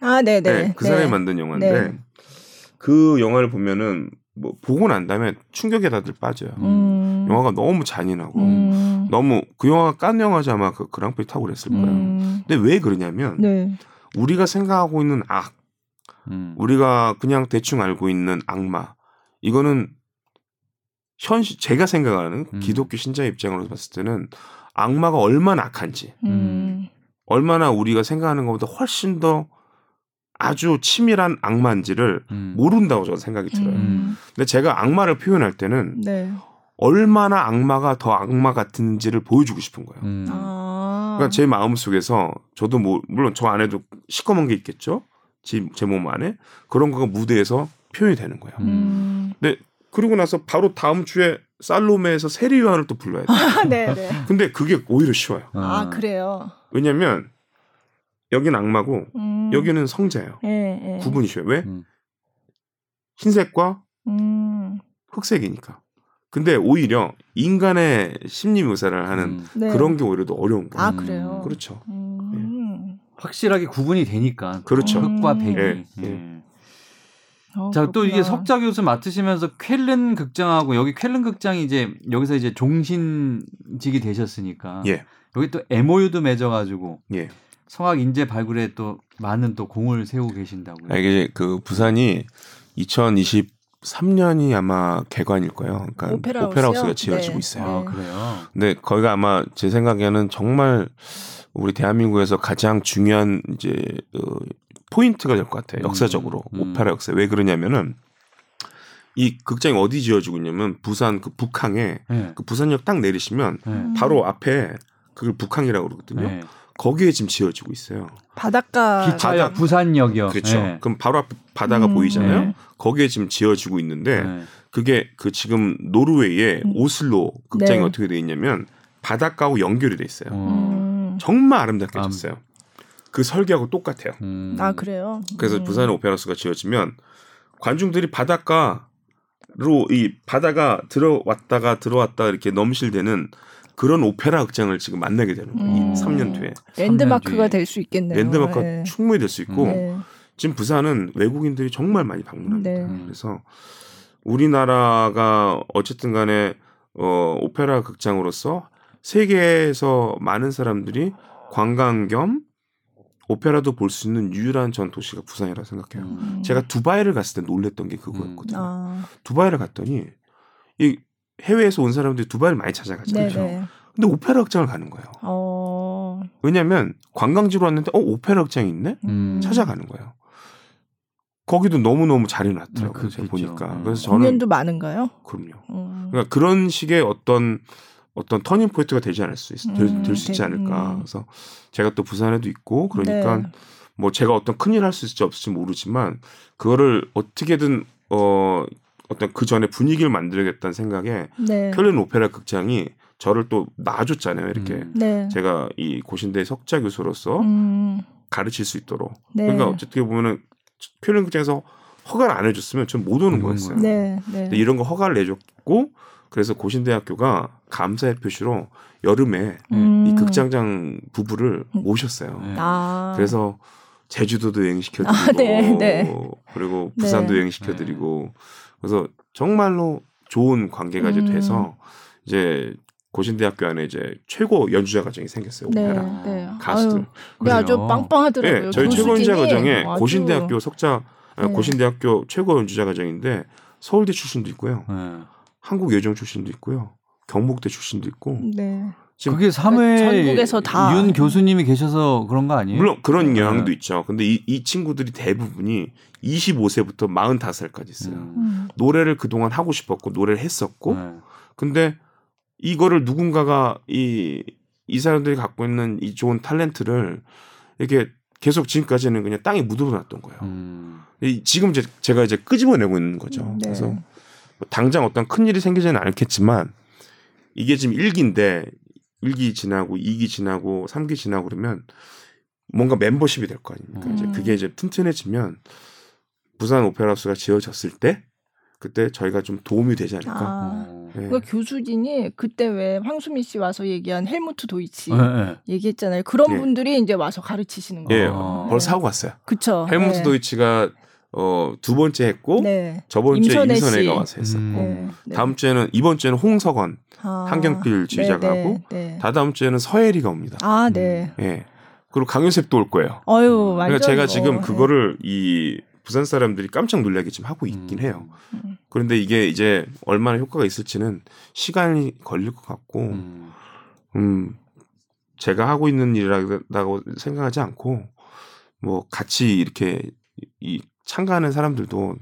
아, 네네. 네, 그 사람이 네. 만든 영화인데, 네. 그 영화를 보면은, 뭐, 보고 난 다음에 충격에 다들 빠져요. 음. 영화가 너무 잔인하고, 음. 너무, 그 영화가 깐 영화지 아마 그 그랑프리 타고 그랬을 거예요. 음. 근데 왜 그러냐면, 네. 우리가 생각하고 있는 악, 음. 우리가 그냥 대충 알고 있는 악마, 이거는 현실, 제가 생각하는 음. 기독교 신자 입장으로 봤을 때는 악마가 얼마나 악한지, 음. 얼마나 우리가 생각하는 것보다 훨씬 더 아주 치밀한 악마인지를 음. 모른다고 저는 생각이 들어요. 음. 근데 제가 악마를 표현할 때는 네. 얼마나 악마가 더 악마 같은지를 보여주고 싶은 거예요. 음. 아. 그러니까 제 마음 속에서 저도 뭐 물론 저 안에도 시꺼먼 게 있겠죠. 제 몸 안에 그런 거가 무대에서 표현이 되는 거예요. 음. 근데 그러고 나서 바로 다음 주에 살로메에서 세리요한을 또 불러야 돼요. 아, 네, 네. 근데 그게 오히려 쉬워요. 아, 아 그래요. 왜냐면 여기는 악마고 음. 여기는 성자예요. 네, 네. 구분이 쉬워요. 왜? 음. 흰색과 음. 흑색이니까. 근데 오히려 인간의 심리 묘사를 하는 음. 네. 그런 게 오히려 더 어려운 거예요. 아, 그래요? 그렇죠. 네. 확실하게 구분이 되니까. 그렇죠. 흑과 백이. 네. 네. 어, 자, 또 이게 석자 교수 맡으시면서 쾰른 극장하고 여기 쾰른 극장이 이제 여기서 이제 종신직이 되셨으니까 예. 여기 또 MOU도 맺어가지고 예. 성악 인재 발굴에 또 많은 또 공을 세우고 계신다고요. 아, 이게 그 부산이 2023년이 아마 개관일 거예요. 그러니까 오페라 하우스가 지어지고 네. 있어요. 아, 그래요. 근데 거기가 아마 제 생각에는 정말 우리 대한민국에서 가장 중요한 이제 어, 포인트가 될 것 같아요. 역사적으로 음, 음. 오페라 역사. 왜 그러냐면은 이 극장이 어디 지어지고 있냐면 부산 그 북항에 네. 그 부산역 딱 내리시면 네. 바로 앞에 그걸 북항이라고 그러거든요. 네. 거기에 지금 지어지고 있어요. 바닷가 기차역 바다, 부산역이요. 그렇죠. 네. 그럼 바로 앞 바다가 음, 보이잖아요. 네. 거기에 지금 지어지고 있는데 네. 그게 그 지금 노르웨이의 음. 오슬로 극장이 어떻게 돼 있냐면 바닷가하고 연결이 돼 있어요. 음. 정말 아름답게 졌어요. 그 설계하고 똑같아요. 음. 아 그래요? 그래서 음. 부산 오페라스가 지어지면 관중들이 바닷가로 이 바다가 들어왔다가 들어왔다 이렇게 넘실대는 그런 오페라 극장을 지금 만나게 되는 거예요. 음. 3년 뒤에. 랜드마크가 될 수 있겠네요. 랜드마크가 네. 충분히 될 수 있고 네. 지금 부산은 외국인들이 정말 많이 방문합니다. 네. 그래서 우리나라가 어쨌든 간에 어 오페라 극장으로서 세계에서 많은 사람들이 관광 겸 오페라도 볼 수 있는 유일한 전 도시가 부산이라고 생각해요. 음. 제가 두바이를 갔을 때 놀랬던 게 그거였거든요. 음. 아. 두바이를 갔더니 이 해외에서 온 사람들이 두바이를 많이 찾아가잖아요. 네네. 근데 오페라 극장을 가는 거예요. 어... 왜냐하면 관광지로 왔는데 어 오페라 극장이 있네 음. 찾아가는 거예요. 거기도 너무 너무 잘 해놨더라고요. 네, 제가 보니까 음. 그래서 저는 공연도 많은가요? 그럼요. 음. 그러니까 그런 식의 어떤 어떤 turning point가 되지 않을 수 있, 음, 될수 있지 않을까. 음. 그래서 제가 또 부산에도 있고 그러니까 네. 뭐 제가 어떤 큰일 할 수 있을지 없을지 모르지만 그거를 어떻게든 어 어떤 그 전에 분위기를 만들겠다는 생각에 네. 켈린 오페라 극장이 저를 또 놔줬잖아요. 이렇게 음. 네. 제가 이 고신대 석자 교수로서 음. 가르칠 수 있도록. 네. 그러니까 어떻게 보면은 켈린 극장에서 허가를 안 해줬으면 전 못 오는 거였어요. 네. 네. 근데 이런 거 허가를 내줬고 그래서 고신대학교가 감사의 표시로 여름에 음. 이 극장장 부부를 모셨어요. 네. 아. 그래서 제주도도 여행시켜드리고 아, 네, 네. 그리고 부산도 네. 여행시켜드리고 그래서 정말로 좋은 관계가 음. 이제 돼서 이제 고신대학교 안에 이제 최고 연주자 과정이 생겼어요. 네, 오페라 네. 가수들. 네, 아주 빵빵하더라고요. 네, 저희 최고 연주자 과정에 아주... 고신대학교 석자 네. 고신대학교 최고 연주자 과정인데 서울대 출신도 있고요. 네. 한국예종 출신도 있고요. 경북대 출신도 있고. 네. 지금 그게 3회 전국에서 다 윤 교수님이 계셔서 그런 거 아니에요? 물론 그런 네. 영향도 있죠. 근데 이, 이 친구들이 대부분이 25세부터 45살까지 있어요. 음. 노래를 그동안 하고 싶었고 노래를 했었고 네. 근데 이거를 누군가가 이, 이 사람들이 갖고 있는 이 좋은 탤런트를 이렇게 계속 지금까지는 그냥 땅에 묻어 놨던 거예요. 음. 지금 제, 제가 이제 끄집어내고 있는 거죠. 네. 그래서 뭐 당장 어떤 큰 일이 생기지는 않겠지만 이게 지금 일기인데 일기 지나고 이기 지나고 삼기 지나고 그러면 뭔가 멤버십이 될 거 아닙니까? 음. 이제 그게 이제 튼튼해지면 부산 오페라하우스가 지어졌을 때 그때 저희가 좀 도움이 되지 않을까. 아, 네. 그 교수진이 그때 왜 황수미 씨 와서 얘기한 헬무트 도이치 네, 네. 얘기했잖아요. 그런 네. 분들이 이제 와서 가르치시는 거예요. 예, 아. 벌써 하고 갔어요. 그쵸. 헬무트 네. 도이치가 어, 두 번째 했고 네. 저번 주에 임선혜가 와서 했었고 음. 다음 주에는 이번 주에는 홍석원 아. 한경필 지휘자가 하고 다다음 주에는 서혜리가 옵니다. 아, 네. 예. 그리고 강효셉도 올 거예요. 어유, 그러니까 제가 지금 그거를 이 부산 사람들이 깜짝 놀라게 지금 하고 있긴 음. 해요. 음. 그런데 이게 이제 얼마나 효과가 있을지는 시간이 걸릴 것 같고, 음, 음 제가 하고 있는 일이라고 생각하지 않고, 뭐 같이 이렇게 이 참가하는 사람들도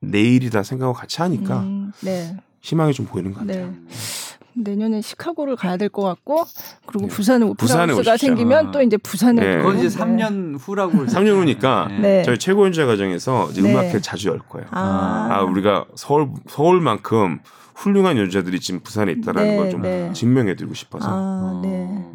내일이다 생각하고 같이 하니까 음, 네. 희망이 좀 보이는 것 같아요. 네. 내년에 시카고를 가야 될 것 같고 그리고 네. 부산에 오페라하우스가 생기면 또 이제 부산에 네. 그건 이제 3년 후라고 3년 후니까 네. 저희 최고 연주자 과정에서 이제 네. 음악회 자주 열 거예요. 아. 아. 우리가 서울 서울만큼 훌륭한 연주자들이 지금 부산에 있다라는 네, 걸좀 네. 증명해드리고 싶어서. 아, 네.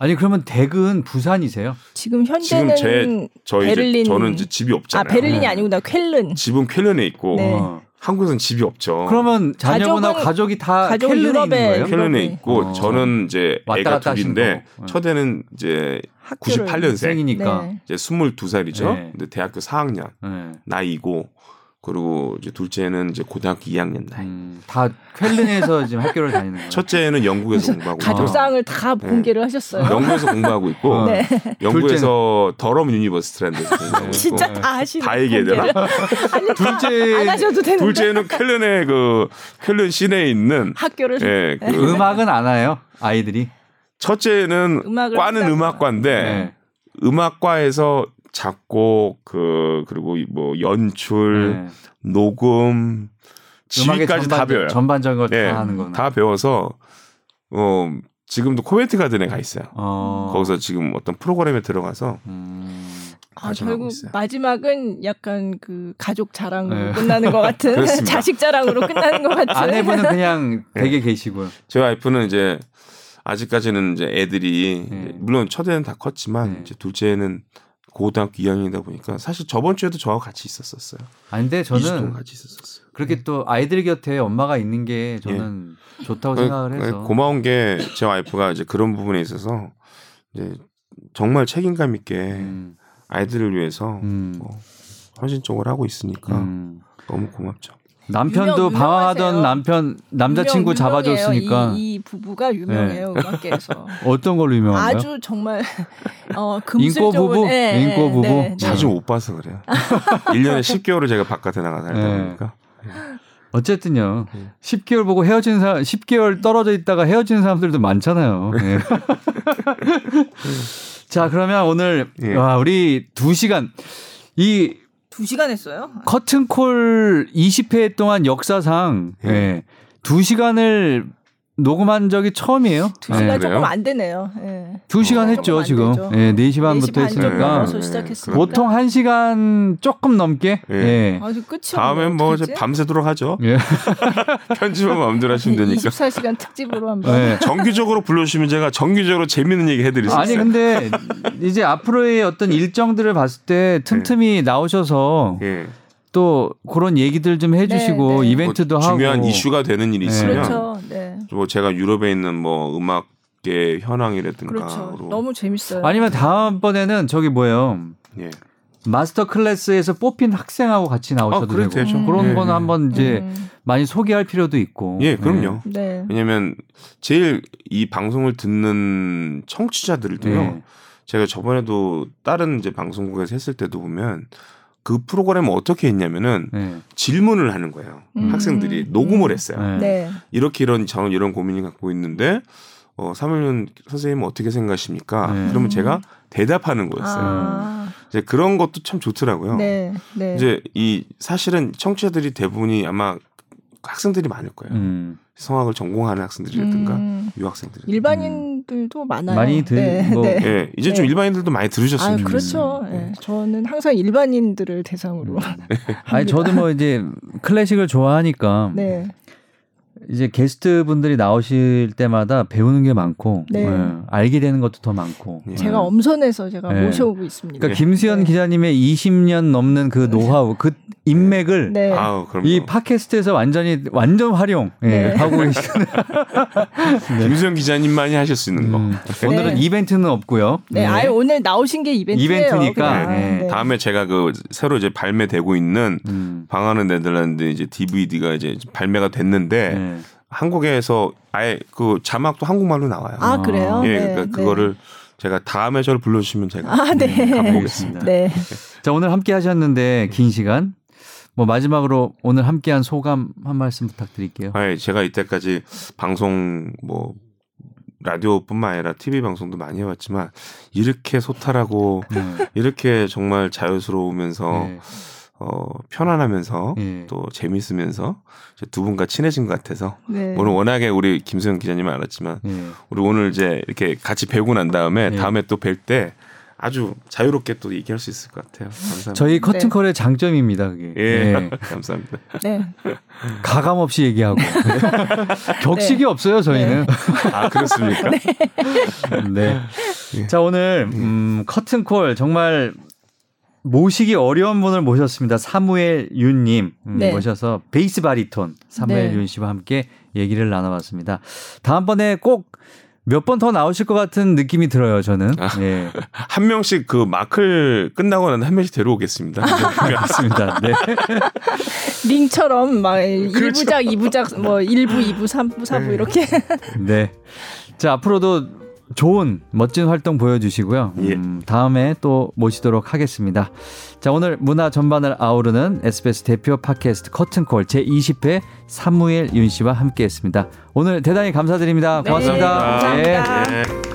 예. 아니 그러면 댁은 부산이세요? 지금 현재는 지금 제 저희 베를린 저는 이제 집이 없잖아요. 아 베를린이 아니구나 쾰른. 집은 쾰른에 있고 어. 한국에서는 집이 없죠. 그러면 자녀분하고 가족이 다 가족 거예요? 켈른에 있고 어. 저는 이제 애가 둘인데 첫애는 이제 98년생이니까 네. 이제 22살이죠. 네. 근데 대학교 4학년 네. 나이고 그리고 이제 둘째는 이제 고등학교 2학년 나이. 음, 다 쾰른에서 지금 학교를 다니는 거예요. 첫째는 영국에서 공부하고 가족사를 다 네. 공개를 하셨어요. 영국에서 공부하고 있고 네. 영국에서 더럼 University라는 데서 공부하고 있고. 진짜 다 하시는 다 얘기해야 되나? 둘째 안 하셔도 되는데. 둘째는 쾰른의 그 쾰른 시내에 있는 학교를 예, 그 음악은 안 와요 아이들이. 첫째는 과는 음악과인데 네. 음악과에서 작곡 그 그리고 뭐 연출, 네. 녹음, 지휘까지 다 배워요. 전반적인 걸다 네, 하는 거는 다 배워서 어 지금도 코멘트 가든에 가 있어요. 어. 거기서 지금 어떤 프로그램에 들어가서 음. 아, 결국 있어요. 마지막은 약간 그 가족 자랑으로 네. 끝나는 것 같은 자식 자랑으로 끝나는 것 같은 아내분은 그냥 네. 계시고요. 제 와이프는 이제 아직까지는 이제 애들이 네. 물론 첫애는 다 컸지만 네. 이제 둘째는 고등학교 2학년이다 보니까 사실 저번 주에도 저하고 같이 있었었어요. 아닌데 저는 같이 있었었어요. 그렇게 네. 또 아이들 곁에 엄마가 있는 게 저는 예. 좋다고 그, 생각을 해서 고마운 게 제 와이프가 이제 그런 부분에 있어서 이제 정말 책임감 있게 음. 아이들을 위해서 음. 뭐 헌신적으로 하고 있으니까 음. 너무 고맙죠. 남편도 유명, 방황하던 남편 남자친구 유명, 잡아줬으니까 이, 이, 부부가 유명해요 네. 음악계에서 어떤 걸로 유명한가요? 아주 정말 어 인고 부부 네, 인고 부부 네, 네, 자주 못 봐서 그래요. 1년에 10개월을 제가 바깥에 나가 살다 네. 보니까. 어쨌든요. 10개월 보고 헤어진 사람, 10개월 떨어져 있다가 헤어지는 사람들도 많잖아요. 네. 자, 그러면 오늘 예. 와, 우리 2 시간 이 2시간 했어요? 커튼콜 20회 동안 역사상 예. 네. 2시간을 녹음한 적이 처음이에요. 2시간 네. 조금 안 되네요. 네. 2시간 어, 했죠, 지금. 예, 네, 4시 반부터 4시 했으니까. 보통 1시간 조금 넘게. 예. 예. 아주 끝이 다음엔 뭐 밤새도록 하죠. 예. 편집은 마음대로 하시면 되니까. 24시간 특집으로 한번. 예. 정기적으로 불러주시면 제가 정기적으로 재밌는 얘기 해드릴 수 있어요. 아니, 근데 이제 앞으로의 어떤 일정들을 봤을 때 틈틈이 예. 나오셔서 예. 또 그런 얘기들 좀 해주시고 네, 네. 이벤트도 뭐 하고 중요한 이슈가 되는 일이 네. 있으면 그렇죠. 네. 뭐 제가 유럽에 있는 뭐 음악 계 현황이라든가 그렇죠. 너무 재밌어요. 아니면 다음번에는 저기 뭐예요 예. 마스터 클래스에서 뽑힌 학생하고 같이 나오셔도 아, 되고 음. 그런 네. 거는 한번 이제 음. 많이 소개할 필요도 있고. 예, 그럼요. 네. 네. 왜냐면 제일 이 방송을 듣는 청취자들도요. 네. 제가 저번에도 다른 이제 방송국에서 했을 때도 보면 그 프로그램을 어떻게 했냐면은 네. 질문을 하는 거예요. 음. 학생들이 녹음을 했어요. 네. 네. 이렇게 이런 저는 이런 고민이 갖고 있는데 어, 사물윤 선생님은 어떻게 생각하십니까? 네. 그러면 제가 대답하는 거였어요. 아. 이제 그런 것도 참 좋더라고요. 네. 네. 이제 이 사실은 청취자들이 대부분이 아마 학생들이 많을 거예요. 음. 성악을 전공하는 학생들이라든가 음. 유학생들. 일반인들도 음. 많아요. 많이 들, 네. 뭐. 네. 네. 이제 좀 네. 일반인들도 많이 들으셨으면 아, 그렇죠. 네. 저는 항상 일반인들을 대상으로. 음. 아니 저도 뭐 이제 클래식을 좋아하니까. 네. 이제 게스트 분들이 나오실 때마다 배우는 게 많고 네. 네. 알게 되는 것도 더 많고 네. 제가 엄선해서 제가 네. 모셔오고 있습니다. 그러니까 김수현 네. 기자님의 20년 넘는 그 노하우, 그 인맥을 네. 아우, 이 팟캐스트에서 완전히 완전 활용 예, 하고 계시는 김수현 기자님만이 하실 수 있는 거. 음, 오늘은 이벤트는 없고요. 네, 아예 오늘 나오신 게 이벤트예요. 이벤트니까 다음에 제가 그 새로 이제 발매되고 있는 음. 방하는 네덜란드 이제 DVD가 이제 발매가 됐는데. 한국에서 아예 그 자막도 한국말로 나와요. 아 그래요? 예, 그러니까 네, 그거를 제가 다음에 저를 불러주시면 제가 아, 네. 음, 가보겠습니다. 네. 자 오늘 함께 하셨는데 긴 시간 뭐 마지막으로 오늘 함께한 소감 한 말씀 부탁드릴게요. 아, 제가 이때까지 방송 뭐 라디오뿐만 아니라 TV 방송도 많이 해왔지만 이렇게 소탈하고 음. 이렇게 정말 자유스러우면서. 네. 어, 편안하면서 예. 또 재밌으면서 두 분과 친해진 것 같아서 네. 오늘 워낙에 우리 김수영 기자님은 알았지만 예. 우리 오늘 이제 이렇게 같이 배우고 난 다음에 예. 다음에 또 뵐 때 아주 자유롭게 또 얘기할 수 있을 것 같아요. 감사합니다. 저희 커튼콜의 네. 장점입니다. 그게. 예, 네. 감사합니다. 네. 가감 없이 얘기하고 격식이 네. 없어요. 저희는. 네. 아 그렇습니까? 네. 네. 자 오늘 음, 커튼콜 정말 모시기 어려운 분을 모셨습니다. 사무엘 윤님 음, 네. 모셔서 베이스 바리톤 사무엘 네. 윤 씨와 함께 얘기를 나눠봤습니다. 다음번에 꼭 몇 번 더 나오실 것 같은 느낌이 들어요, 저는. 아, 네. 한 명씩 그 마크를 끝나고 나한 명씩 데려오겠습니다. 알겠습니다. 네. 링처럼 막 그렇죠. 1부작, 2부작, 뭐 1부, 2부, 3부, 4부 네. 이렇게. 네. 자, 앞으로도 좋은 멋진 활동 보여주시고요. 예. 음, 다음에 또 모시도록 하겠습니다. 자 오늘 문화 전반을 아우르는 SBS 대표 팟캐스트 커튼콜 제 20회 사무엘 윤 씨와 함께했습니다. 오늘 대단히 감사드립니다. 고맙습니다. 네, 감사합니다. 예. 예.